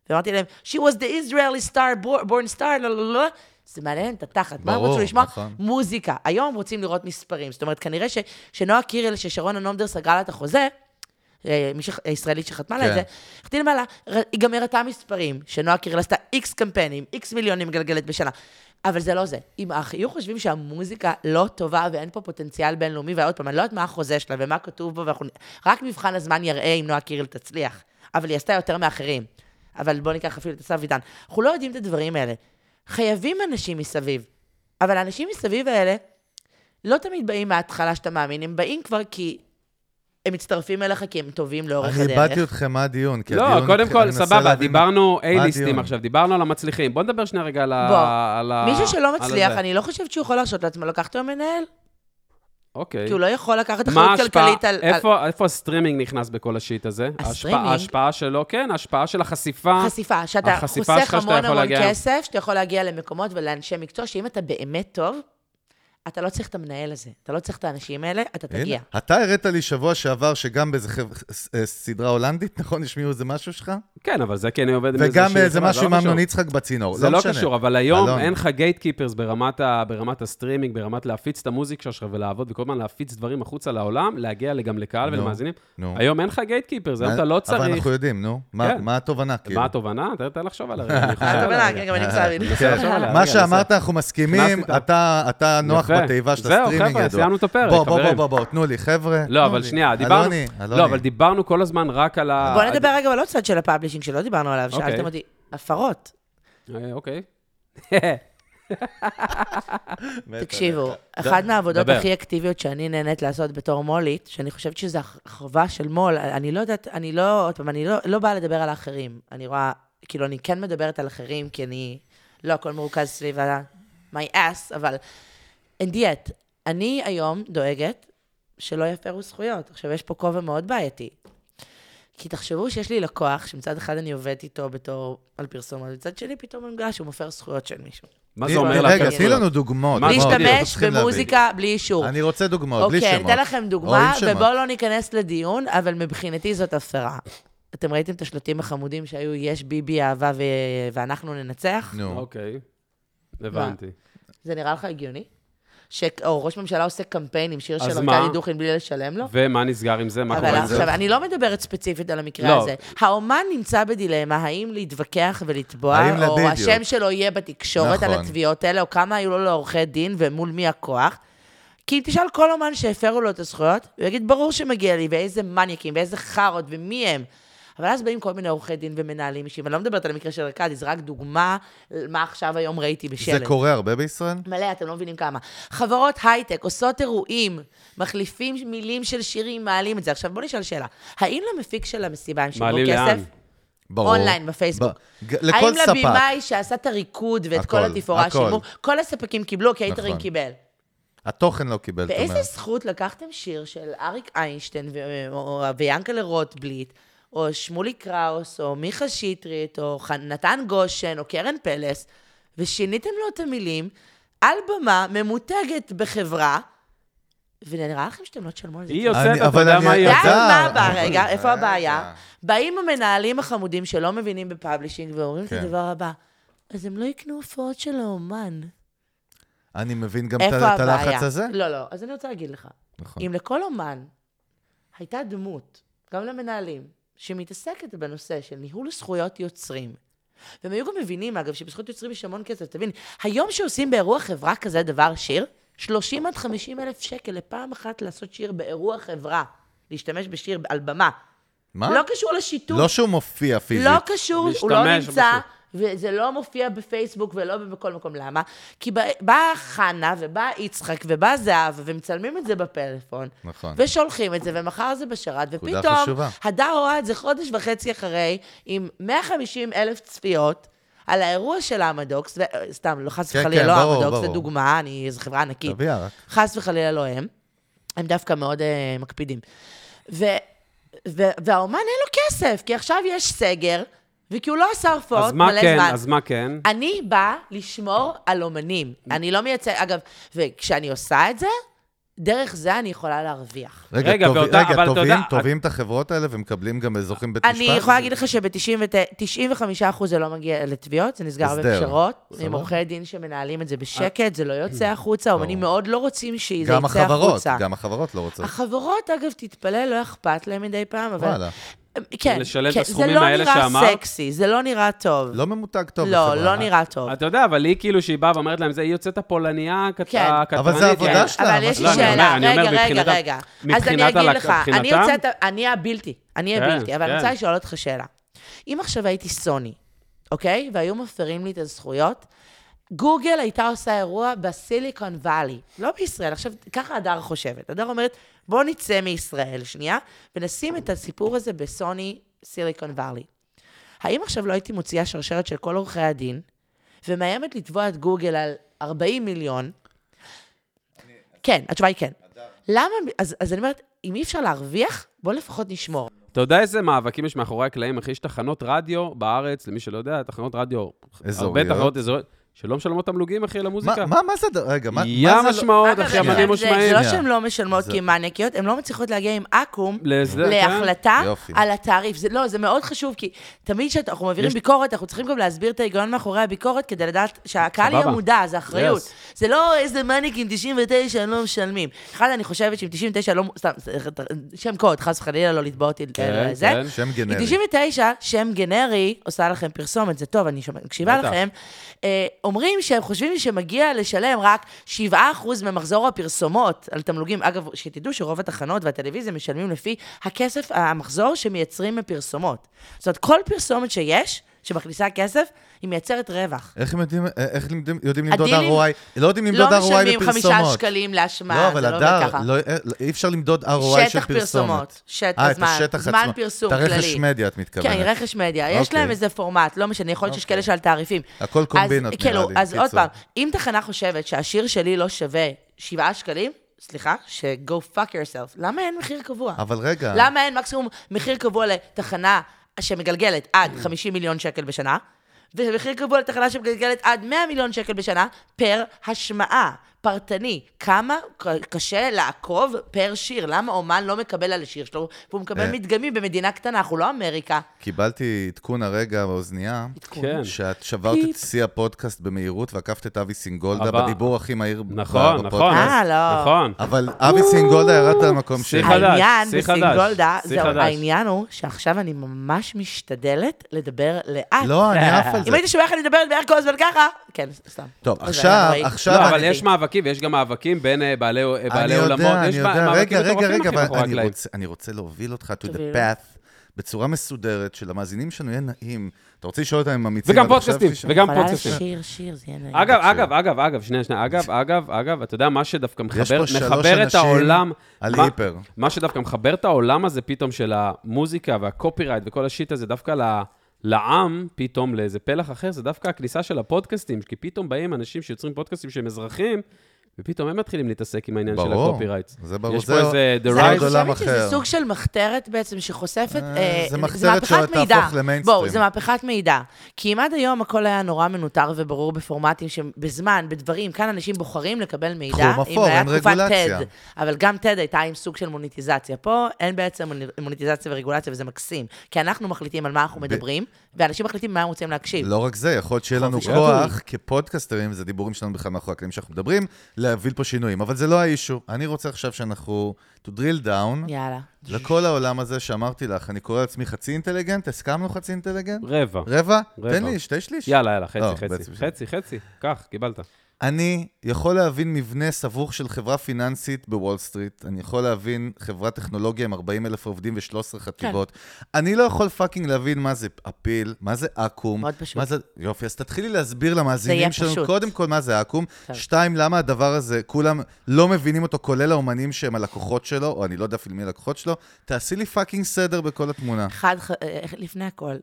ואמרתי להם, she was the Israeli star, born, star, לא, לא, לא. זה מעניין את התחת. מה הם ברור, רצו לשמוע? נכון. מוזיקה. היום הם רוצים לראות מספרים. זאת אומרת, כנראה ש, שנועה קירל, ששרונה נומדר סגרה לה את החוזה, אה, מישהי ישראלית שחתמה לה את כן. זה, החתימה לה, היא גם הראתה מספרים, שנועה קירל עשתה איקס קמפיינים, איקס מיליונים מגלגלת בשנה. אבל זה לא זה. אם היו חושבים שהמוזיקה לא טובה ואין פה פוטנציאל בינלאומי, ועוד פעם, אני לא יודעת מה החוזה שלה ומה כתוב בו, ואנחנו... רק מבחן הזמן יראה אם נועה קירל תצליח. אבל היא עשתה יותר מאחרים. אבל בואו ניקח אפילו את אסף עידן. אנחנו לא יודעים את הדברים האלה. חייבים אנשים מסביב. אבל האנשים מסביב האלה לא תמיד באים מההתחלה שאתה מאמין, הם באים כבר כי הם מצטרפים אליך כי הם טובים לאורך אני הדרך. איבדתי אתכם מה הדיון, כי לא, הדיון... קודם אני כל, סבבה, דיברנו A-ליסטים הדיון? עכשיו, דיברנו על המצליחים. בוא נדבר שנייה רגע על ה... בוא, מישהו שלא מצליח. אני לא חושבת שהוא יכול להרשות לעצמו לקחת אותו מנהל. אוקיי. כי הוא לא יכול לקחת מה אחריות כלכלית על... איפה, איפה הסטרימינג נכנס בכל ה shit הזה? הסטרימינג? ההשפעה- שלו, כן, ההשפעה של החשיפה. חשיפה, שאתה חוסך המון המון כסף, שאתה יכול להגיע למקומות ולאנשי מקצוע, שאם אתה באמת טוב, אתה לא צריך את המנהל הזה, אתה לא צריך את האנשים האלה, אתה תגיע. הנה, אתה הראת לי שבוע שעבר שגם באיזה חב- ס- אה, סדרה הולנדית, נכון? השמיעו איזה משהו שלך? כן, אבל זה כי אני עובד עם וגם איזושהי איזה חברה, משהו זה עם לא אמנון. יצחק בצינור. זה לא משנה. קשור, אבל היום אלון. אין לך gatekeepers ברמת, ה, ברמת הסטרימינג, ברמת להפיץ את המוזיקה שלך ולעבוד וכל הזמן להפיץ דברים החוצה לעולם, להגיע גם לקהל נו, ולמאזינים. נו. היום אין לך gatekeepers, היום אתה לא אבל צריך... אנחנו יודעים, נו. מה- כן. מה התובנה, כאילו? מה התובנה? תן תן לחשוב עליה אבל כן. מה שאמרת, אנחנו מסכימים. אתה אתה נוח. בתיבה של זהו, הסטרימינג חבר'ה, ידוע. סיימנו את הפרק, בוא, בוא, חברים. בוא, בוא, תנו לי, חבר'ה. לא, אבל לי. שנייה, דיברנו... אלוני, אלוני. לא, אבל דיברנו כל הזמן רק על ה... בוא נדבר רגע על עוד צד של ה publishing שלא דיברנו עליו, אוקיי. שאלתם אותי, הפרות. אה, אוקיי. <laughs> תקשיבו, אחת מהעבודות. הכי אקטיביות שאני נהנית לעשות בתור מולית, שאני חושבת שזו החובה של מו"ל, אני לא יודעת, אני לא, עוד פעם, אני לא, לא באה לדבר על האחרים. אני רואה, כאילו, אני כן מדברת על אחרים, כי אני, לא הכל מרוכז סביב ה... my ass, אבל אין דיאט. אני היום דואגת שלא יפרו זכויות. עכשיו, יש פה כובע מאוד בעייתי. כי תחשבו שיש לי לקוח, שמצד אחד אני עובדת איתו בתור על פרסום, אבל מצד שני פתאום אני מגלה שהוא מפר זכויות של מישהו. מה זה אומר רגע, להפר תני? לנו דוגמאות. להשתמש. במוזיקה בלי אישור. אני רוצה דוגמאות, בלי אוקיי, שמות. אני אתן לכם דוגמה. ובואו לא ניכנס לדיון, אבל מבחינתי זאת הפרה. אתם ראיתם את השלטים החמודים שהיו יש ביבי אהבה. ואנחנו ננצח? נו. אוקיי, הבנתי. זה נראה לך הגיוני? ש... או ראש ממשלה עושה קמפיין עם שיר של? ארכדי דוכין בלי לשלם לו? ומה נסגר עם זה? מה קורה עם זה? עכשיו, אני לא מדברת ספציפית על המקרה לא. הזה. האומן נמצא בדילמה, האם להתווכח ולתבוע, האם או לבדיוק. השם שלו יהיה בתקשורת על נכון. התביעות האלה, או כמה היו לו לעורכי דין ומול מי הכוח. כי אם תשאל כל אומן שהפרו לו את הזכויות, הוא יגיד, ברור שמגיע לי, ואיזה מניאקים, ואיזה חארות, ומי הם. אבל אז באים כל מיני עורכי דין ומנהלים אישיים. אני לא מדברת על המקרה של ארכדי, זה רק דוגמה מה עכשיו היום ראיתי בשלט. זה קורה הרבה בישראל? מלא, אתם לא מבינים כמה. חברות הייטק עושות אירועים, מחליפים מילים של שירים, מעלים את זה. עכשיו, בואו נשאל שאלה. האם למפיק של המסיבה הם שילמו מעלים כסף? לאן? ברור. אונליין, בפייסבוק. ב- לכל האם ספק. לבמאי שעשה את הריקוד ואת כל הכל, התפאורה הכל. שילמו? כל הספקים קיבלו, כי הקייטרינג נכון. קיבל. התוכן לא קיבל, זאת באיזה אומרת. זכות לקחתם שיר של אריק איינשטיין ו- ויאנקלה רוטבליט, או שמולי קראוס, או מיכה שטרית, או נתן גושן, או קרן פלס, ושיניתם לו את המילים על במה ממותגת בחברה, ונראה לכם שאתם לא תשלמו על זה? היא יוצאת, אתה אבל יודע מה היא יוצאת? מה הבעיה? רגע, איפה רגע. הבעיה? באים המנהלים החמודים שלא מבינים ב publishing ואומרים את כן. הדבר הבא, אז הם לא יקנו הופעות של האומן. אני מבין גם את? הלחץ הזה. לא, לא, אז אני רוצה להגיד לך. נכון. אם לכל אומן הייתה דמות, גם למנהלים, שמתעסקת בנושא של ניהול זכויות יוצרים, והם היו גם מבינים, אגב, שבזכות יוצרים יש המון כסף, תבין, היום שעושים באירוע חברה כזה דבר שיר, 30 עד 50 אלף שקל לפעם אחת לעשות שיר באירוע חברה, להשתמש בשיר על במה. מה? לא קשור לשיתוף, לא שהוא מופיע פיזית. לא קשור, הוא לא נמצא, בשיר. וזה לא מופיע בפייסבוק ולא בכל מקום. למה? כי בא- באה חנה ובא יצחק ובא זהב, ומצלמים את זה בפלאפון, נכון. ושולחים את זה, ומחר זה בשרת, ופתאום חשובה. הדר רואה את זה חודש וחצי אחרי, עם 150 אלף צפיות. על האירוע של האמדוקס, ו- סתם, לא חס כן, וחלילה, כן, לא ברור, האמדוקס, זה. דוגמה, אני, זו חברה ענקית. תביע רק. חס וחלילה לא הם. הם דווקא מאוד אה, מקפידים. ו, ו, והאומן אין לו כסף, כי עכשיו יש סגר, וכי הוא לא עשה הופעות אז מה מלא כן, זמן. אז מה כן? אני באה לשמור על אומנים. אני לא מייצג, אגב, וכשאני עושה את זה, דרך זה אני יכולה להרוויח. רגע, רגע, טוב- ואותה- רגע, אבל אתה תובעים- יודע- תובעים את החברות האלה ומקבלים גם זוכים בית משפט? אני יכולה להגיד לך שב-95% זה לא מגיע לתביעות, זה נסגר. בפשרות. עם עורכי דין שמנהלים את זה בשקט, זה לא יוצא החוצה, אומנים מאוד לא רוצים שזה יצא גם החוצה. החברות, גם החברות לא רוצות. החברות, אגב, תתפלא, לא אכפת להם מדי פעם, אבל... כן, לשלם את כן, הסכומים זה לא האלה נראה שאמרת? סקסי, זה לא נראה טוב. לא ממותג טוב לא, בחברה. לא נראה טוב. אתה יודע, אבל היא כאילו, שהיא באה ואומרת להם זה, היא יוצאת הפולניה כן. הקטרנית. אבל זה העבודה כן. שלה, אבל יש לי לא, שאלה, אני אומר, רגע, רגע, רגע. אז אני אגיד לך, אני? יוצאת, אני הבלתי, אני כן, הבלתי, אבל אני כן. רוצה לשאול אותך שאלה. אם עכשיו הייתי סוני, אוקיי? והיו מפרים לי את הזכויות, גוגל הייתה עושה אירוע בסיליקון וואלי, לא בישראל. עכשיו, ככה הדר חושבת. הדר אומרת, בואו נצא מישראל שנייה, ונשים את הסיפור הזה בסוני סיליקון וואלי. האם עכשיו לא הייתי מוציאה שרשרת של כל עורכי הדין, ומאיימת לתבוע את גוגל על 40 מיליון? כן, התשובה היא כן. למה, אז, אז אני אומרת, אם אי אפשר להרוויח, בוא לפחות נשמור. אתה יודע איזה מאבקים יש מאחורי הקלעים, אחי? יש תחנות רדיו בארץ, למי שלא יודע, תחנות רדיו, הרבה אזוריות. תחנות אזוריות, שלא משלמות תמלוגים, אחי, מה, למוזיקה. מה, מה זה, הד- רגע, מה, יא מה זה... לא- משמעות, אחי, אמנים זה- מושמעים. זה לא. שהן לא משלמות זה- כי הן מניאקיות, הן לא מצליחות להגיע עם אקו"ם לזה, כן. להחלטה יופי. על התעריף. זה לא, זה מאוד חשוב, כי תמיד כשאנחנו מעבירים יש- ביקורת, אנחנו צריכים גם להסביר את ההיגיון מאחורי הביקורת, כדי לדעת שהקהל יהיה. מודע, זה אחריות. Yes. זה לא איזה מניאקים 99 לא משלמים. אחד, אני חושבת שעם 99 לא... סתם, זה- שם קוד, חס וחלילה לא לתבוע אותי כן, לזה. כן. שם עם גנרי. 99, שם גנרי, עושה לכם פרסומת, זה טוב, אני שומע- מקשיבה. לכם. אומרים שהם חושבים שמגיע לשלם רק 7% ממחזור הפרסומות על תמלוגים. אגב, שתדעו שרוב התחנות והטלוויזיה משלמים לפי הכסף, המחזור שמייצרים מפרסומות. זאת אומרת, כל פרסומת שיש, שמכניסה כסף, היא מייצרת רווח. איך יודעים, איך הם יודעים- למדוד ROI? לא יודעים לא למדוד ROI משלמים בפרסומות. חמישה שקלים לא, להשמעה, אבל זה לא הדר. לא- אה, אי אפשר למדוד ROI של שטח פרסומת. פרסומות, שטח אה, את זמן, השטח זמן עצמו. פרסום את הרכש כללי. מדיה, את מתכוונת. כן, רכש מדיה. יש אוקיי. להם איזה פורמט, לא משנה, יכול להיות שיש אוקיי. כאלה שעל תעריפים. הכל קומבינות, נראה כאילו, לי, אז עוד. פעם, אם תחנה חושבת שהשיר שלי לא שווה 7 שקלים, סליחה, ש-go fuck yourself, למה אין מחיר קבוע? אבל רגע, למה אין מקסימום מחיר קבוע לתחנה שמגלגלת עד 50 מיליון שקל בשנה, ומחיר קבוע לתחנה שמגלגלת עד 100 מיליון שקל בשנה פר השמעה, פרטני. כמה קשה לעקוב פר שיר? למה אומן לא מקבל על השיר שלו, והוא מקבל אה. מדגמים במדינה קטנה, אנחנו לא אמריקה. קיבלתי עדכון הרגע באוזנייה, כן. שאת שברת את שיא הפודקאסט במהירות ועקפת את אבי סינגולדה אבל- בדיבור הכי מהיר נכון, נכון. אה, לא. נכון. אבל אבי סינגולדה ירד למקום שיא שלי. חדש, העניין שיא חדש, בסינגולדה, שיא זהו, חדש. העניין הוא שעכשיו אני ממש משתדלת לדבר לאט. לא, אני עף על אם זה. היית שומע איך אני מדברת בערך כל הזמן ככה, כן, סתם. טוב, עכשיו-. עכשיו לא, אבל יש מאבקים, ויש גם מאבקים בין אה, בעלי אה, אני בעלי יודע. אני יודע. רגע, רגע, רגע, אבל אני. רוצה- אני להוביל אותך to the path בצורה מסודרת, שלמאזינים שלנו יהיה נעים. אתה רוצה לשאול אותם אם אמיצים? וגם פודקאסטים? וגם פודקאסטים. לשיר שיר, זה יהיה נעים. אגב. אגב, אגב, אגב, שנייה, שנייה, אגב, אגב, אגב, אתה יודע, מה שדווקא מחבר, פה שלוש מחבר את אנשים העולם... על מה- היפר. מה שדווקא מחבר את העולם הזה פתאום של המוזיקה והקופירייט וכל השיט הזה, דווקא ל- לעם, פתאום לאיזה פלח אחר, זה דווקא הכניסה של הפודקאסטים, כי פתאום באים אנשים שיוצרים פודקאסטים שהם אזרחים, ופתאום הם מתחילים להתעסק עם העניין של ברור. הקופירייט. זה ברור. יש זה- פה איזה The זה זה, אני עוד עולם חושבת שזה אחר. סוג של מחתרת בעצם שחושפת, אה, אה, זה זה מחתרת שתהפוך. למיינסטרים. בואו, זה מהפכת מידע. כי אם עד היום הכל היה נורא מנוטר וברור בפורמטים שבזמן, בדברים, כאן אנשים בוחרים לקבל מידע. תחום אפור, אם היה אין תקופת רגולציה. TED, אבל גם TED הייתה עם סוג של מוניטיזציה. פה אין בעצם מוני- מוניטיזציה ורגולציה, וזה מקסים. כי אנחנו מחליטים על מה אנחנו מדברים, ואנשים מחליטים מה הם רוצים להקשיב. לא רק זה, יכול להיות שיהיה לנו כוח כפודקאסטרים, זה דיבורים שלנו בכלל מאחורי הקלעים שאנחנו מדברים, להביא פה שינויים. אבל זה לא האישו. אני רוצה עכשיו שאנחנו, to drill down, יאללה. לכל העולם הזה שאמרתי לך, אני קורא לעצמי חצי אינטליגנט, הסכמנו חצי אינטליגנט? רבע. רבע? רבע. תן לי, שתי שליש. יאללה, יאללה, לא, חצי, בעצם חצי. חצי, חצי, קח, קיבלת. אני יכול להבין מבנה סבוך של חברה פיננסית בוול סטריט, אני יכול להבין חברת טכנולוגיה עם 40 אלף עובדים ו-13 חטיבות. אני לא יכול fucking להבין מה זה אפיל, מה זה אקו"ם. מאוד פשוט. מה זה... יופי, אז תתחילי להסביר למאזינים שלנו, פשוט. קודם כל, מה זה אקו"ם. טוב. שתיים, למה הדבר הזה, כולם לא מבינים אותו, כולל האומנים שהם הלקוחות שלו, או אני לא יודע אפילו מי הלקוחות שלו. תעשי לי fucking סדר בכל התמונה. אחד, אה, לפני הכל,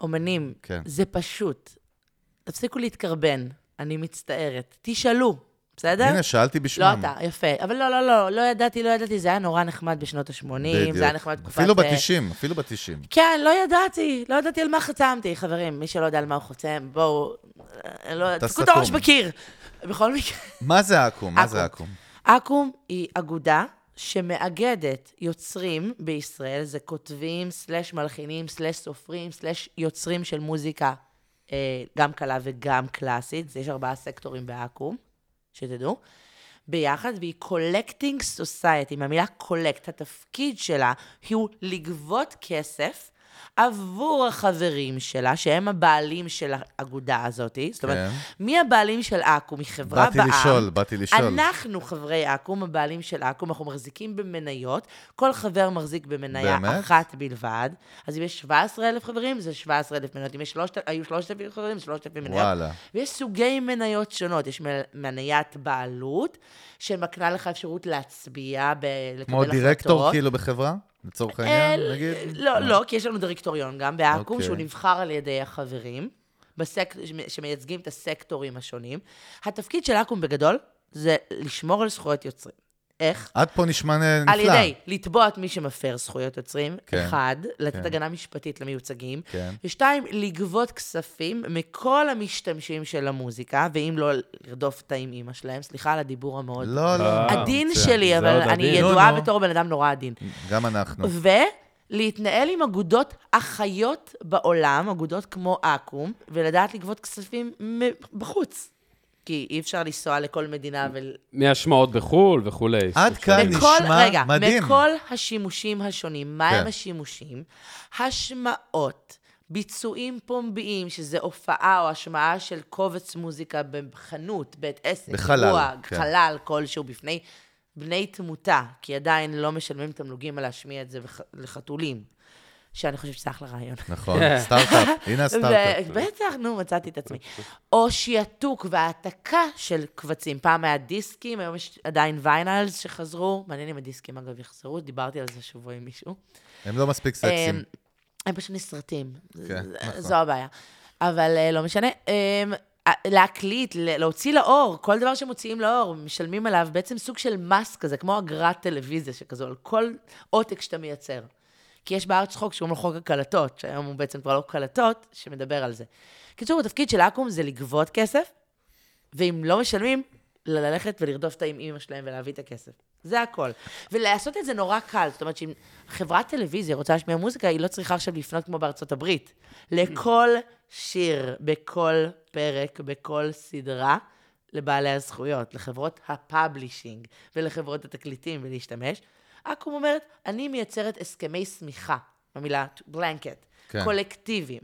אומנים, כן. זה פשוט. תפסיקו להתקרבן, אני מצטערת. תשאלו, בסדר? הנה, שאלתי לא בשמם. אתה, יפה. אבל לא, לא, לא, לא ידעתי, לא ידעתי, זה היה נורא נחמד בשנות ה-80, בדיוק. זה היה נחמד בתקופת... אפילו אה, ב-90, אפילו ב-90. כן, לא ידעתי, לא ידעתי על מה חתמתי, חברים. מי שלא יודע על מה הוא חותם, בואו, אה, לא, תפקו את הראש. בקיר. בכל מקרה. מה זה אקו"ם? מה זה אקו"ם. אקו"ם? אקו"ם היא אגודה שמאגדת יוצרים בישראל, זה כותבים, סלש מלחינים, סלש סופרים, סלש יוצרים של מוזיקה, גם קלה וגם קלאסית, יש ארבעה סקטורים באקו"ם, שתדעו, ביחד, והיא collecting society, מהמילה collect, התפקיד שלה הוא לגבות כסף. עבור החברים שלה, שהם הבעלים של האגודה הזאת. זאת אומרת, כן. מי הבעלים של אקו"ם? היא חברה באתי בעם. לשאול, באתי לשאול. אנחנו חברי אקו"ם, הבעלים של אקו"ם, אנחנו מחזיקים במניות, כל חבר מחזיק במניה באמת? אחת בלבד. אז אם יש 17,000 חברים, זה 17,000 מניות. אם יש 3, היו 3,000 חברים, זה 3,000 מניות. וואלה. ויש סוגי מניות שונות. יש מניית בעלות, שמקנה לך אפשרות להצביע, ב- לקבל כמו החלטות. דירקטור כאילו בחברה? לצורך העניין, אה, נגיד? לא, לא, כי יש לנו דירקטוריון גם באקו"ם, אוקיי. שהוא נבחר על ידי החברים, בסק... שמייצגים את הסקטורים השונים. התפקיד של אקו"ם בגדול זה לשמור על זכויות יוצרים. איך? עד פה נשמע נפלא. על ידי לתבוע את מי שמפר זכויות יוצרים, כן, אחד, לתת כן. הגנה משפטית למיוצגים, כן. ושתיים, לגבות כספים מכל המשתמשים של המוזיקה, ואם לא, לרדוף אותה עם אימא שלהם, סליחה על הדיבור המאוד לא, לא. עדין זה- שלי, זה אבל אני עדין. ידועה נו, נו. בתור בן אדם נורא עדין. גם אנחנו. ולהתנהל עם אגודות אחיות בעולם, אגודות כמו אקו"ם, ולדעת לגבות כספים בחוץ. כי אי אפשר לנסוע לכל מדינה ול... מהשמעות בחו"ל וכולי. עד כאן מכל, נשמע רגע, מדהים. מכל השימושים השונים, מה כן. השימושים? השמעות, ביצועים פומביים, שזה הופעה או השמעה של קובץ מוזיקה בחנות, בית עסק, בחלל, אירוע, כן. חלל כלשהו בפני בני תמותה, כי עדיין לא משלמים תמלוגים על להשמיע את זה לחתולים, שאני חושבת שזה אחלה רעיון. נכון, סטארט-אפ. <laughs> הנה הסטארט-אפ. בטח, נו, מצאתי את עצמי. או שיעתוק והעתקה של קבצים. פעם היה דיסקים, היום יש עדיין ויינלס שחזרו. מעניין אם הדיסקים, אגב, יחזרו, דיברתי על זה השבוע עם מישהו. הם לא מספיק סקסים. אמ, הם פשוט נסרטים. כן, נכון. זו הבעיה. אבל אה, לא משנה. אמ, להקליט, להוציא לאור, כל דבר שמוציאים לאור, משלמים עליו בעצם סוג של מס כזה, כמו אגרת טלוויזיה שכזו, על כל עותק שאתה מייצר. כי יש בארץ חוק שקוראים לו חוק הקלטות, שהיום הוא בעצם כבר לא קלטות, שמדבר על זה. קיצור, התפקיד של אקו"ם זה לגבות כסף, ואם לא משלמים, ללכת ולרדוף אותה עם אימא שלהם ולהביא את הכסף. זה הכל. ולעשות את זה נורא קל. זאת אומרת שאם חברת טלוויזיה רוצה להשמיע מוזיקה, היא לא צריכה עכשיו לפנות כמו בארצות הברית. לכל שיר, בכל פרק, בכל סדרה, לבעלי הזכויות, לחברות ה publishing ולחברות התקליטים ולהשתמש. אקו"ם אומרת, אני מייצרת הסכמי סמיכה, במילה blanket, כן. קולקטיביים.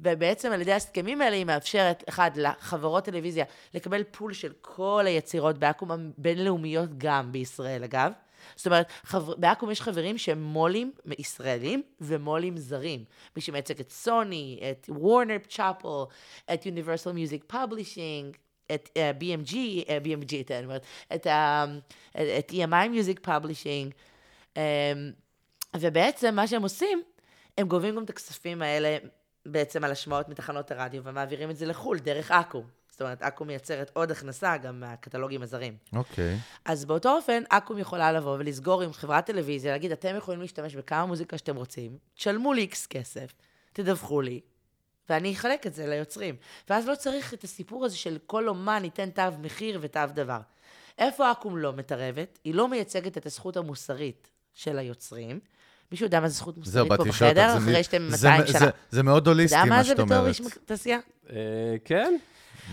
ובעצם על ידי ההסכמים האלה היא מאפשרת, אחד, לחברות טלוויזיה לקבל פול של כל היצירות באקו"ם הבינלאומיות גם בישראל, אגב. זאת אומרת, חבר... באקו"ם יש חברים שהם מו"לים ישראלים ומו"לים זרים. מי שמייצג את סוני, את וורנר צ'אפל, את Universal Music Publishing, את uh, BMG, uh, BMG, את, אומרת, את, uh, את EMI Music Publishing. Um, ובעצם מה שהם עושים, הם גובים גם את הכספים האלה בעצם על השמעות מתחנות הרדיו, ומעבירים את זה לחו"ל, דרך אקו"ם. זאת אומרת, אקו"ם מייצרת עוד הכנסה גם מהקטלוגים הזרים. אוקיי. אז באותו אופן, אקו"ם יכולה לבוא ולסגור עם חברת טלוויזיה, להגיד, אתם יכולים להשתמש בכמה מוזיקה שאתם רוצים, תשלמו לי איקס כסף, תדווחו לי, ואני אחלק את זה ליוצרים. ואז לא צריך את הסיפור הזה של כל אומן ייתן תו מחיר ותו דבר. איפה אקו"ם לא מתערבת? היא לא מייצגת את הזכות המוסרית של היוצרים. מישהו יודע מה זה זכות מוסרית פה בחדר, זה אחרי שאתם זה- 200 זה- שנה? זה מאוד אתה הוליסטי, יודע מה מה זה שאת בתור אומרת. איש תעשייה? אה, כן.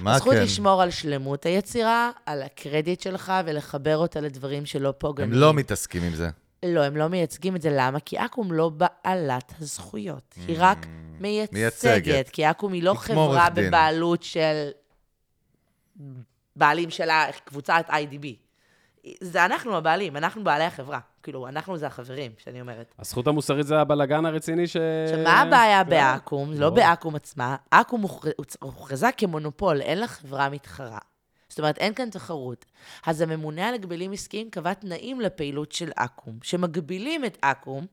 מה הזכות כן? לשמור על שלמות היצירה, על הקרדיט שלך, ולחבר אותה לדברים שלא הם פוגעניים. לא מתעסקים עם זה. לא, הם לא מייצגים את זה. למה? כי אקו"ם לא בעלת הזכויות. היא רק מייצגת. Mm, מייצגת. כי אקו"ם היא לא חברה דין. בבעלות של בעלים שלה, קבוצת IDB. זה אנחנו הבעלים, אנחנו בעלי החברה. כאילו, אנחנו זה החברים, שאני אומרת. הזכות המוסרית זה הבלגן הרציני ש... עכשיו, מה הבעיה כן. באקו"ם? לא ברור. באקו"ם עצמה. אקו"ם הוכר- הוכרזה כמונופול, אין לה חברה מתחרה. זאת אומרת, אין כאן תחרות. אז הממונה על הגבלים עסקיים קבע תנאים לפעילות של אקו"ם, שמגבילים את אקו"ם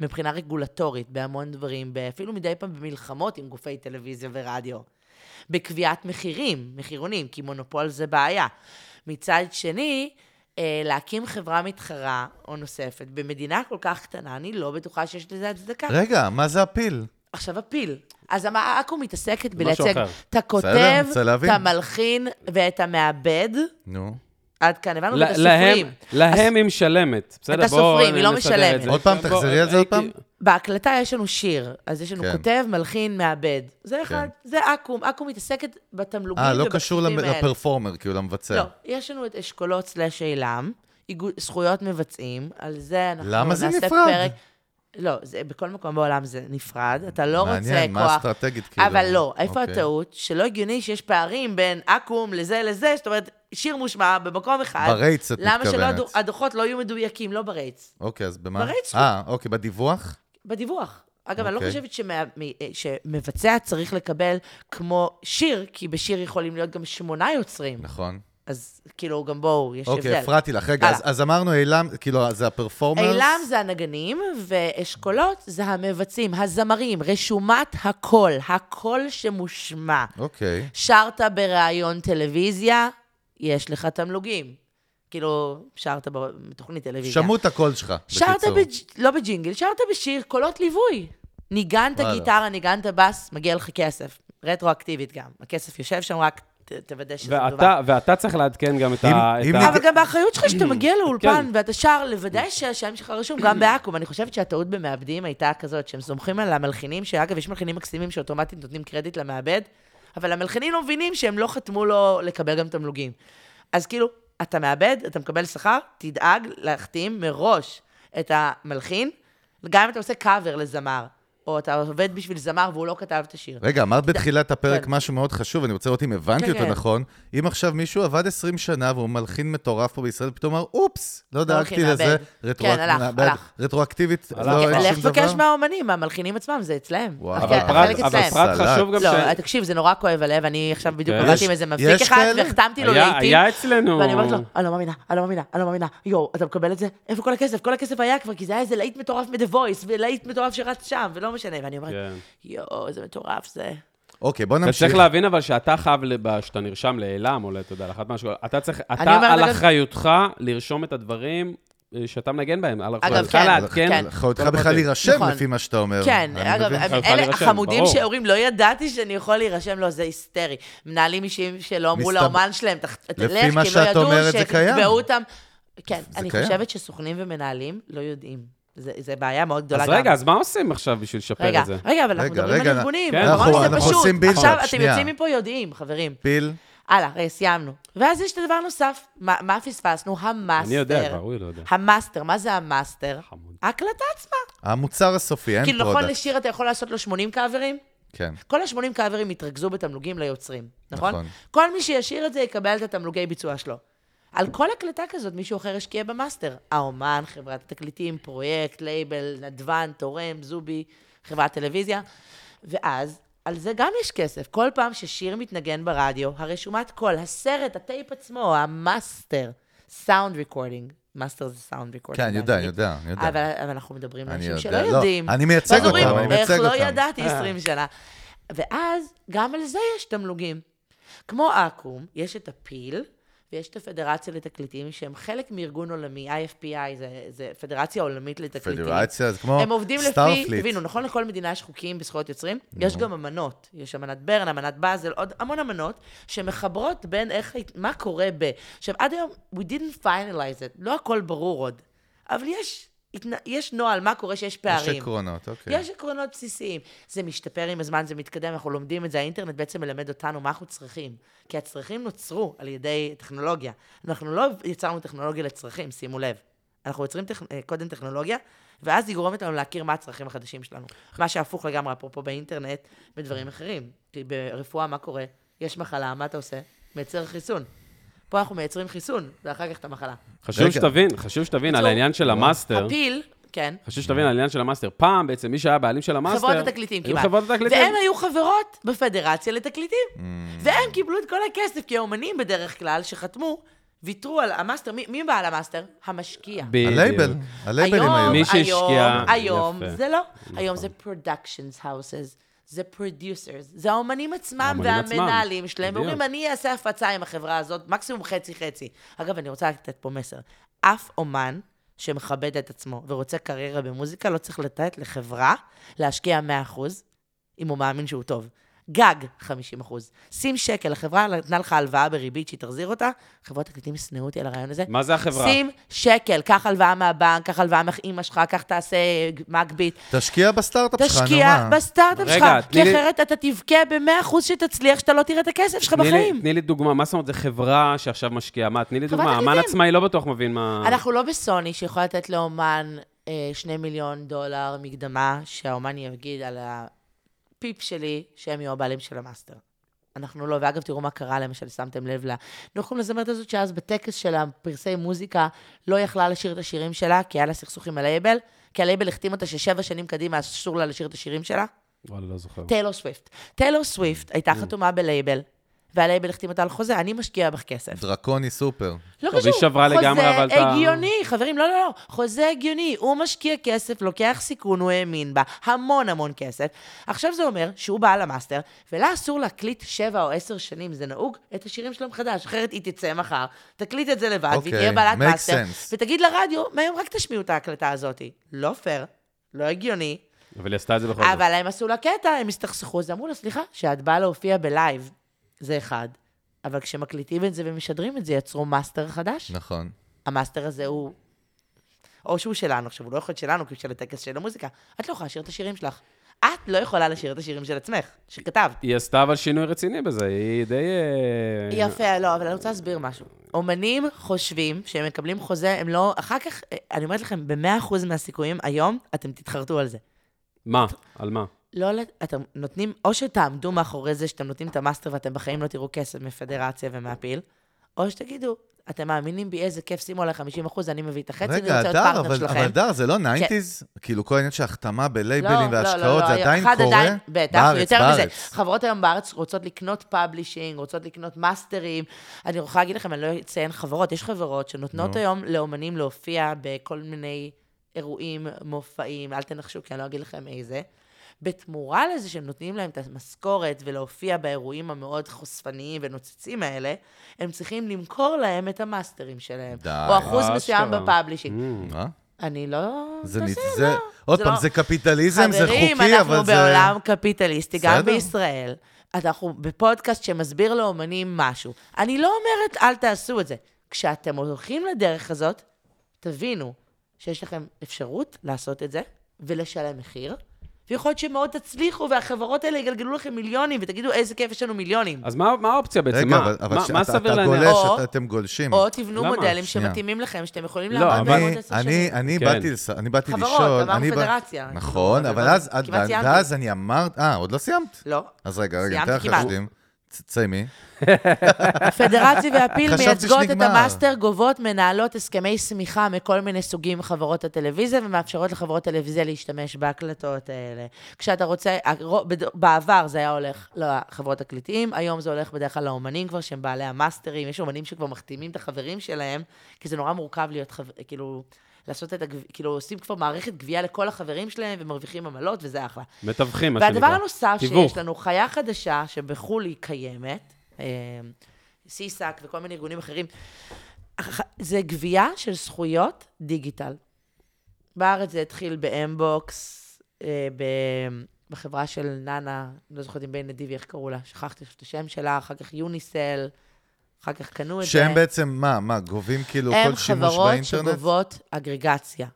מבחינה רגולטורית בהמון דברים, אפילו מדי פעם במלחמות עם גופי טלוויזיה ורדיו. בקביעת מחירים, מחירונים, כי מונופול זה בעיה. מצד שני, אה, להקים חברה מתחרה או נוספת במדינה כל כך קטנה, אני לא בטוחה שיש לזה הצדקה. רגע, מה זה הפיל? עכשיו הפיל. אז אקו"ם מתעסקת בלייצג אחר. את הכותב, בסדר, רוצה להבין. את המלחין ואת המעבד. נו. עד כאן, הבנו? להם, הסופרים. להם היא משלמת. בסדר, בואו הסופרים, היא לא משלמת. את זה. עוד פעם, תחזרי על זה עוד פעם. בהקלטה יש לנו שיר, אז יש לנו כן. כותב, מלחין, מעבד. זה אחד, זה אקו"ם. אקו"ם מתעסקת בתמלוגים אה, לא קשור. לפרפורמר, כאילו למבצע. לא, יש לנו את אשכולות סלאש אילם, זכויות מבצעים, על זה אנחנו למה זה נעשה נפרד? לא, זה, בכל מקום בעולם זה נפרד, אתה לא רוצה כוח... מעניין, מה האסטרטגית, כאילו? אבל לא, איפה אוקיי. הטעות? שלא הגיוני שיש פערים בין אקו"ם לזה לזה, זאת אומרת, שיר מושמע במקום אחד. ברייטס את למה מתכוונת. הדו- הדוחות לא יהיו מדויקים? לא ברייטס, אוקיי, אז במה? ברייטס. אה, אוקיי, בדיווח? בדיווח. אגב, אני לא אוקיי. חושבת שמה- אה, שמבצע צריך לקבל כמו שיר, כי בשיר יכולים להיות גם שמונה יוצרים. נכון. אז כאילו, גם בואו, יש הבדל. אוקיי, הפרעתי לך. רגע, אז-. אז אמרנו אילם, כאילו, זה הפרפורמרס? אילם זה הנגנים, ואשכולות זה המבצעים, הזמרים, רשומת הקול, הקול שמושמע. אוקיי. שרת בריאיון טלוויזיה, יש לך תמלוגים. כאילו, שרת בתוכנית טלוויזיה. שמעו את הקול שלך, שרת, בקיצור. בג'... לא בג'ינגל, שרת בשיר, קולות ליווי. ניגנת. גיטרה, ניגנת בס, מגיע לך כסף. רטרואקטיבית גם. הכסף יושב שם, רק תוודא שזה מדובר. ואתה, ואתה צריך לעדכן גם את אם- ה... אם את ה... אבל גם באחריות שלך שאתה מגיע לאולפן כן. ואתה שר, לוודא שהשם שלך רשום גם בעכו"ם. אני חושבת שהטעות במעבדים הייתה כזאת, שהם סומכים על המלחינים, שאגב, יש מלחינים מקסימים שאוטומטית נותנים קרדיט למעבד, אבל המלחינים לא מבינים שהם לא חתמו לו לקבל גם תמלוגים. אז כאילו, אתה מעבד, אתה מקבל שכר, תדאג להחתים מראש את המלחין, גם אם אתה עושה קאבר לזמר, או אתה עובד בשביל זמר והוא לא כתב את השיר. רגע, אמרת בתחילת הפרק כן. משהו מאוד חשוב, אני רוצה לראות אם הבנתי כן, אותו כן. נכון. אם עכשיו מישהו עבד 20 שנה והוא מלחין מטורף פה בישראל, פתאום אמר, אופס, לא דאגתי מלחין, לזה. רטרואק- כן, הלך, מאבד. הלך. רטרואקטיבית, הלך. לא כן, אין לך שום תבקש דבר. מהאומנים, מהמלחינים עצמם, זה אצלם. וואו. החלק- אבל פרט, אבל. פרט. חשוב גם ש... לא, תקשיב, זה נורא כואב הלב, אני עכשיו בדיוק כן. עבדתי עם איזה מפיק יש אחד? והחתמתי לו לעיתים. היה אצלנו... ואני אומרת לו, אני לא מאמינה, אני לא מאמינה, אני לא מאמינה, לא. יואו, אתה מקבל את זה? איפה כל הכסף? כל הכסף היה כבר, כי זה היה איזה להיט מטורף מ-The Voice, ולהיט מטורף שרץ שם, ולא משנה. ואני אומרת, כן. יואו, איזה מטורף זה. אוקיי, בוא אתה נמשיך. צריך להבין אבל שאתה חייב, לב- שאתה נרשם לאעלם, או אתה יודע, לאחת משהו, אתה צריך, אתה על אחריותך לרשום את הדברים אה, שאתה מנגן בהם, על אחריותך כן, לעדכן. כן. כל בכלל. להירשם נכון. לפי מה שאתה אומר. כן, אני אגב. הם- אלה החמודים. שאומרים, לא ידעתי שאני יכול להירשם, לא, זה היסטרי. מנהלים אישיים שלא אמרו לאומן שלהם, "תח- תלך, לפי מה כי לא שאת ידעו אומרת, זה קיים. שיתבעו אותם. כן, אני. חושבת שסוכנים ומנהלים לא יודעים. זה זה בעיה מאוד גדולה אז גם. רגע, אז מה עושים עכשיו בשביל לשפר רגע, את זה? רגע, אבל אנחנו רגע, מדברים על ארגונים. כן. אמרנו אנחנו- שזה אנחנו פשוט. עושים build-up, עכשיו, אתם. יוצאים מפה יודעים, חברים. פיל, הלאה, רגע, סיימנו. ואז יש את הדבר נוסף. מה מה פספסנו? המאסטר. אני יודע, כבר, הוא לא יודע. המאסטר, מה זה המאסטר? חמוד. ההקלטה עצמה. המוצר הסופי, end כאילו, נכון product. לשיר אתה יכול לעשות לו 80 קאברים? כן. כל ה-80 קאברים יתרכזו בתמלוגים ליוצרים, נכון? נכון. כל מי שישיר את זה יקבל את התמלוגי ביצוע שלו. על כל הקלטה כזאת מישהו אחר השקיע במאסטר. האומן, חברת התקליטים, פרויקט, לייבל, נדבן, תורם, זובי, חברת טלוויזיה. ואז, על זה גם יש כסף. כל פעם ששיר מתנגן ברדיו, הרשומת קול, הסרט, הטייפ עצמו, המאסטר, sound recording. מאסטר זה sound recording. כן, אני יודע, אני יודע, אני יודע. אבל, אבל אנחנו מדברים על אנשים שלא לא, יודעים. אני מייצג אותם, אני איך מייצג לא אותם." ידעתי 20 שנה. ואז, גם על זה יש תמלוגים. כמו אקו"ם, יש את הפיל, ויש את הפדרציה לתקליטים, שהם חלק מארגון עולמי, IFPI, זה, זה פדרציה עולמית לתקליטים. פדרציה, זה כמו הם עובדים לפי, Starfleet. תבינו, נכון לכל מדינה יש חוקים בזכויות יוצרים? יש גם אמנות. יש אמנת ברן, אמנת באזל, עוד המון אמנות, שמחברות בין איך, מה קורה ב... עכשיו, עד היום, we didn't finalize it, לא הכל ברור עוד, אבל יש, יש נוהל, מה קורה שיש יש פערים. עקרונות, אוקיי. יש עקרונות בסיסיים. זה משתפר עם הזמן, זה מתקדם, אנחנו לומדים את זה, האינטרנט בעצם מלמד אותנו מה אנחנו צריכים. כי הצרכים נוצרו על ידי טכנולוגיה. אנחנו לא יצרנו טכנולוגיה לצרכים, שימו לב. אנחנו יוצרים טכ... אה, קודם טכנולוגיה, ואז היא גורמת לנו להכיר מה הצרכים החדשים שלנו. מה שהפוך לגמרי, אפרופו באינטרנט, בדברים אחרים. כי ברפואה, מה קורה? יש מחלה, מה אתה עושה? מייצר חיסון. פה אנחנו מייצרים חיסון, ואחר כך את המחלה. חשוב. שתבין, חשוב שתבין על העניין של המאסטר. הפיל, כן. חשוב שתבין על העניין של המאסטר. פעם בעצם מי שהיה בעלים של המאסטר... חברות התקליטים היו כמעט. חברות התקליטים. והם היו חברות בפדרציה לתקליטים. Mm. והם קיבלו את כל הכסף, כי האומנים בדרך כלל שחתמו, ויתרו על המאסטר. מי, מי בעל המאסטר? המשקיע. בדיוק. הלייבל, הלייבלים היום, היו. מי שהשקיע, היום, היום. זה לא. היום נכון. זה productions houses. זה producers, זה האומנים עצמם והמנהלים שלהם. ואומרים, אני אעשה הפצה עם החברה הזאת, מקסימום חצי-חצי. אגב, אני רוצה לתת פה מסר. אף אומן שמכבד את עצמו ורוצה קריירה במוזיקה, לא צריך לתת לחברה להשקיע 100%, אם הוא מאמין שהוא טוב. גג 50 אחוז. שים שקל, החברה נתנה לך הלוואה בריבית שהיא תחזיר אותה, חברות תקליטים ישנאו אותי על הרעיון הזה. מה זה החברה? שים שקל, קח הלוואה מהבנק, קח הלוואה מאמא שלך, קח תעשה מגביט. תשקיע בסטארט-אפ שלך, נו תשקיע מה. בסטארט-אפ שלך, כי לי- אחרת אתה תבכה ב-100% שתצליח, שאתה לא תראה את הכסף שלך בחיים. תני לי דוגמה, מה זאת אומרת, זה חברה שעכשיו משקיעה, מה, תני לי דוגמה, אמן. עצמאי לא בטוח מבין מה... אנחנו לא בסוני שיכולה לתת לאומן אה, שני מיליון דולר מקדמה, שהאומן יגיד על הפיפ שלי שהם יהיו הבעלים של המאסטר. אנחנו לא, ואגב, תראו מה קרה, למשל, שמתם לב לה. אנחנו יכולים לזמרת הזאת שאז בטקס של הפרסי מוזיקה לא יכלה לשיר את השירים שלה, כי היה לה סכסוך עם הלייבל, כי הלייבל החתים אותה ששבע שנים קדימה אסור לה לשיר את השירים שלה. וואלה, לא זוכר. טיילור סוויפט. טיילור סוויפט הייתה חתומה בלייבל, והלייבל החתים אותה על חוזה, אני משקיעה בך כסף. דרקוני סופר. לא חשוב, היא שברה לגמרי, אבל את חוזה ה- הגיוני, חברים, לא, לא, לא, חוזה הגיוני. הוא משקיע כסף, לוקח סיכון, הוא האמין בה, המון המון כסף. עכשיו זה אומר שהוא בעל המאסטר, ולה אסור להקליט שבע או עשר שנים, זה נהוג, את השירים שלו מחדש, אחרת היא תצא מחר, תקליט את זה לבד, והיא אוקיי, תהיה בעלת makes מאסטר, sense. ותגיד לרדיו, מהיום רק תשמיעו את ההקלטה הזאת. לא פייר, לא הגיוני, אבל היא עשתה את זה בכל זאת. אבל הם עשו לה קטע, הם הסתכסכו, אז אמרו לה, סליחה, שאת באה להופיע בלייב, זה אחד. אבל כשמקליטים את זה ומשדרים את זה, יצרו מאסטר חדש. נכון. המאסטר הזה הוא... או שהוא שלנו, עכשיו, הוא לא יכול להיות שלנו, כי הוא של הטקס של המוזיקה. את לא יכולה לשיר את השירים שלך. את לא יכולה לשיר את השירים של עצמך, שכתבת. היא עשתה אבל שינוי רציני בזה, היא די... אה, יפה, לא, אבל אני רוצה להסביר משהו. אומנים חושבים שהם מקבלים חוזה, הם לא... אחר כך, אה, אני אומרת לכם, ב-100% מהסיכויים, היום אתם תתחרטו על זה. מה? על מה? לא, אתם נותנים, או שתעמדו מאחורי זה שאתם נותנים את המאסטר ואתם בחיים לא תראו כסף מפדרציה ומהפיל, או שתגידו, אתם מאמינים בי, איזה כיף, שימו עליי 50 אחוז, אני מביא את החצי, אני רגע, רוצה להיות פרטנר אבל שלכם. כן. אבל הדר, זה לא 90's? כאילו, כל העניין של החתמה בלייבלים לא, והשקעות, זה עדיין אחד קורה? עדיין, בטח, בארץ, יותר מזה. בארץ. חברות היום בארץ רוצות לקנות publishing, רוצות לקנות מאסטרים. אני יכולה להגיד לכם, אני לא אציין חברות, יש חברות שנותנות נו. היום לאומנים להופיע בכל מיני אירועים, מופעים, אל תנחשו, כי אני לא אגיד לכם איזה. בתמורה לזה שהם נותנים להם את המשכורת ולהופיע באירועים המאוד חושפניים ונוצצים האלה, הם צריכים למכור להם את המאסטרים שלהם. די. או אחוז מסוים. ב publishing. מה? אני לא... זה, תעשי, נת- זה, לא. עוד זה פעם, לא- זה קפיטליזם, זה חברים, חוקי, אבל אנחנו זה... בעולם קפיטליסטי, גם בסדר. בישראל. אנחנו בפודקאסט שמסביר לאומנים משהו. אני לא אומרת, אל תעשו את זה. כשאתם הולכים לדרך הזאת, תבינו שיש לכם אפשרות לעשות את זה ולשלם מחיר, ויכול להיות שמאוד תצליחו, והחברות האלה יגלגלו לכם מיליונים, ותגידו, איזה כיף, יש לנו מיליונים. אז מה מה האופציה בעצם? רגע, מה? אבל, אבל מה- שאתה, מה סביר אתה? גולש, או- אתה, אתם גולשים. או תבנו למה? מודלים שנייה. שמתאימים לכם, שאתם יכולים לא, לעמוד אבל- בעוד אני, עשר אני, שנים. אני, כן. באתי, אני באתי חברות, לשאול... אמרנו אני בא- פדרציה. נכון, אבל אז, ואז- אני אמרת... אה, עוד לא סיימת? לא. אז רגע, רגע, סיימתי ניתן לך כמעט. להשלים. תסיימי. פדרציה והפיל מייצגות את. המאסטר, גובות, מנהלות הסכמי סמיכה מכל מיני סוגים חברות הטלוויזיה, ומאפשרות לחברות טלוויזיה להשתמש בהקלטות האלה. כשאתה רוצה, בעבר זה היה הולך לחברות תקליטים, היום זה הולך בדרך כלל לאומנים כבר, שהם בעלי המאסטרים, יש אומנים שכבר מחתימים את החברים שלהם, כי זה נורא מורכב להיות, חבר, כאילו... לעשות את הגב... כאילו, עושים כבר מערכת גבייה לכל החברים שלהם ומרוויחים עמלות, וזה אחלה. מתווכים, מה שנקרא. והדבר הנוסף. שיש לנו, חיה חדשה, שבחו"ל היא קיימת, אה, CISAC וכל מיני ארגונים אחרים, אח- זה גבייה של זכויות digital. בארץ זה התחיל באמבוקס, אה, ב- בחברה של נאנה, לא זוכרת אם בן נדיבי, איך קראו לה? שכחתי את השם שלה, אחר כך יוניסל, אחר כך קנו את זה. שהם בעצם, מה, מה, גובים כאילו הם כל שימוש חברות באינטרנט? שגובות אגרגציה,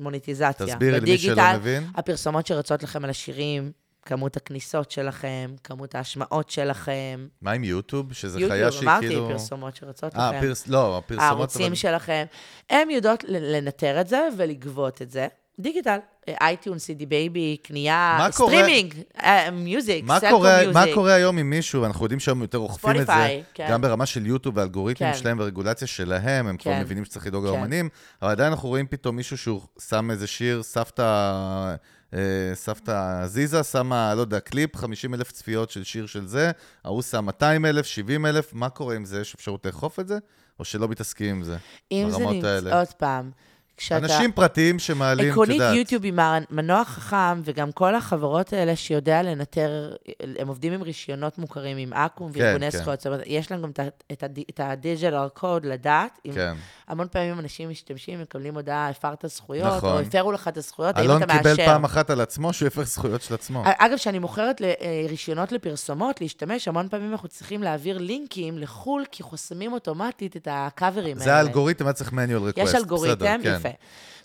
מוניטיזציה. תסבירי למי שלא מבין. הפרסומות שרצות לכם על השירים, כמות הכניסות שלכם, כמות ההשמעות שלכם. מה עם יוטיוב? שזה חיה יוטיוב, שהיא אמרתי, כאילו... פרסומות שרצות אה, לכם. פרס... לא, הפרסומות... הערוצים אבל- שלכם. הם יודעות לנטר את זה ולגבות את זה. digital, iTunes, CD Baby, קנייה, סטרימינג, אה, Music, סלקום Music. מה קורה היום עם מישהו, ואנחנו יודעים שהיום יותר אוכפים את זה, כן. גם ברמה של יוטיוב והאלגוריתמים כן. שלהם והרגולציה שלהם, הם כבר כן. מבינים שצריך לדאוג כן. לאמנים, אבל עדיין אנחנו רואים פתאום מישהו שהוא שם איזה שיר, סבתא, אה, סבתא זיזה שמה, לא יודע, קליפ, 50 אלף צפיות של שיר של זה, ההוא שם 200 אלף, 70 אלף, מה קורה עם זה? יש אפשרות לאכוף את זה? או שלא מתעסקים עם זה? אם זה ברמות נמצא, האלה. עוד פעם, כשאתה... אנשים פרטיים שמעלים, את עקרונית יודעת. יוטיוב היא מר- מנוע חכם, וגם כל החברות האלה שיודע לנטר, הם עובדים עם רישיונות מוכרים, עם אקו"ם כן, וארגוני כן. זכויות, זאת אומרת, יש להם גם את ה-digital code לדעת. כן. המון פעמים אנשים משתמשים, מקבלים הודעה, הפרת זכויות, נכון. או הפרו לך את הזכויות, האם אלון אתה מאשר? קיבל פעם אחת על עצמו שהוא הפר זכויות של עצמו. אגב, כשאני מוכרת אה, רישיונות לפרסומות, להשתמש, המון פעמים אנחנו צריכים להעביר לינקים לחו"ל, כי חוסמים אוטומטית את הקאברים האלה. זה האלגוריתם, היה צריך manual request. יש אלגוריתם, בסדר, כן. יפה.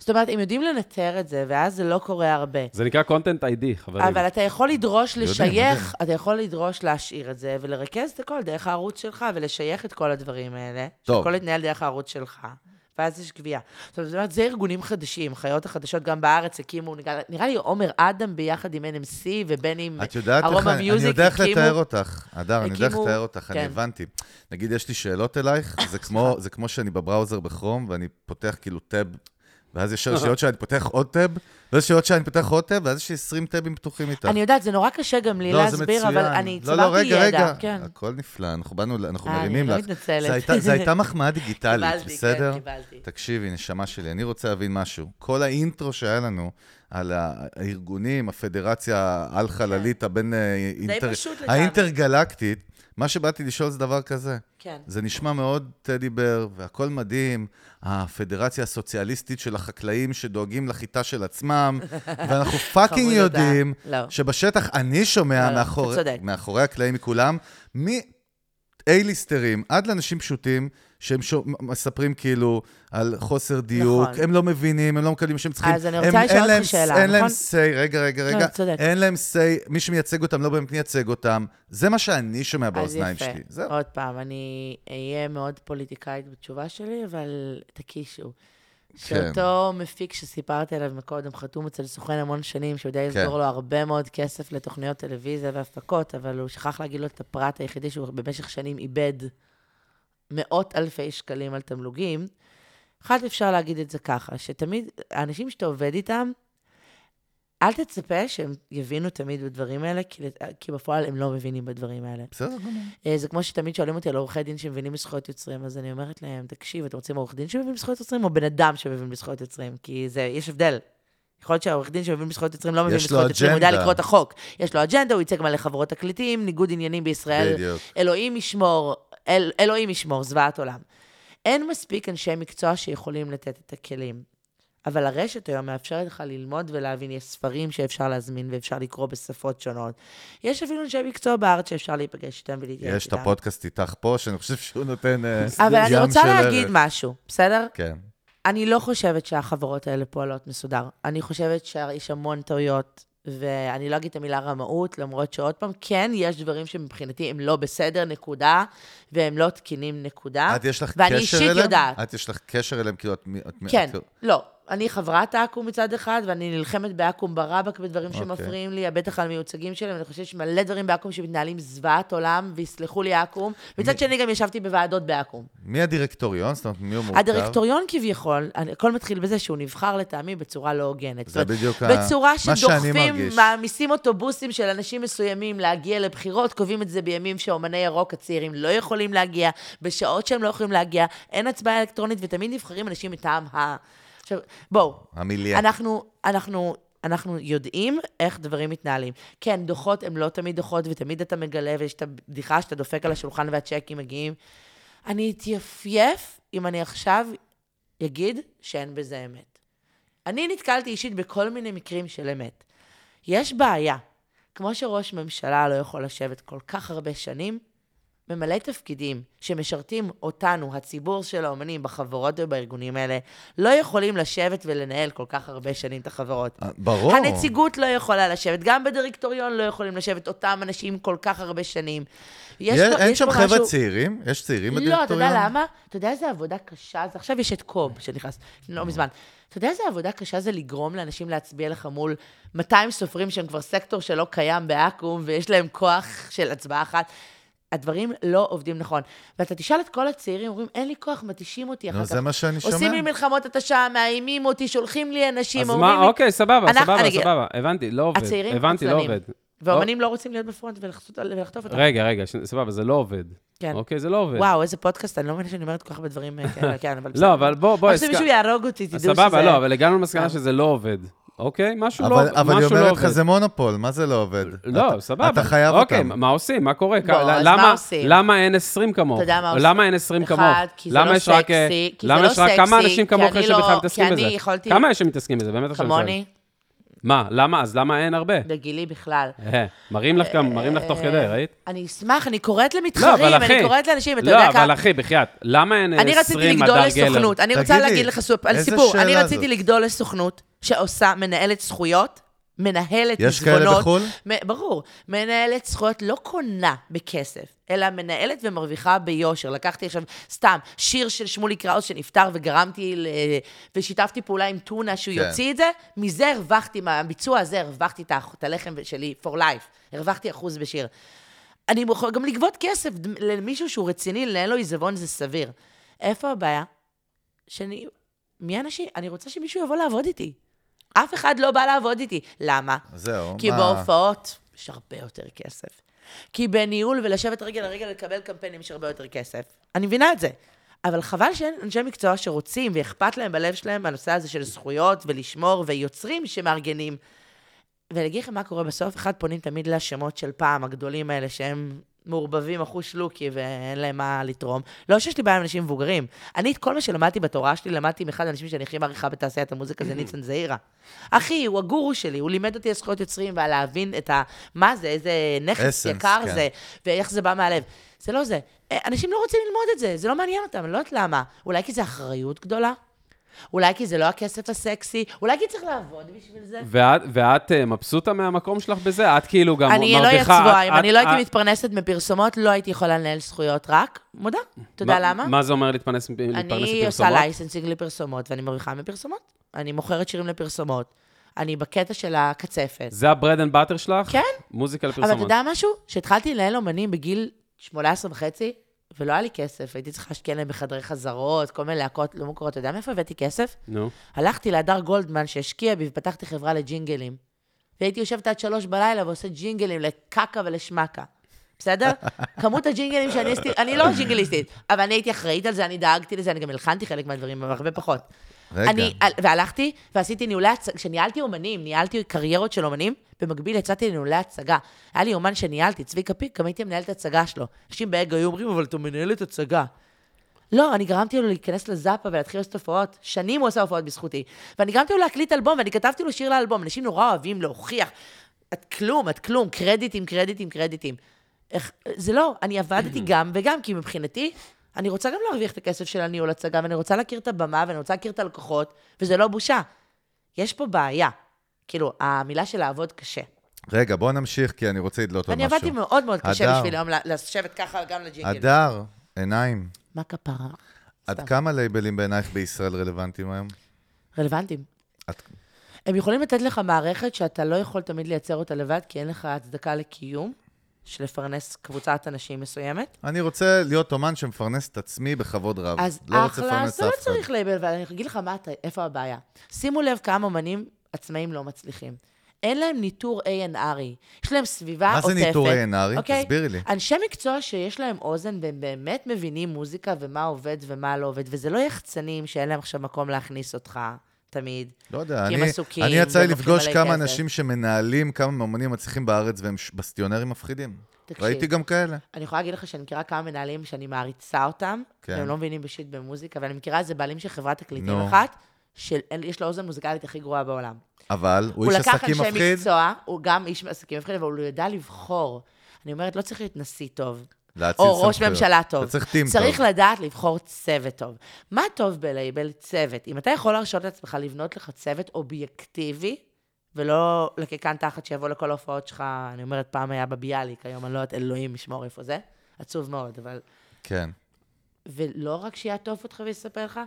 זאת אומרת, הם יודעים לנטר את זה, ואז זה לא קורה הרבה. זה נקרא content ID, חברים. אבל אתה יכול לדרוש יודעים, לשייך, אתה יכול לדרוש להשאיר את זה, ולרכז את הכל דרך הערוץ שלך, ולשייך את כל הדברים האלה. טוב. שהכל יתנהל דרך הערוץ שלך. ואז יש גבייה. זאת אומרת, זה ארגונים חדשים, חיות החדשות גם בארץ הקימו, נראה, נראה לי עומר אדם ביחד עם NMC, ובין עם את יודעת איך, ארומה אני מיוזיק, יודע איך הקימו- לתאר אותך, הדר, אני יודע איך הקימו- לתאר אותך, אני כן. הבנתי. נגיד, יש לי שאלות אלייך, זה כמו, זה כמו שאני בבראוזר בכרום, ואני פותח כאילו טאב, ואז יש רשויות שאני פותח עוד טאב, ויש רשויות שאני פותח עוד טאב, ואז יש לי 20 טאבים פתוחים איתך. אני יודעת, זה נורא קשה גם לי לא, להסביר, אבל. אני לא, לא, צברתי רגע, ידע. רגע. כן. הכל נפלא, אנחנו באנו, אנחנו אה, אני מרימים לא לך. מתנצלת. זה הייתה- זו הייתה מחמאה <laughs> דיגיטלית, קיבלתי, כן, בסדר? קיבלתי. תקשיבי, נשמה שלי, אני רוצה להבין משהו. כל האינטרו שהיה לנו על הארגונים, הפדרציה העל-חללית הבין... אה, אינטר- פשוט לטעמי. האינטרגלקטית, מה שבאתי לשאול זה דבר כזה. כן. זה נשמע מאוד טדי בר, והכל מדהים. הפדרציה הסוציאליסטית של החקלאים שדואגים לחיטה של עצמם, <laughs> ואנחנו פאקינג. יודעים לא. שבשטח אני שומע לא, לא, מאחורי, צודק. מאחורי הקלעים מכולם, מ-A-ליסטרים עד לאנשים פשוטים, שהם שו, מספרים כאילו על חוסר דיוק, נכון. הם לא מבינים, הם לא מקבלים שהם צריכים... אז אני רוצה לשאול אותך שאלה, אין להם נכון? say, רגע, רגע, לא, רגע, צודק. אין להם say, מי שמייצג אותם לא באמת מייצג אותם, זה מה שאני שומע באוזניים אז יפה. שלי. זהו. עוד פעם, אני אהיה מאוד פוליטיקאית בתשובה שלי, אבל תקישו. כן. שאותו מפיק שסיפרתי עליו מקודם, חתום אצל סוכן המון שנים, שיודע כן. לסגור לו הרבה מאוד כסף לתוכניות טלוויזיה והפקות, אבל הוא שכח להגיד לו את הפרט היחידי שהוא במשך שנים איבד מאות אלפי שקלים על תמלוגים. אחד, אפשר להגיד את זה ככה, שתמיד, האנשים שאתה עובד איתם, אל תצפה שהם יבינו תמיד בדברים האלה, כי, כי בפועל הם לא מבינים בדברים האלה. בסדר גמור. אה, זה כמו שתמיד שואלים אותי על עורכי דין שמבינים בזכויות יוצרים, אז אני אומרת להם, תקשיב, אתם רוצים עורך דין שמבין בזכויות יוצרים, או בן אדם שמבין בזכויות יוצרים? כי זה, יש הבדל. יכול להיות שהעורך דין שמבין בזכויות יוצרים לא מבין בזכויות יוצרים, הוא יודע. לקרוא את החוק. יש לו אג'נדה, הוא ייצג מלא חברות תקליטים, ניגוד עניינים בישראל. בדיוק. אלוהים ישמור, אל, אלוהים ישמור, זוועת עולם. אין מספיק אנשי מקצוע שיכולים לתת את הכלים. אבל הרשת היום מאפשרת לך ללמוד ולהבין, יש ספרים שאפשר להזמין ואפשר לקרוא בשפות שונות. יש אפילו אנשי מקצוע בארץ שאפשר להיפגש איתם ולהתייעץ יש את איתם. הפודקאסט איתך פה, שאני חושב שהוא נותן אה, <laughs> אבל אני ים רוצה של להגיד ערך. משהו, בסדר? כן. אני לא חושבת שהחברות האלה פועלות מסודר. אני חושבת שיש המון טעויות, ואני לא אגיד את המילה רמאות, למרות שעוד פעם, כן, יש דברים שמבחינתי הם לא בסדר, נקודה, והם לא תקינים, נקודה. את יש לך ואני קשר אישית אליהם? יודעת. את יש לך קשר אליהם, כאילו את... כן, את- לא. אני חברת אקו"ם מצד אחד, ואני נלחמת באקו"ם ברבק בדברים אוקיי. שמפריעים לי, בטח על מיוצגים שלהם, ואני חושבת שמלא דברים באקו"ם שמתנהלים זוועת עולם, ויסלחו לי אקו"ם. מצד שני, גם ישבתי בוועדות באקו"ם. מי הדירקטוריון? זאת אומרת, מי הוא מורכב? הדירקטוריון כביכול, הכל מתחיל בזה שהוא נבחר לטעמי בצורה לא הוגנת. זה בדיוק ה- בצורה מה שאני שדוחפים. מעמיסים אוטובוסים של אנשים מסוימים להגיע לבחירות, קובעים את זה בימים שאומני ירוק הצעירים לא יכולים להגיע, בשעות שהם לא יכולים להגיע, אין הצבעה אלקטרונית, ותמיד נבחרים אנשים מטעם ה... עכשיו, בואו, המיליה. אנחנו, אנחנו, אנחנו יודעים איך דברים מתנהלים. כן, דוחות הם לא תמיד דוחות, ותמיד אתה מגלה, ויש את הבדיחה שאתה דופק על השולחן והצ'קים מגיעים. אני אתייפייף אם אני עכשיו אגיד שאין בזה אמת. אני נתקלתי אישית בכל מיני מקרים של אמת. יש בעיה. כמו שראש ממשלה לא יכול לשבת כל כך הרבה שנים, ממלא תפקידים שמשרתים אותנו, הציבור של האומנים, בחברות ובארגונים האלה, לא יכולים לשבת ולנהל כל כך הרבה שנים את החברות. אה, ברור. הנציגות לא יכולה לשבת, גם בדירקטוריון לא יכולים לשבת אותם אנשים כל כך הרבה שנים. יש יש- פה- אין יש שם חבר'ה משהו- צעירים? יש צעירים לא, אתה בדירקטוריון? יודע למה? אתה יודע איזה עבודה קשה זה? עכשיו יש את קוב שנכנס, לא מזמן. אתה יודע איזה עבודה קשה זה לגרום לאנשים להצביע לך מול 200 סופרים שהם כבר סקטור שלא קיים באקו"ם, ויש להם כוח של הצבעה אחת. הדברים לא עובדים נכון. ואתה תשאל את כל הצעירים, אומרים, אין לי כוח, מתישים אותי אחר נו, כך. זה מה שאני שומע. עושים לי מלחמות התשה, מאיימים אותי, שולחים לי אנשים, אז אומרים מה, לי... אוקיי, סבבה, אנחנו- סבבה, אני אגיד- סבבה. הבנתי, לא עובד. הצעירים הבנתי, לא. עובד. ואומנים לא רוצים להיות בפרונט ולחטוף ולחטוף אותם. רגע, רגע, סבבה, זה לא עובד. כן. אוקיי, זה לא עובד. וואו, איזה פודקאסט, אני לא מבינה שאני אומרת כל כך הרבה דברים כאלה, <laughs> כן, אבל בסדר. לא, אבל בוא, בוא, רק שמישהו יהרוג אותי, תדעו שזה... סבבה, לא, אבל הגענו למסקנה כן. שזה לא עובד. אוקיי? משהו לא אבל, משהו אבל היא לא אומרת לך, עובד. זה מונופול, מה זה לא עובד? לא, אתה, סבבה. אתה חייב אוקיי, אותם. מה עושים? מה קורה? בוא, אז למה- מה עושים? למה אין 20 כמוך? אתה יודע מה עושים? למה אין 20 כמוך? אחד, כי זה למה לא סקסי, כי זה למה לא יש רק כמה סקסי, אנשים כמוך יש לא- שבכלל כי מתעסקים אני בזה? יכולתי- כמה יש שמתעסקים בזה? באמת עכשיו שואל. כמוני, מה? למה? אז למה אין הרבה? בגילי בכלל. אה, מראים לך גם, מראים לך תוך כדי, ראית? אני אשמח, אני קוראת לא, למתחרים, אבל. אני קוראת לאנשים, אתה לא, יודע אבל כמה... אחי, בחייאת, למה אין אני 20 רציתי לגדול הדר גלר? לסוכנות. אני רוצה להגיד לך סיפור. אני רציתי? לגדול לסוכנות שעושה, מנהלת זכויות, מנהלת יש עזבונות. כאלה בחו"ל? מ- ברור. מנהלת זכויות לא קונה בכסף, אלא מנהלת ומרוויחה ביושר. לקחתי עכשיו, סתם, שיר של שמולי קראוס שנפטר וגרמתי, ל... ושיתפתי פעולה עם טונה שהוא כן. יוציא את זה, מזה הרווחתי, מהביצוע הזה הרווחתי את הלחם שלי for life. הרווחתי אחוז בשיר. אני יכול גם לגבות כסף למישהו שהוא רציני, לנהל לו עיזבון זה סביר. איפה הבעיה? שאני מי האנשים? אני רוצה שמישהו יבוא לעבוד איתי. אף אחד לא בא לעבוד איתי. למה? זהו, כי מה- בהופעות יש הרבה יותר כסף. כי בניהול ולשבת רגל לרגל לקבל קמפיינים יש הרבה יותר כסף. אני מבינה את זה. אבל חבל שאין אנשי מקצוע שרוצים ואכפת להם בלב שלהם מהנושא הזה של זכויות ולשמור ויוצרים שמארגנים. ואני אגיד לכם מה קורה בסוף, אחד פונים תמיד לשמות של פעם, הגדולים האלה, שהם מעורבבים אחוש לוקי ואין להם מה לתרום. לא שיש לי בעיה עם אנשים מבוגרים. אני את כל מה שלמדתי בתורה שלי, למדתי מאחד האנשים שאני הכי מעריכה בתעשיית המוזיקה, זה ניצן <clears throat> זעירה. אחי, הוא הגורו שלי, הוא לימד אותי על זכויות יוצרים ועל להבין את ה... מה זה, איזה נכס יקר כן. זה, ואיך זה בא מהלב. זה לא זה. אה, אנשים לא רוצים ללמוד את זה, זה לא מעניין אותם, אני לא יודעת למה. אולי כי זה אחריות גדולה? אולי כי זה לא הכסף הסקסי? אולי כי צריך לעבוד בשביל זה? ואת, ואת אה, מבסוטה מהמקום שלך בזה? את כאילו גם אני מרוויחה... אלוהי הצבועה, אם את- אני לא הייתי את- מתפרנסת מפרסומות, לא הייתי יכולה לנהל זכויות רק. מודה. אתה יודע מה- למה? מה זה אומר להתפרנס להתפרנס אני מפרסומות? עושה licensing לפרסומות, ואני מרוויחה מפרסומות. אני מוכרת שירים לפרסומות. אני בקטע של הקצפת. זה ה bread and butter שלך? כן. מוזיקה אבל לפרסומות. אתה יודע משהו? כשהתחלתי לנהל אומנים בגיל 18 וחצי, ולא היה לי כסף, הייתי צריכה להשקיע להם בחדרי חזרות, כל מיני להקות לא מוכרות. אתה יודע מאיפה הבאתי כסף? נו. הלכתי להדר גולדמן שהשקיע בי ופתחתי חברה לג'ינגלים. והייתי יושבת עד שלוש בלילה ועושה ג'ינגלים לקקה ולשמקה. בסדר? <laughs> כמות הג'ינגלים שאני עשיתי, אני לא ג'ינגליסטית, אבל אני הייתי אחראית על זה, אני דאגתי לזה, אני גם הלחנתי חלק מהדברים, אבל הרבה פחות. רגע. אני, והלכתי ועשיתי ניהולי הצגה, כשניהלתי אומנים, ניהלתי קריירות של אומנים, במקביל יצאתי לניהולי הצגה. היה לי אומן שניהלתי, צביקה פיק, גם הייתי מנהלת הצגה שלו. אנשים באגו היו אומרים, אבל אתה מנהלת הצגה. לא, אני גרמתי לו להיכנס לזאפה ולהתחיל לעשות הופעות. שנים הוא עושה הופעות בזכותי. ואני גרמתי לו להקליט אלבום, ואני כתבתי לו שיר לאלבום. אנשים נורא אוהבים להוכיח. את כלום, את כלום, קרדיטים, קרדיטים, קרדיטים. איך, זה לא, אני עבדתי <clears throat> גם וגם, כי מבחינתי, אני רוצה גם להרוויח את הכסף של הניהול הצגה, ואני רוצה להכיר את הבמה, ואני רוצה להכיר את הלקוחות, וזה לא בושה. יש פה בעיה. כאילו, המילה של לעבוד קשה. רגע, בוא נמשיך, כי אני רוצה לדלות עוד אני משהו. עבדתי מאוד מאוד קשה הדר. בשביל היום לשבת ככה גם לג'ינגל. הדר, עיניים. מה כפרה? עד סתם. כמה לייבלים בעינייך בישראל רלוונטיים היום? רלוונטיים. את- הם יכולים לתת לך מערכת שאתה לא יכול תמיד לייצר אותה לבד, כי אין לך הצדקה לקיום, של לפרנס קבוצת אנשים מסוימת. אני רוצה להיות אומן שמפרנס את עצמי בכבוד רב. אז לא אחלה, אז לא אף אחד. צריך לייבל, ואני אגיד לך מה, אתה- איפה הבעיה. שימו לב כמה אומנים עצמאים לא מצליחים. אין להם ניתור A&R'י, יש להם סביבה מה עוטפת. זה ניטור A&R'י? אוקיי? תסבירי לי. אנשי מקצוע שיש להם אוזן והם באמת מבינים מוזיקה ומה עובד ומה לא עובד, וזה לא יחצנים שאין להם עכשיו מקום להכניס אותך תמיד. לא יודע, אני, עסוקים אני יצא לי לפגוש כמה כסף. אנשים שמנהלים כמה מאמנים מצליחים בארץ והם בסטיונרים מפחידים. תקשיב. ראיתי גם כאלה. אני יכולה להגיד לך שאני מכירה כמה מנהלים שאני מעריצה אותם, כן. והם לא מבינים בשיט במוזיקה, ואני מכירה איזה בעלים של חברת תקליטים נו. אחת, שיש לו אוזן מוזיקלית הכי גרועה בעולם. אבל הוא הוא איש לקח עסקים אנשי מפחיד. מקצוע, הוא גם איש עסקים מפחיד, אבל הוא ידע לבחור. אני אומרת, לא צריך להיות נשיא טוב, או ראש. ממשלה טוב. אתה צריך טים צריך טוב. לדעת לבחור צוות טוב. מה טוב בלייבל? צוות. אם אתה יכול להרשות לעצמך לבנות לך צוות אובייקטיבי, ולא לקקן תחת שיבוא לכל ההופעות שלך, אני אומרת, פעם היה בביאליק, היום אני לא יודעת, אלוהים ישמור איפה זה. עצוב מאוד, אבל... כן. ולא רק שיעטוף אותך ויספר לך,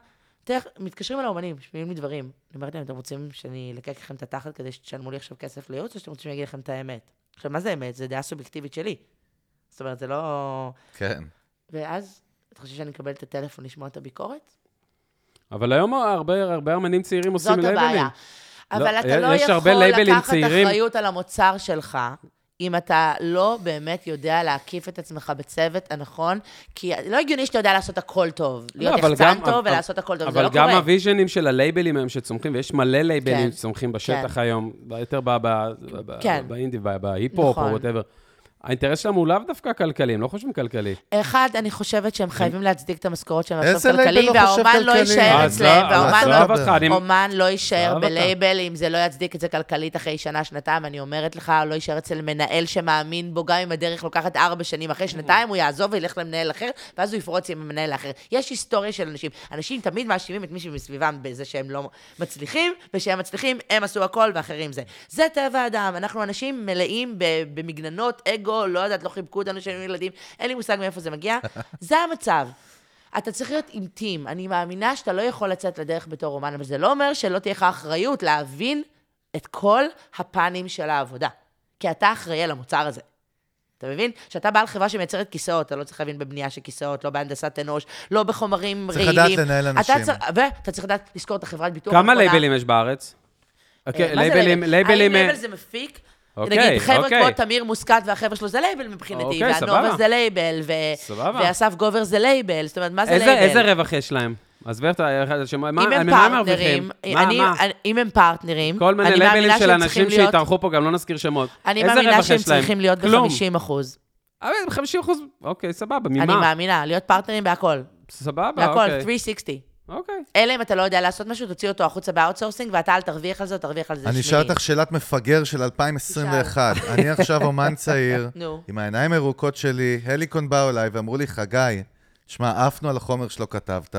תראה, מתקשרים אל האומנים, שומעים לי דברים. אני אומרת להם, אתם רוצים שאני אלקק לכם את התחת כדי שתשלמו לי עכשיו כסף לייעוץ, או שאתם רוצים שאני אגיד לכם את האמת? עכשיו, מה זה אמת? זה דעה סובייקטיבית שלי. זאת אומרת, זה לא... כן. ואז, אתה חושב שאני אקבל את הטלפון לשמוע את הביקורת? אבל היום הרבה, הרבה אמנים צעירים עושים זאת לייבלים. הבעיה. אבל לא, אתה לא יש הרבה יכול לקחת צעירים. אחריות על המוצר שלך, אם אתה לא באמת יודע להקיף את עצמך בצוות הנכון, כי לא הגיוני שאתה יודע לעשות הכל טוב. להיות לא, אבל יחצן גם- טוב אבל- ולעשות הכל טוב, זה אבל לא גם קורה. ה vision-ים של הלייבלים היום שצומחים, ויש מלא לייבלים כן, שצומחים בשטח כן. היום, יותר ב- ב- ב- כן. באינדי, ב- בהיפ-הופ או נכון. Whatever. האינטרס שלהם הוא לאו דווקא כלכלי, הם לא חושבים כלכלי. אחד, אני חושבת שהם חייבים להצדיק את המשכורות שלהם בסוף כלכלי, לא והאומן לא? יישאר אצלם, לא, והאומן לא... לא יישאר. בלייבל אם זה לא יצדיק את זה כלכלית אחרי שנה, שנתיים, אני אומרת לך, לא יישאר אצל מנהל שמאמין בו, גם אם הדרך לוקחת ארבע שנים. אחרי שנתיים הוא יעזוב וילך למנהל אחר, ואז הוא יפרוץ עם המנהל האחר. יש היסטוריה של אנשים. אנשים תמיד מאשימים את מי שמסביבם בזה שהם לא מצליחים, ושהם מצליחים, הם עשו הכל ואחרים זה. זה טבע האדם, אנחנו אנשים מלאים במגננות, אגו, לא יודעת, לא חיבקו אותנו כשהיינו ילדים, אין לי מושג מאיפה זה מגיע. <laughs> זה המצב. אתה צריך להיות עם טים. אני מאמינה שאתה לא יכול לצאת לדרך בתור אומן, אבל זה לא אומר שלא תהיה לך אחריות להבין את כל הפנים של העבודה. כי אתה אחראי על המוצר הזה. אתה מבין? כשאתה בעל חברה שמייצרת כיסאות, אתה לא צריך להבין בבנייה של כיסאות, לא בהנדסת אנוש, לא בחומרים צריך רעילים. לדעת לנהל אתה אנשים. צריך- ואתה צריך לדעת לזכור את החברת ביטוח. כמה. לייבלים יש בארץ? אוקיי, אה, מה זה לייבלים, לייבלים... האם אה, לייבל זה מפיק? אוקיי, נגיד, חבר'ה אוקיי. כמו תמיר מוסקת והחבר'ה שלו זה לייבל מבחינתי, אוקיי, והנובה. זה לייבל, ו- סבבה. ואסף גובר זה לייבל, זאת אומרת, מה זה איזה, לייבל? איזה רווח יש להם? עזבי את ה... שמה- מה- אם הם מרוויחים? אני-? אני- אם הם פרטנרים, כל מיני אני לייבלים של אנשים שהתארחו פה, גם לא נזכיר שמות. אני מאמינה שהם? צריכים להיות כלום. ב-50 אחוז. אבל 50 אחוז, אוקיי, סבבה, אני ממה? מאמינה, להיות פרטנרים בהכל. סבבה, בהכל, אוקיי. 360. אוקיי. אלא אם אתה לא יודע לעשות משהו, תוציא אותו החוצה ב outsourcing, ואתה אל תרוויח על זה, תרוויח על זה אני אשאל. אותך שאלת מפגר של 2021. <laughs> אני עכשיו אומן <laughs> צעיר, נו. עם העיניים הירוקות שלי, הליקון באו אליי ואמרו לי, חגי, שמע, עפנו על החומר שלא כתבת,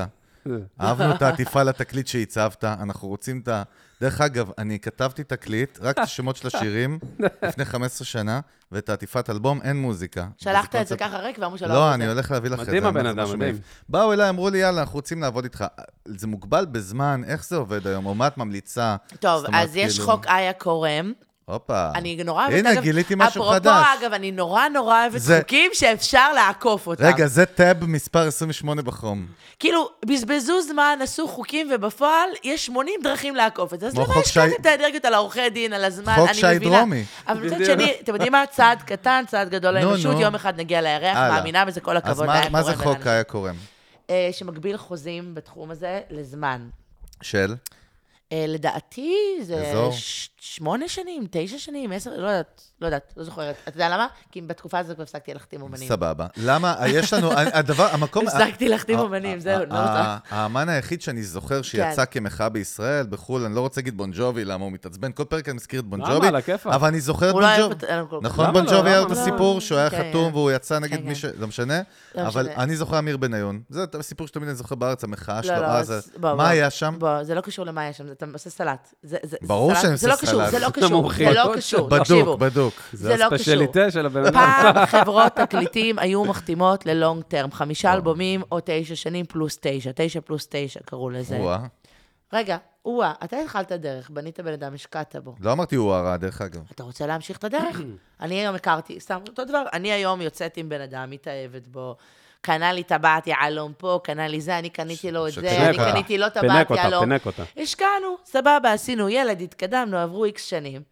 אהבנו את <laughs> העטיפה לתקליט שהצבת, אנחנו רוצים את ה... דרך אגב, אני כתבתי תקליט, רק את <laughs> השמות של השירים, לפני 15 שנה, ואת העטיפת אלבום, אין מוזיקה. שלחת את זה ככה ריק ואמרו שלא לא, אני. הולך להביא לך את זה. מדהים הבן אדם, מדהים. באו אליי, אמרו לי, יאללה, אנחנו רוצים לעבוד איתך. זה מוגבל בזמן, איך זה עובד היום? או מה את ממליצה? טוב, אז יש כאילו- חוק איה קורם. הופה. אני נורא אוהבת, הנה, אגב, גיליתי משהו חדש. אפרופו, אגב, אני נורא נורא אוהבת זה- חוקים שאפשר לעקוף אותם. רגע, זה טאב מספר 28 בחום. כאילו, בזבזו זמן, עשו חוקים, ובפועל יש 80 דרכים לעקוף את זה. אז למה חוק השקעתם שי- את האנרגיות על העורכי דין, על הזמן, חוק אני שי מבינה. דרומי. אבל מצד. שני, אתם יודעים מה? צעד קטן, צעד גדול נו, לאנושות, נו. יום אחד נגיע לירח. מאמינה בזה, כל אז הכבוד. מה- לאיה מה זה חוק. היה קורם? אה, שמגביל חוזים בתחום הזה לזמן. של? אה, לדעתי זה אזור? שמונה שנים, תשע שנים, עשר, לא יודעת, לא יודעת, לא זוכרת. אתה יודע למה? כי בתקופה הזאת כבר הפסקתי להחתים אומנים. סבבה. למה? יש לנו, הדבר, המקום... הפסקתי להחתים אומנים, זהו, לא רוצה. ה- האמן היחיד שאני זוכר שיצא כמחאה בישראל, בחו"ל, אני לא רוצה להגיד בונג'ובי, למה הוא מתעצבן, כל פרק אני מזכיר את בונג'ובי, למה? על הכיפאק. אבל אני זוכר את לא כך. נכון, בונג'ובי לא? היה את למה לא? הסיפור שהוא היה כן, חתום כן. והוא יצא נגד כן, מי כן. ש... לא משנה, אבל. אני זוכר אמיר בניון. זה הסיפור שתמיד אני זוכר בארץ, המחאה שלו אז. מה היה שם? זה לא קשור למה היה שם, אתה עושה סלט. ברור סלט- שאני עושה קשור. זה לא קשור, זה לא. קשור, בדוק, תקשיבו. בדוק. זה זה לא הספיישליטה של הבן אדם. פעם חברות תקליטים היו מחתימות ללונג טרם, חמישה אלבומים או תשע שנים פלוס תשע, תשע פלוס תשע קראו לזה. וואה. רגע, וואה, אתה התחלת דרך, בנית בן אדם, השקעת בו. לא אמרתי הוא הרע, דרך אגב. אתה רוצה להמשיך את הדרך? אני היום הכרתי, סתם, אותו דבר, אני היום יוצאת עם בן אדם, מתאהבת בו. קנה לי טבעת יהלום פה, קנה לי זה, אני קניתי לו את זה, אני אותה. קניתי לו פינק טבעת אותה, יהלום. פינק אותה. השקענו, סבבה, עשינו ילד, התקדמנו, עברו איקס שנים.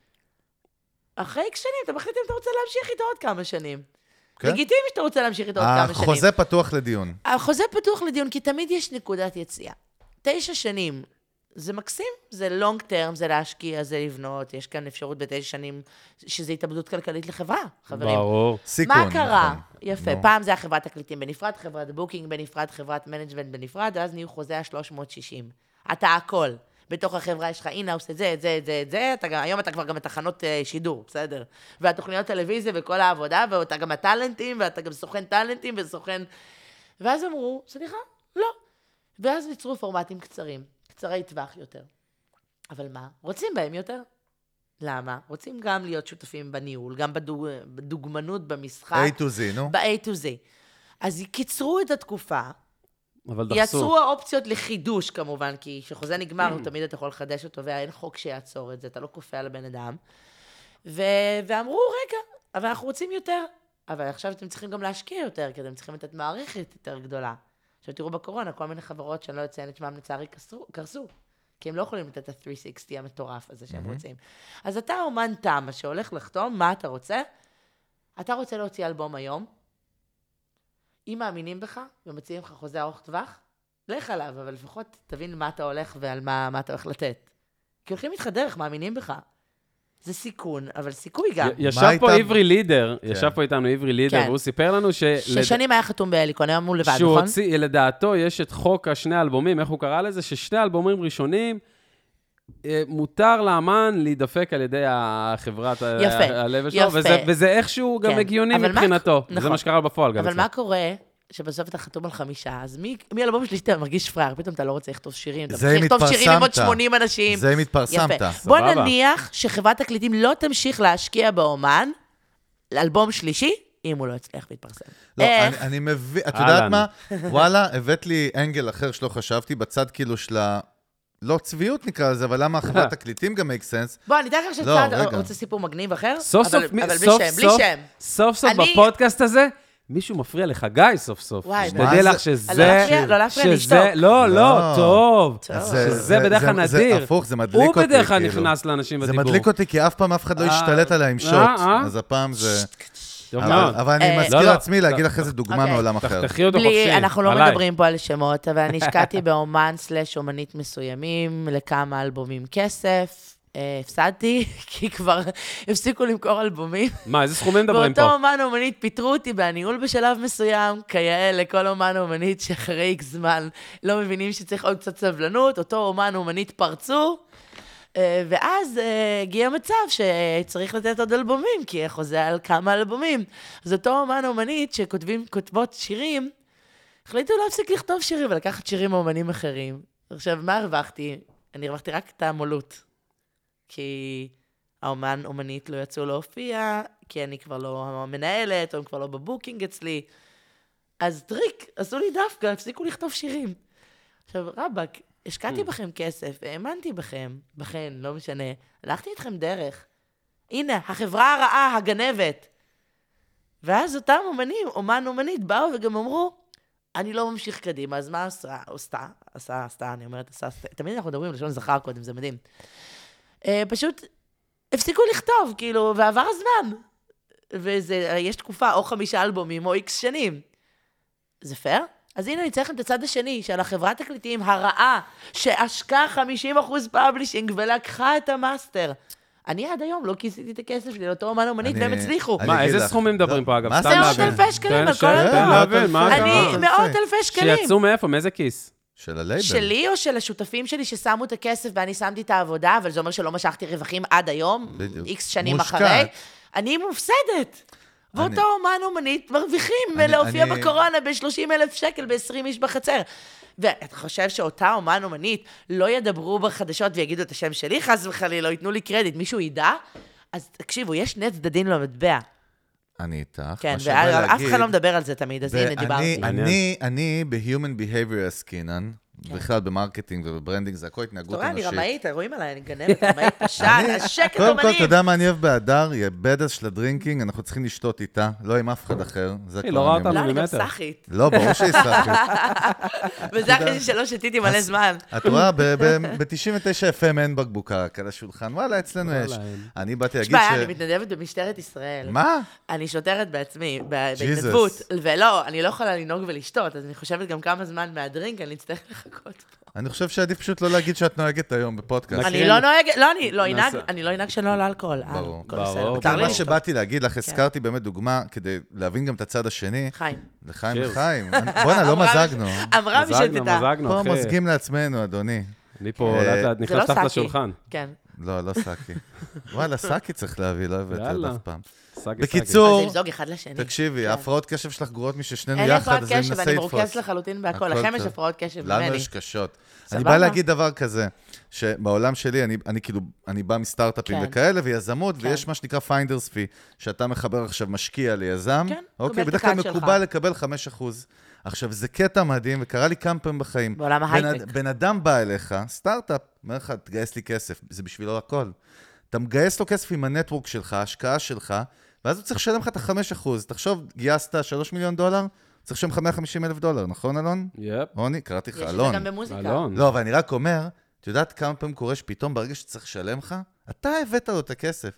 אחרי איקס שנים, אתה מחליט אם אתה רוצה להמשיך איתו עוד כמה שנים. כן? לגיטימי שאתה רוצה להמשיך איתו עוד כמה שנים. החוזה פתוח לדיון. החוזה פתוח לדיון, כי תמיד יש נקודת יציאה. תשע שנים, זה מקסים, זה לונג טרם, זה להשקיע, זה לבנות, יש כאן אפשרות בתשע שנים שזה התאבדות כלכלית לחברה, חברים. ברור. סיכון. מה קרה? נכון. יפה, נו. פעם זה היה חברת תקליטים בנפרד, חברת booking בנפרד, חברת management בנפרד, ואז נהיו חוזי ה-360. אתה הכל. בתוך החברה יש לך in-house, את זה, את זה, את זה, את זה, אתה גם, היום אתה כבר גם בתחנות uh, שידור, בסדר? והתוכניות טלוויזיה וכל העבודה, ואתה גם הטאלנטים, ואתה גם סוכן טאלנטים וסוכן... ואז אמרו, סליחה, לא. ואז ייצרו פורמטים קצרים, קצרי טווח יותר. אבל מה? רוצים בהם יותר. למה? רוצים גם להיות שותפים בניהול, גם בדוג... בדוגמנות, במשחק. A to Z, נו. ב-A to Z. אז קיצרו את התקופה, אבל דחסו. יצרו האופציות לחידוש כמובן, כי כשחוזה נגמר, תמיד אתה יכול לחדש אותו, ואין חוק שיעצור את זה, אתה לא כופה על הבן אדם. ו... ואמרו, רגע, אבל אנחנו רוצים יותר. אבל עכשיו אתם צריכים גם להשקיע יותר, כי אתם צריכים לתת מערכת יותר גדולה. עכשיו תראו בקורונה, כל מיני חברות שאני לא אציין את שמם לצערי קרסו. כי הם לא יכולים לתת את ה-360 המטורף הזה שהם רוצים. אז אתה אומן תמה שהולך לחתום, מה אתה רוצה? אתה רוצה להוציא אלבום היום, אם מאמינים בך ומציעים לך חוזה ארוך טווח, לך עליו, אבל לפחות תבין מה אתה הולך ועל מה, מה אתה הולך לתת. כי הולכים איתך דרך, מאמינים בך. זה סיכון, אבל סיכוי גם. י- ישב פה הייתה- עברי לידר, ישב פה איתנו עברי לידר, כן. והוא סיפר לנו שלד- ששנים היה חתום בהליקון, היום הוא לבד, שהוא נכון? הוציא, לדעתו, יש את חוק השני האלבומים, איך הוא קרא לזה? ששני האלבומים ראשונים, אה, מותר לאמן להידפק על ידי החברת ה- יפה, ה-level שלו, יפה. וזה, וזה איכשהו גם כן. הגיוני אבל מה- מבחינתו. זה נכון. מה שקרה בפועל גם אבל. מה קורה שבסוף אתה חתום על חמישה, אז מי- מאלבום שלישי אתה מרגיש פראייר, פתאום אתה לא רוצה לכתוב שירים, אתה זה מתחיל לכתוב שירים עם עוד התפרסמת. 80 אנשים. זה אם התפרסמת. יפה. בוא סבבה. נניח שחברת תקליטים לא תמשיך להשקיע באומן, לאלבום שלישי, אם הוא לא יצליח להתפרסם. לא, איך? אני, אני מבין, את. יודעת מה? וואלה, הבאת לי אנגל אחר שלא חשבתי, בצד כאילו של ה... לא צביעות נקרא לזה, אבל למה חברת תקליטים גם make sense? בוא, אני אתן לך עכשיו לא, צעד. רוצה סיפור מגניב אחר? סוף אבל- סוף, בלי סוף שם, בלי סוף, שם. סוף בפודקאסט הזה, מישהו מפריע לך, גיא, סוף סוף. וואי, שתדעי מה לך זה- שזה... לא להפריע, לא להפריע, שזה- לשתוק. לא, לא, לא. טוב. שזה בדרך כלל זה- נדיר. זה הפוך, זה מדליק הוא אותי. בדרך כלל כאילו. נכנס לאנשים זה בדיבור. מדליק אותי, כי אף פעם אף אחד לא אה, השתלט עליי עם אה, שוט. אה. אז הפעם זה... טוב אבל- מאוד. אבל אני אה, מזכיר לא, לא. לעצמי להגיד לך איזה דוגמה אוקיי. מעולם אחר. תחתכי אותו חופשי. אנחנו לא. מדברים פה על שמות, אבל אני השקעתי באומן סלאש אומנית מסוימים לכמה אלבומים כסף. הפסדתי, <laughs> כי כבר הפסיקו למכור אלבומים. מה, איזה סכומים מדברים ואותו פה? אומן אומנית פיטרו אותי מהניהול בשלב מסוים, כיאה לכל אומן אומנית שאחרי איקס זמן לא מבינים שצריך עוד קצת סבלנות, אותו אומן אומנית פרצו, אה, ואז אה, הגיע מצב שצריך לתת עוד אלבומים, כי החוזה על כמה אלבומים. אז אותו אומן אומנית שכותבים, כותבות שירים, החליטו להפסיק לכתוב שירים ולקחת שירים מאומנים אחרים. עכשיו, מה הרווחתי? אני הרווחתי רק את המכולות. כי האומן, אומנית לא יצאו להופיע, כי אני כבר לא המנהלת, או הם כבר לא ב booking אצלי. אז טריק, עשו לי דווקא, הפסיקו לכתוב שירים. עכשיו, רבאק, השקעתי בכם כסף, האמנתי בכם, בכן, לא משנה. הלכתי איתכם דרך. הנה, החברה הרעה, הגנבת. ואז אותם אומנים, אומן אומנית, באו וגם אמרו, אני לא ממשיך קדימה, אז מה עשה? עשתה, עשה, עשתה, אני אומרת, עשה, עשתה. תמיד אנחנו מדברים לשון זכר קודם, זה מדהים. אה, פשוט הפסיקו לכתוב, כאילו, ועבר הזמן. ויש תקופה, או חמישה אלבומים, או איקס שנים. זה פייר? אז הנה, אני צריך את הצד השני, של החברת תקליטים הרעה, שהשקעה 50% publishing ולקחה את ה master. אני עד היום לא כיסיתי את הכסף שלי לאותו אומן אומנית, אני- והם הצליחו. מה, איזה סכומים מדברים לא, פה, אגב? סתם זה מאות להבין. אלפי שקלים תן על כל אלבום. להבין, אלפי. קרה? אני. מאות אלפי שקלים. שיצאו מאיפה? מאיזה כיס? של הלייבל. שלי או של השותפים שלי ששמו את הכסף ואני שמתי את העבודה, אבל זה אומר שלא משכתי רווחים עד היום, בדיוק. איקס שנים מושקעת. אחרי, אני מופסדת. ואותו אני- אומן אומנית מרוויחים אני- להופיע אני- בקורונה ב-30 אלף שקל ב-20 איש בחצר. ואתה חושב שאותה אומן אומנית לא ידברו בחדשות ויגידו את השם שלי, חס וחלילה, לא ייתנו לי קרדיט, מישהו ידע? אז תקשיבו, יש שני צדדים למטבע. אני איתך. כן, ואף אחד לא מדבר על זה תמיד, אז הנה, דיברתי. מעניין. אני, אני ב-Human Behavior עסקינן, בכלל במרקטינג ובברנדינג, זה הכל אתה התנהגות רואה, אני אנושית. רמאית, רואים עליי, אני גנבת, רמאית <laughs> פשט, אני- השקט קודם כל, אומנים. אתה יודע מה אני אוהב באדר? יא בדס של הדרינקינג, אנחנו צריכים לשתות איתה, לא עם אף אחד אחר. זה היא לא רואה. אותנו. לא, אני גם ממטר. סאחית. לא, ברור שהיא סאחית. <laughs> וזה אחרי שלא שתיתי מלא זמן. את רואה, ב-99 FM אין בקבוקה רק על השולחן. וואלה, אצלנו יש. אני באתי להגיד ש... אני מתנדבת במשטרת ישראל. מה? אני שוטרת בעצמי. בהתנדבות. ולא, אני לא יכולה לנהוג ולשתות, אז אני חושבת גם כמה זמן מהדרינק אני אצטרך לחכות פה. אני חושב שעדיף פשוט לא להגיד שאת נוהגת היום בפודקאסט. אני לא נוהגת, לא, אני לא אנהג. אני לא אנהג שלא על אלכוהול. אה, ברור. ברור. כן, מה. שבאתי להגיד לך, הזכרתי באמת דוגמה כדי להבין גם את הצד השני. חיים. לחיים. וחיים. בואנה, לא <laughs> מזגנו. <laughs> אמרה מי מזגנו, שתדע. מזגנו, פה אחי. מזגים לעצמנו, אדוני. אני פה אה, לאט לאט נכנס לא תחת סאקי. לשולחן. כן. לא, לא סאקי. וואלה, סאקי צריך להביא, לא הבאתי עוד. אף פעם. אז בקיצור, נמזוג אחד לשני. תקשיבי, כן. ההפרעות קשב שלך גרועות מששנינו אין לי יחד, אז אני קשב, מנסה אני לתפוס. מרוכזת לחלוטין בהכל. הכל לכם יש. הפרעות קשב לנו ממני. יש קשות. אני בא להגיד דבר כזה, שבעולם שלי, אני, אני כאילו, אני בא מסטארט-אפים כן. וכאלה, ויזמות, כן. ויש מה שנקרא finder's fee, שאתה מחבר עכשיו משקיע ליזם, כן, אוקיי, בדרך כלל. מקובל לקבל 5%. עכשיו, זה קטע מדהים, וקרה לי כמה פעמים בחיים. בעולם בן, ההייטק. בן אדם בא אליך, סטארט-אפ, אומר לך, תגייס לי כסף, זה בשבילו הכל. אתה מגייס לו כסף עם הנטוורק שלך, ההשקעה שלך, ואז הוא צריך לשלם לך את ה-5%. תחשוב, גייסת 3 מיליון דולר, צריך לשלם לך 150 אלף דולר, נכון, אלון? יפ, רוני, קראתי לך יש את אלון. זה גם במוזיקה. אלון. לא, אבל אני רק אומר, את יודעת כמה פעמים קורה שפתאום ברגע שצריך לשלם לך, אתה הבאת לו את הכסף.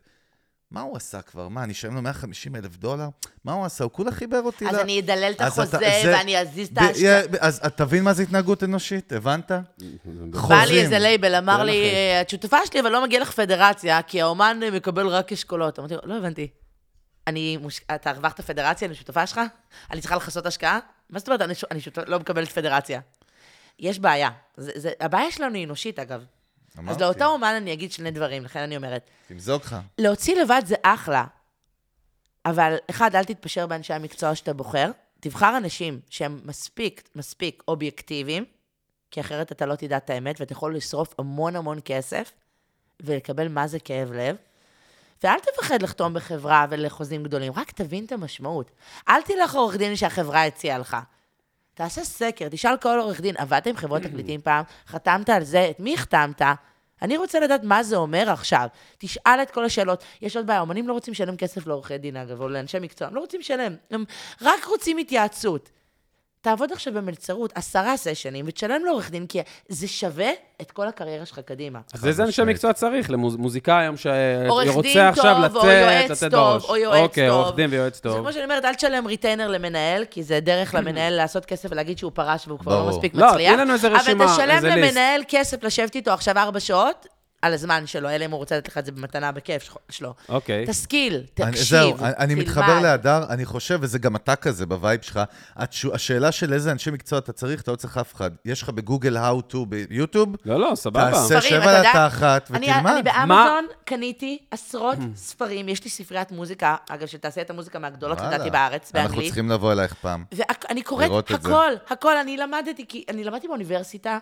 מה הוא עשה כבר? מה, אני אשלם לו 150 אלף דולר? מה הוא עשה? הוא כולה חיבר אותי אז ל... אני אדלל את אז החוזה, אתה- זה- ואני אזיז את ב- ההשקעה. אז אתה תבין מה זה התנהגות אנושית? הבנת? בא חוזים. לי איזה לייבל, אמר לי, אחי. "אה, את שותפה שלי, אבל לא מגיע לך פדרציה, כי האומן מקבל רק אשכולות. אמרתי לו, לא הבנתי. אני, מוש... אתה הרווחת פדרציה, אני שותפה שלך? אני צריכה לכסות השקעה? מה זאת אומרת, אני, ש... אני שותפה, לא מקבלת פדרציה? יש בעיה. זה, זה... הבעיה שלנו היא אנושית, אגב. אז אמרתי, לאותו אומן אני אגיד שני דברים, לכן אני אומרת. תמזוג לך. להוציא לבד זה אחלה, אבל אחד, אל תתפשר באנשי המקצוע שאתה בוחר. תבחר אנשים שהם מספיק, מספיק אובייקטיביים, כי אחרת אתה לא תדע את האמת, ואתה יכול לשרוף המון המון כסף, ולקבל מה זה כאב לב. ואל תפחד לחתום בחברה ולחוזים גדולים, רק תבין את המשמעות. אל תלך עורך דין שהחברה הציעה לך. תעשה סקר, תשאל כל עורך דין, עבדת עם חברות תקליטים פעם? חתמת על זה? את מי החתמת? אני רוצה לדעת מה זה אומר עכשיו. תשאל את כל השאלות. יש עוד בעיה, אומנים לא רוצים לשלם כסף לעורכי דין, אגב, או לאנשי מקצוע, הם לא רוצים לשלם. הם רק רוצים התייעצות. תעבוד עכשיו במלצרות עשרה סשנים ותשלם לעורך דין, כי זה שווה את כל הקריירה שלך קדימה. אז איזה אנשי. מקצוע צריך? למוזיקאי היום עורך דין שרוצה עכשיו טוב, או לצאת, יועץ לצאת טוב. או יועץ אוקיי, טוב. עורך דין ויועץ זה טוב. כמו שאני אומרת, אל תשלם ריטיינר למנהל, כי זה דרך למנהל לעשות כסף ולהגיד שהוא פרש והוא כבר לא. מספיק לא, מצליח. תני לנו איזה רשימה, אבל תשלם איזה list. למנהל כסף לשבת איתו עכשיו ארבע שעות, על הזמן שלו, אלא אם הוא רוצה לתת לך את זה במתנה בכיף שלו-. אוקיי. תשכיל, אני- תקשיב, זהו, אני- אני תלמד. מתחבר להדר, אני חושב, וזה גם אתה כזה ב vibe שלך, התשו- השאלה של איזה אנשי מקצוע אתה צריך, אתה לא צריך אף אחד. יש לך בגוגל how to ביוטיוב, לא, לא, סבבה. תעשה ספרים, שב אתה על התחת אני, ותלמד. אני באמזון קניתי עשרות <clears throat> ספרים, יש לי ספריית מוזיקה, אגב, של תעשיית המוזיקה מהגדולות. לדעתי, בארץ, אנחנו באנגלית. צריכים לבוא אלייך פעם. ואני קוראת. הכל, הכל. אני למדתי, כי אני למדתי באוניברסיטה,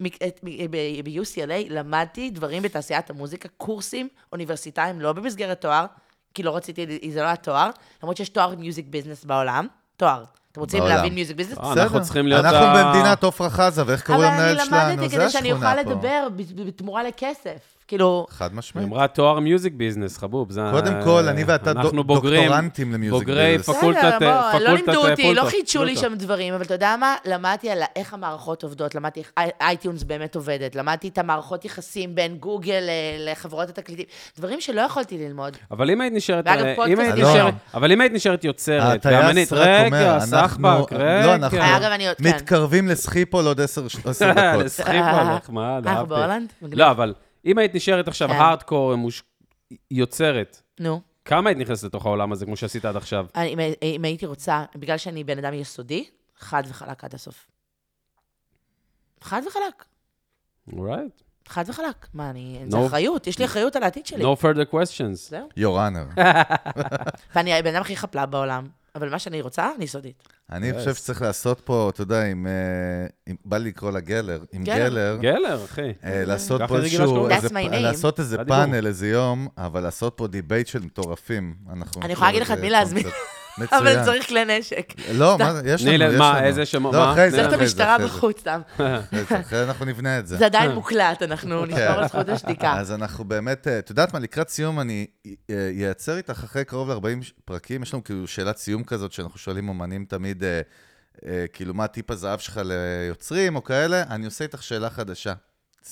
ב-UCLA, למדתי דברים בתעשיית המוזיקה, קורסים אוניברסיטאיים, לא במסגרת תואר, כי לא רציתי, זה לא התואר, למרות שיש תואר מיוזיק ביזנס בעולם, תואר. אתם רוצים בעולם. להבין מיוזיק ביזנס? אה, אנחנו צריכים להיות אנחנו ה- במדינת עפרה חזה, ואיך קראו אבל למנהל אני שלנו? למדתי זה כדי שאני השכונה אוכל פה. לדבר בתמורה לכסף. כאילו, חד משמעית. אמרה תואר music business, חבוב. זה- קודם כל, אני ואתה דוקטורנטים ל music בוגרי business. בוא, פקולטת לא לימדו אותי, לא חידשו לי. שם דברים, אבל אתה יודע מה? למדתי על איך המערכות עובדות, למדתי איך אי- iTunes באמת עובדת, למדתי את המערכות יחסים בין גוגל ל- לחברות התקליטים, דברים שלא יכולתי ללמוד. אבל אם היית נשארת... אה. נשארת... אבל אם היית נשארת יוצרת, ואמנית, רגע, סחבק, לא, רגע. אנחנו אגב, אני עוד, כן. מתקרבים לסחיפול עוד עשר דקות. לסחיפה, <laughs> נחמד, אה, אנחנו אהבתי. בהולנד? לא, אבל אם היית נשארת עכשיו כן. הארדקור מוש- יוצרת, נו. כמה היית נכנסת לתוך העולם הזה, כמו שעשית עד עכשיו? אני- אם- אם הייתי רוצה, בגלל שאני בן אדם יסודי, חד וחלק עד הסוף. חד וחלק. אורייט. חד וחלק. מה, אני... No. זה אחריות, יש לי אחריות על העתיד שלי. No further questions. זהו. יורנר. <laughs> ואני הבן אדם הכי חפלב בעולם, אבל מה שאני רוצה, אני יסודית. אני חושב שצריך לעשות פה, אתה יודע, עם... אה, בא לי לקרוא לה גלר. עם גלר. גלר. אחי. אה, לעשות פה איזשהו. לעשות איזה. פאנל, איזה יום, אבל לעשות פה debate של מטורפים. אנחנו אני יכולה להגיד לך את מי להזמין. מצוין. אבל צריך כלי נשק. לא, מה זה, יש לנו, יש מה, לנו. איזה שמות, לא, מה? אחרי זה. צריך את המשטרה. בחוץ, סתם. <laughs> אחרי אנחנו נבנה את זה. זה עדיין מוקלט, אנחנו נשמור על זכות השתיקה. אז אנחנו באמת, אה, את יודעת מה, לקראת סיום אני אה, אייצר איתך אחרי קרוב ל-40 פרקים, יש לנו כאילו שאלת סיום כזאת, שאנחנו שואלים אומנים תמיד, אה, אה, כאילו, מה טיפ הזהב שלך ליוצרים או כאלה, אני עושה איתך שאלה חדשה.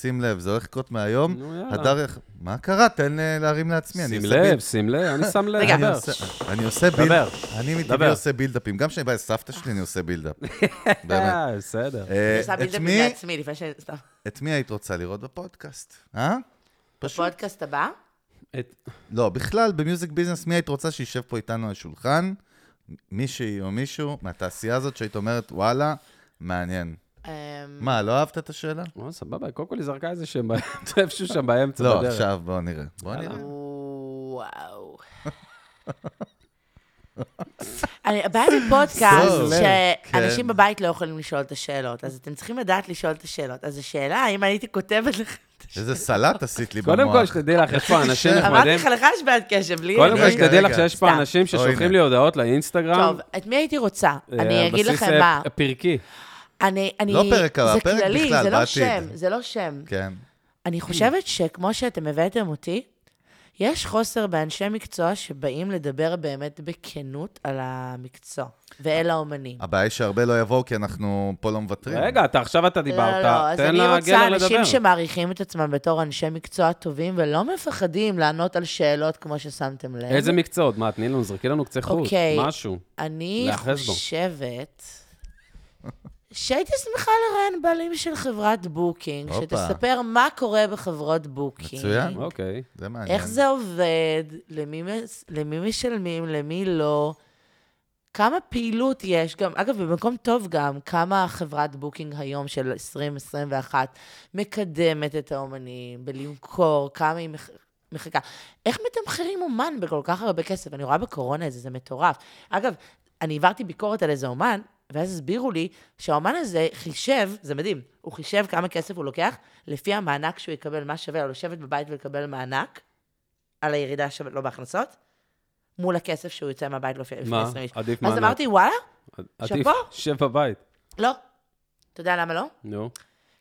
שים לב, זה הולך לקרות מהיום. נו, יאללה. הדר, יח- מה קרה? תן אה, להרים לעצמי. שים לב, שים לב, אני שם לב. רגע. אני דבר. עושה- אני עושה בילד, דבר. אני מטבעי. עושה בילדאפים. גם כשאני בא לסבתא שלי, אני עושה בילדאפ. <laughs> באמת. אה, בסדר. אה, אני עושה את בילדאפים מי- לעצמי, לפני ש... סתם. את מי היית רוצה לראות בפודקאסט? אה? בפודקאסט הבא? את- לא, בכלל, במיוזיק ביזנס, מי היית רוצה שישב פה איתנו על השולחן? מישהי או מישהו מהתעשייה הזאת שהיית אומרת, וואלה, מעניין. אמ, מה, לא אהבת את השאלה? או, סבבה, קודם כל היא זרקה איזה שם באמצע, <laughs> איפשהו שם באמצע לא, בדרך. עכשיו בואו נראה. בואו יאללה. נראה. וואו. <laughs> אני- הבעיה בפודקאסט, שאנשים כן. בבית לא יכולים לשאול את השאלות, אז אתם צריכים לדעת לשאול את השאלות. אז השאלה, האם הייתי כותבת לך... איזה סלט עשית לי במוח. קודם כל, שתדעי לך, יש פה אנשים. <laughs> נחמדים. אמרתי לך, לך יש בעיית קשב, לי... קודם כל, שתדעי לך. שיש פה. אנשים ששולחים. לי הודעות לאינסטגרם. טוב, את מי הייתי רוצה? אה, אני אגיד בסיס, לכם אה, מה. פרקי. אני, אני... לא פרק הבא, זה פרק כללי, בכלל, זה לא בעתיד. שם, זה לא שם. כן. אני חושבת שכמו שאתם הבאתם אותי, יש חוסר באנשי מקצוע שבאים לדבר באמת בכנות על המקצוע, ואל האומנים. הבעיה היא שהרבה לא יבואו, כי אנחנו פה לא מוותרים. רגע, אתה עכשיו אתה לא, דיברת, לא, אז תן אני לגלר רוצה לדבר. אנשים שמעריכים את עצמם בתור אנשי מקצוע טובים ולא מפחדים לענות על שאלות כמו ששמתם לב. איזה מקצועות? מה, תני לנו, זרקי לנו קצה חוט, אוקיי. משהו. אני. חושבת שהייתי שמחה לראיין בעלים של חברת booking, הופה. שתספר מה קורה בחברות booking. מצוין. אוקיי. זה מעניין. איך זה עובד, למי, למי משלמים, למי לא, כמה פעילות יש, גם, אגב, במקום טוב גם, כמה חברת booking היום של 2021 מקדמת את האומנים בלמכור, כמה היא מח- מחכה. איך מתמחרים אומן בכל כך הרבה כסף? אני רואה בקורונה את זה, זה מטורף. אגב, אני העברתי ביקורת על איזה אומן, ואז הסבירו לי שהאומן הזה חישב, זה מדהים, הוא חישב כמה כסף הוא לוקח, לפי המענק שהוא יקבל, מה שווה לו לשבת בבית ולקבל מענק, על הירידה שלו לא בהכנסות, מול הכסף שהוא יוצא מהבית לפי לפי מה? 20 איש. עדיף אז מענק. אמרתי, וואלה, עדיף, שאפו. שב בבית. לא. אתה יודע למה לא? נו.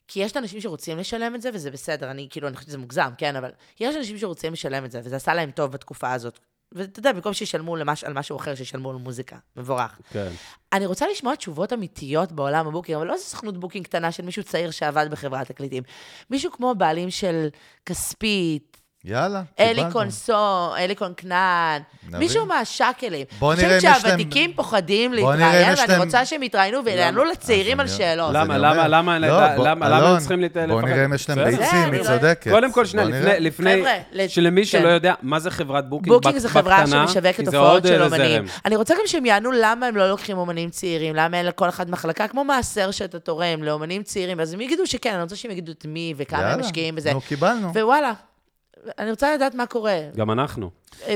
כי יש אנשים שרוצים לשלם את זה, וזה בסדר, אני כאילו, אני חושבת שזה מוגזם, כן, אבל יש אנשים שרוצים לשלם את זה, וזה עשה להם טוב בתקופה הזאת. ואתה יודע, במקום שישלמו למש, על משהו אחר, שישלמו על מוזיקה. מבורך. כן. אני רוצה לשמוע תשובות אמיתיות בעולם ה booking, אבל לא איזו סוכנות booking קטנה של מישהו צעיר שעבד בחברת תקליטים. מישהו כמו בעלים של כספית, יאללה, אלי קיבלנו. קונסו, אלי קונקנן. מישהו מהשאקלים. בוא אני נראה חושבת אם יש להם- שהוותיקים פוחדים בוא נראה אם להתראיין, ואני רוצה שהם יתראיינו ויענו לצעירים על אני- שאלות. למה, אני למה, למה, לא, למה, למה, הם צריכים להת- בוא לפחד? נראה אם יש להם בסדר. ביצים, אני היא לא- צודקת. קודם כל, שנייה, לפני, שלמי כן. שלא יודע, מה זה חברת בוקינג? בוקינג זו חברה? שמשווקת זה הופעות עוד, של אה, אומנים. אני רוצה גם שהם יענו למה הם לא לוקחים אומנים צעירים, למה אין לכל אחד מחלקה, כמו מעשר שאתה תורם לאומנים צעירים, אז הם יגידו שכן, אני רוצה שהם יגידו את מי וכמה הם משקיעים בזה. נו, קיבלנו. ווואלה, אני רוצה לדעת מה קורה. גם אנחנו.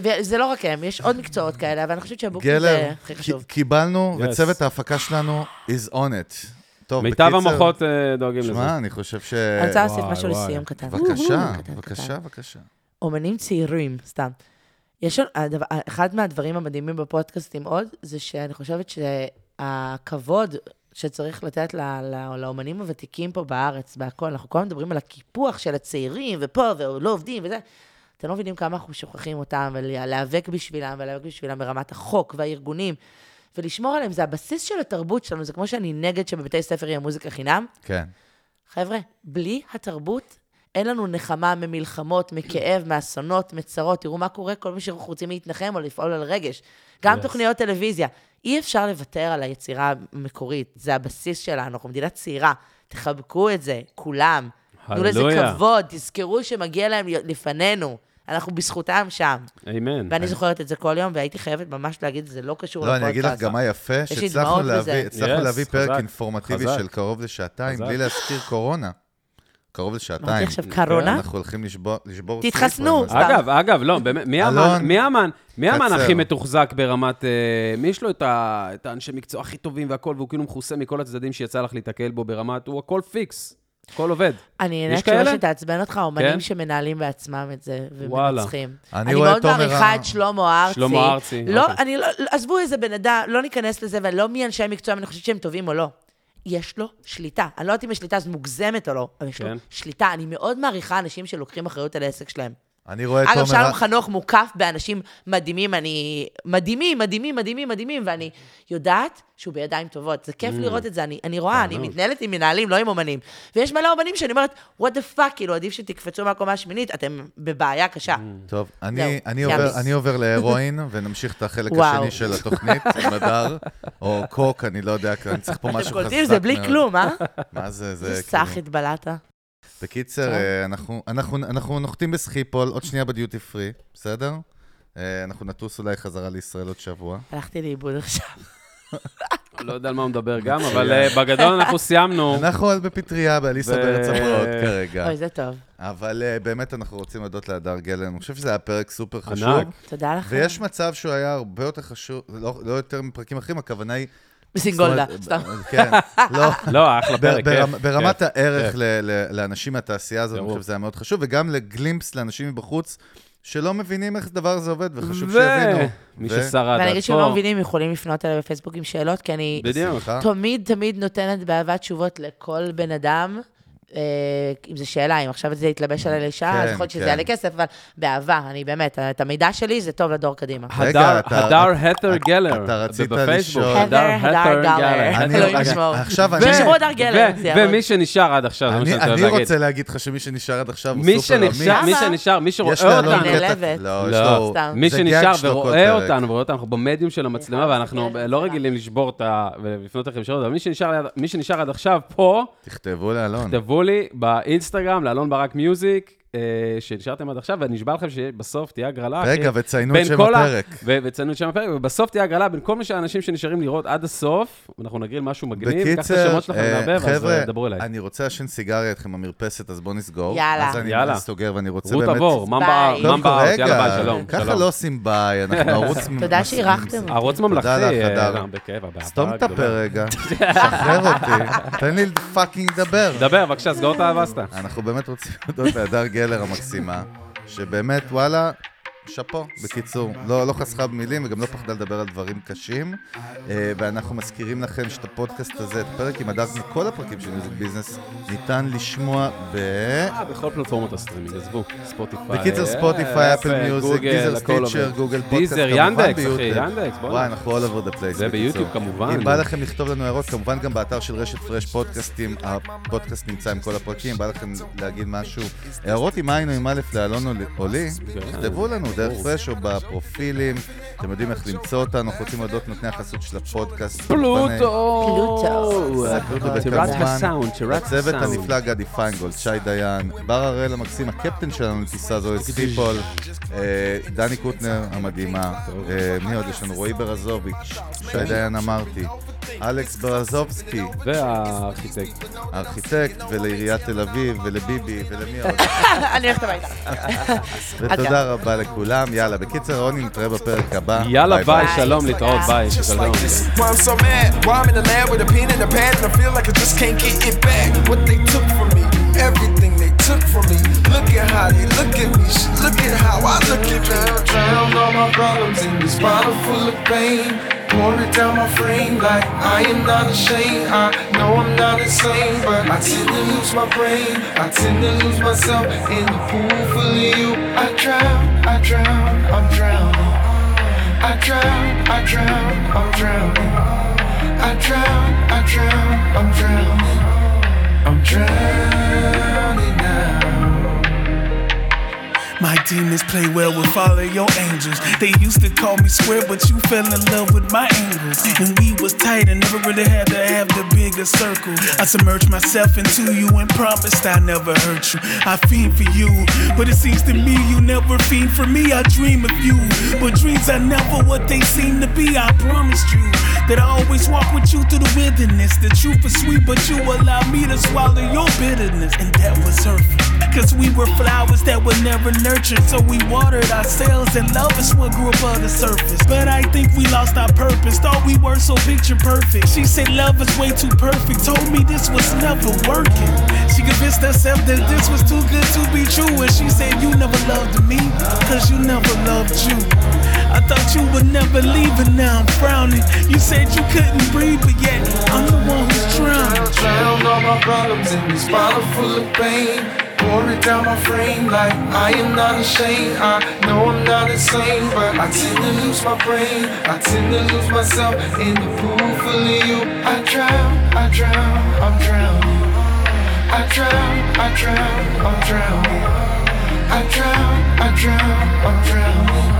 וזה לא רק הם, יש עוד מקצועות כאלה, אבל אני חושבת שהבוקינג גלר, זה הכי חשוב. קיבלנו, Yes. וצוות ההפקה שלנו is on it. טוב, מיטב בקיצר, המוחות אה, דואגים לזה. שמע, אני חושב ש... אני רוצה להוסיף משהו וואי. לסיום קטן. בבקשה, בבקשה. בבקשה. אומנים צעירים, סתם. יש, הדבר, אחד מהדברים המדהימים בפודקאסטים עוד, זה שאני חושבת שהכבוד שצריך לתת ל, ל, לאומנים הוותיקים פה בארץ, בהכל, אנחנו כל הזמן מדברים על הקיפוח של הצעירים, ופה, ולא עובדים, וזה. אתם לא מבינים כמה אנחנו שוכחים אותם, ולהיאבק בשבילם, ולהיאבק בשבילם ברמת החוק והארגונים, ולשמור עליהם, זה הבסיס של התרבות שלנו, זה כמו שאני נגד שבבתי ספר יהיה מוזיקה חינם. כן. חבר'ה, בלי התרבות, אין לנו נחמה ממלחמות, מכאב, מאסונות, מצרות. תראו מה קורה, כל מי שאנחנו רוצים להתנחם או לפעול על רגש. גם Yes. תוכניות טלוויזיה. אי אפשר לוותר על היצירה המקורית, זה הבסיס שלנו, אנחנו מדינה צעירה. תחבקו את זה, כולם. תנו לזה. כבוד, תזכרו שמגיע להם לפנינו. אנחנו בזכותם שם. אמן. ואני זוכרת את זה כל יום, והייתי חייבת ממש להגיד, זה לא קשור לא, לפודקאסט. אני אגיד לך גם מה יפה, שהצלחנו להביא, Yes, להביא פרק חזק, אינפורמטיבי חזק. של קרוב לשעתיים, חזק. בלי להזכיר קורונה. קרוב לשעתיים. אמרתי עכשיו קורונה? אנחנו הולכים לשבור לשבור תתחסנו. אבל- אגב, אגב, לא, באמת, מי האמן, מי האמן, מי האמן קצר. הכי מתוחזק ברמת... אה, מי יש לו את האנשי מקצוע הכי טובים והכל, והוא כאילו מכוסה מכל הצדדים שיצא לך להתקל בו ברמת, הוא הכל פיקס, הכל עובד. אני נהנית שלא? שתעצבן אותך, אומנים כן? שמנהלים בעצמם את זה. ומנצחים. אני אני רואה מאוד מעריכה את שלמה ארצי. שלמה ארצי, לא, אוקיי. אני לא, עזבו איזה בן אדם, לא ניכנס לזה, ולא מי אנשי המקצוע, אני חושבת שהם טובים או לא. יש לו שליטה. אני לא יודעת אם השליטה הזאת מוגזמת או לא, אבל יש לו כן. שליטה. אני מאוד מעריכה אנשים שלוקחים אחריות על העסק שלהם. אני רואה את אגב, תומר... שלום חנוך מוקף באנשים מדהימים, אני... מדהימים, מדהימים, מדהימים, מדהימים, ואני יודעת שהוא בידיים טובות. זה כיף לראות את זה, אני, אני רואה, אני תענוג. מתנהלת עם מנהלים, לא עם אומנים. ויש מלא אומנים שאני אומרת, what the fuck, כאילו, עדיף שתקפצו מהקומה השמינית, אתם בבעיה קשה. טוב, אני, זהו, אני. עובר, אני עובר להרואין, <laughs> ונמשיך את החלק וואו. השני של התוכנית, <laughs> עם הדר, או קוק, אני לא יודע, אני צריך פה משהו אתם חזק קולטים, זה בלי מאוד. כלום, אה? <laughs> מה זה, זה כאילו... סאח התבלעת. בקיצר, טוב. אה, אנחנו, אנחנו, אנחנו נוחתים בסחיפול, עוד שנייה בדיוטי פרי, בסדר? אה, אנחנו נטוס אולי חזרה לישראל עוד שבוע. הלכתי לאיבוד עכשיו. <laughs> לא יודע על מה הוא מדבר גם, אבל אה, בגדול אנחנו סיימנו. <laughs> אנחנו עוד בפטריה, באליסה בארץ הפרעות כרגע. אוי, זה טוב. אבל באמת אנחנו רוצים להודות להדר גלן, אני חושב שזה היה פרק סופר חשוב. ענק. תודה לכם. ויש מצב שהוא היה הרבה יותר חשוב, לא, לא יותר מפרקים אחרים, הכוונה היא... בסינגולדה, סתם. כן, לא. <laughs> לא, אחלה פרק, כיף, ברמת כיף. הערך ל- לאנשים מהתעשייה הזאת, אני. חושב שזה היה מאוד חשוב, וגם לגלימפס לאנשים מבחוץ, שלא מבינים איך הדבר הזה עובד, וחשוב ו- שיבינו. מי ששרד ואני עד אגיד שהם לא פה, מבינים, יכולים לפנות אליי בפייסבוק עם שאלות, כי אני? תמיד תמיד נותנת באהבה תשובות לכל בן אדם. אה, אם זו שאלה, אם עכשיו זה יתלבש עליי לשעה, כן, אז יכול להיות שזה כן. יעלה כסף, אבל באהבה, אני באמת, את המידע שלי זה טוב לדור קדימה. הדר- הת'ר גלר. אתה רצית לשאול- הדר, הדר גלר. <laughs> עכשיו אני- שישמעו הדר גלר. ומי שנשאר עד עכשיו, זה מה אני שאני רוצה אני להגיד. רוצה להגיד לך שמי שנשאר עד עכשיו הוא מי סופר אמיץ. מי למה? שנשאר, מי שרואה אותנו, אני קטע- נעלבת. לא, יש לא. מי שנשאר ורואה. אותנו, ורואה אותנו, אנחנו במדיום של המצלמה, ואנחנו לא. רגילים לשבור את ה... ולפנות לכם שאלות, אבל מי שנשאר ליד- מי שנשאר עד עכשיו פה, תכתבו לאלון. תכתבו לי באינסטגרם, לאלון ברק music, שנשארתם עד עכשיו, ואני נשבע לכם שבסוף תהיה הגרלה. רגע, וציינו בין את שם הפרק. וציינו את שם הפרק, ובסוף תהיה הגרלה בין כל מי שהאנשים שנשארים לראות עד הסוף, אנחנו נגריל משהו מגניב, קח את השמות שלכם אה, לערבב, אז אה, דברו אליי. אני רוצה לעשן סיגריה איתכם במרפסת, אז בואו נסגור. יאללה. אז אני יאללה. סוגר, ואני רוצה רות באמת... עבור, ממבה ארט, יאללה ביי, שלום. ככה. לא עושים ביי, אנחנו <laughs> ערוץ... תודה שאירחתם אותי. ערוץ ממלכתי, אה, סתום את הפה הגדולה. רגע, <laughs> שחרר אותי, תן לי fucking לדבר. דבר, בבקשה, סגור את הבסטה. אנחנו באמת רוצים <laughs> להודות להדר גלר המקסימה, שבאמת, וואלה, שאפו, בקיצור. לא, לא חסכה במילים וגם לא פחדה לדבר על דברים קשים. אה, ואנחנו מזכירים לכם שאת הפודקאסט הזה, את הפרק עם הדר, כמו כל הפרקים של music business, ניתן לשמוע ב... אה, בכל פלטפורמות הסטרימינג, עזבו, Spotify. בקיצר, אה, Spotify, Apple Music, Deezer. Stitcher, Google Podcast, Deezer, כמובן Yandex, אחי, ביוטיוב. Yandex, בוא'נה. וואי, אנחנו all over the place. זה ביוטיוב. כמובן. אם בא לכם לכתוב לנו הערות, כמובן גם באתר של רשת פרש פודקאסטים, הפודקאסט נמצא עם כל הפרקים, בא לכם להגיד משהו, הערות עם עין או עם א' לאלון או לי, תכתבו לנו דרך פרש או בפרופילים, אתם יודעים איך למצוא אותנו, אנחנו רוצים להודות נותני החסות של הפודקאסט. פלוטו! פלוטו. הסאונד, טירת הצוות. הנפלא גדי פיינגולד, שי דיין, בר הראל המקסים, הקפטן שלנו לטיסה זו, ספיפול, אה, דני קוטנר המדהימה, אה, מי עוד יש לנו? רועי ברזוביץ', שי דיין אמרתי, אלכס ברזובסקי, והארכיטקט. הארכיטקט, ולעיריית תל אביב, ולביבי, ולמי עוד? <laughs> אני הולכת הביתה. ותודה רבה לכולם. יאללה, בקיצר, רוני, נתראה בפרק הבא. יאללה, ביי, ביי. שלום, להתראות, ביי, Just שלום. like this. Why I'm so mad? Why I'm in the lab with a pen and a pad and I feel like I just can't get it back. What they took from me, everything they took from me. Look at how they look at me. Shit, Look at how I look at me. Drown all my problems in this bottle full of pain. Pour it down my frame like I am not ashamed. I know I'm not insane, but I tend to lose my brain. I tend to lose myself in the pool full of you. I drown, I drown, I'm drowning. I drown, I drown, I'm drowning. I drown, I drown, I'm drowning. I'm drowning My demons play well with follow your angels. They used to call me square, but you fell in love with my angles. When we was tight and never really had to have the bigger circle. I submerged myself into you and promised I never hurt you. I fiend for you, but it seems to me you never fiend for me. I dream of you, but dreams are never what they seem to be. I promised you that I always walk with you through the wilderness. The truth is sweet, but you allow me to swallow your bitterness, and that was hurtful. Cause we were flowers that were never nurtured, so we watered ourselves, and love is what grew above the surface. But I think we lost our purpose, thought we were so picture perfect. She said love is way too perfect, told me this was never working. She convinced herself that this was too good to be true, and she said you never loved me, cause you never loved you. I thought you would never leave, and now I'm frowning. You said you couldn't breathe, but yet I'm the one who's drowning. Drown all my problems in this bottle full of pain. Pour it down my frame like I am not ashamed. I know I'm not insane, but I tend to lose my brain. I tend to lose myself in the pool full of you. I drown, I drown, I'm drowning. I drown, I drown, I'm drowning. I drown, I drown, I'm drowning.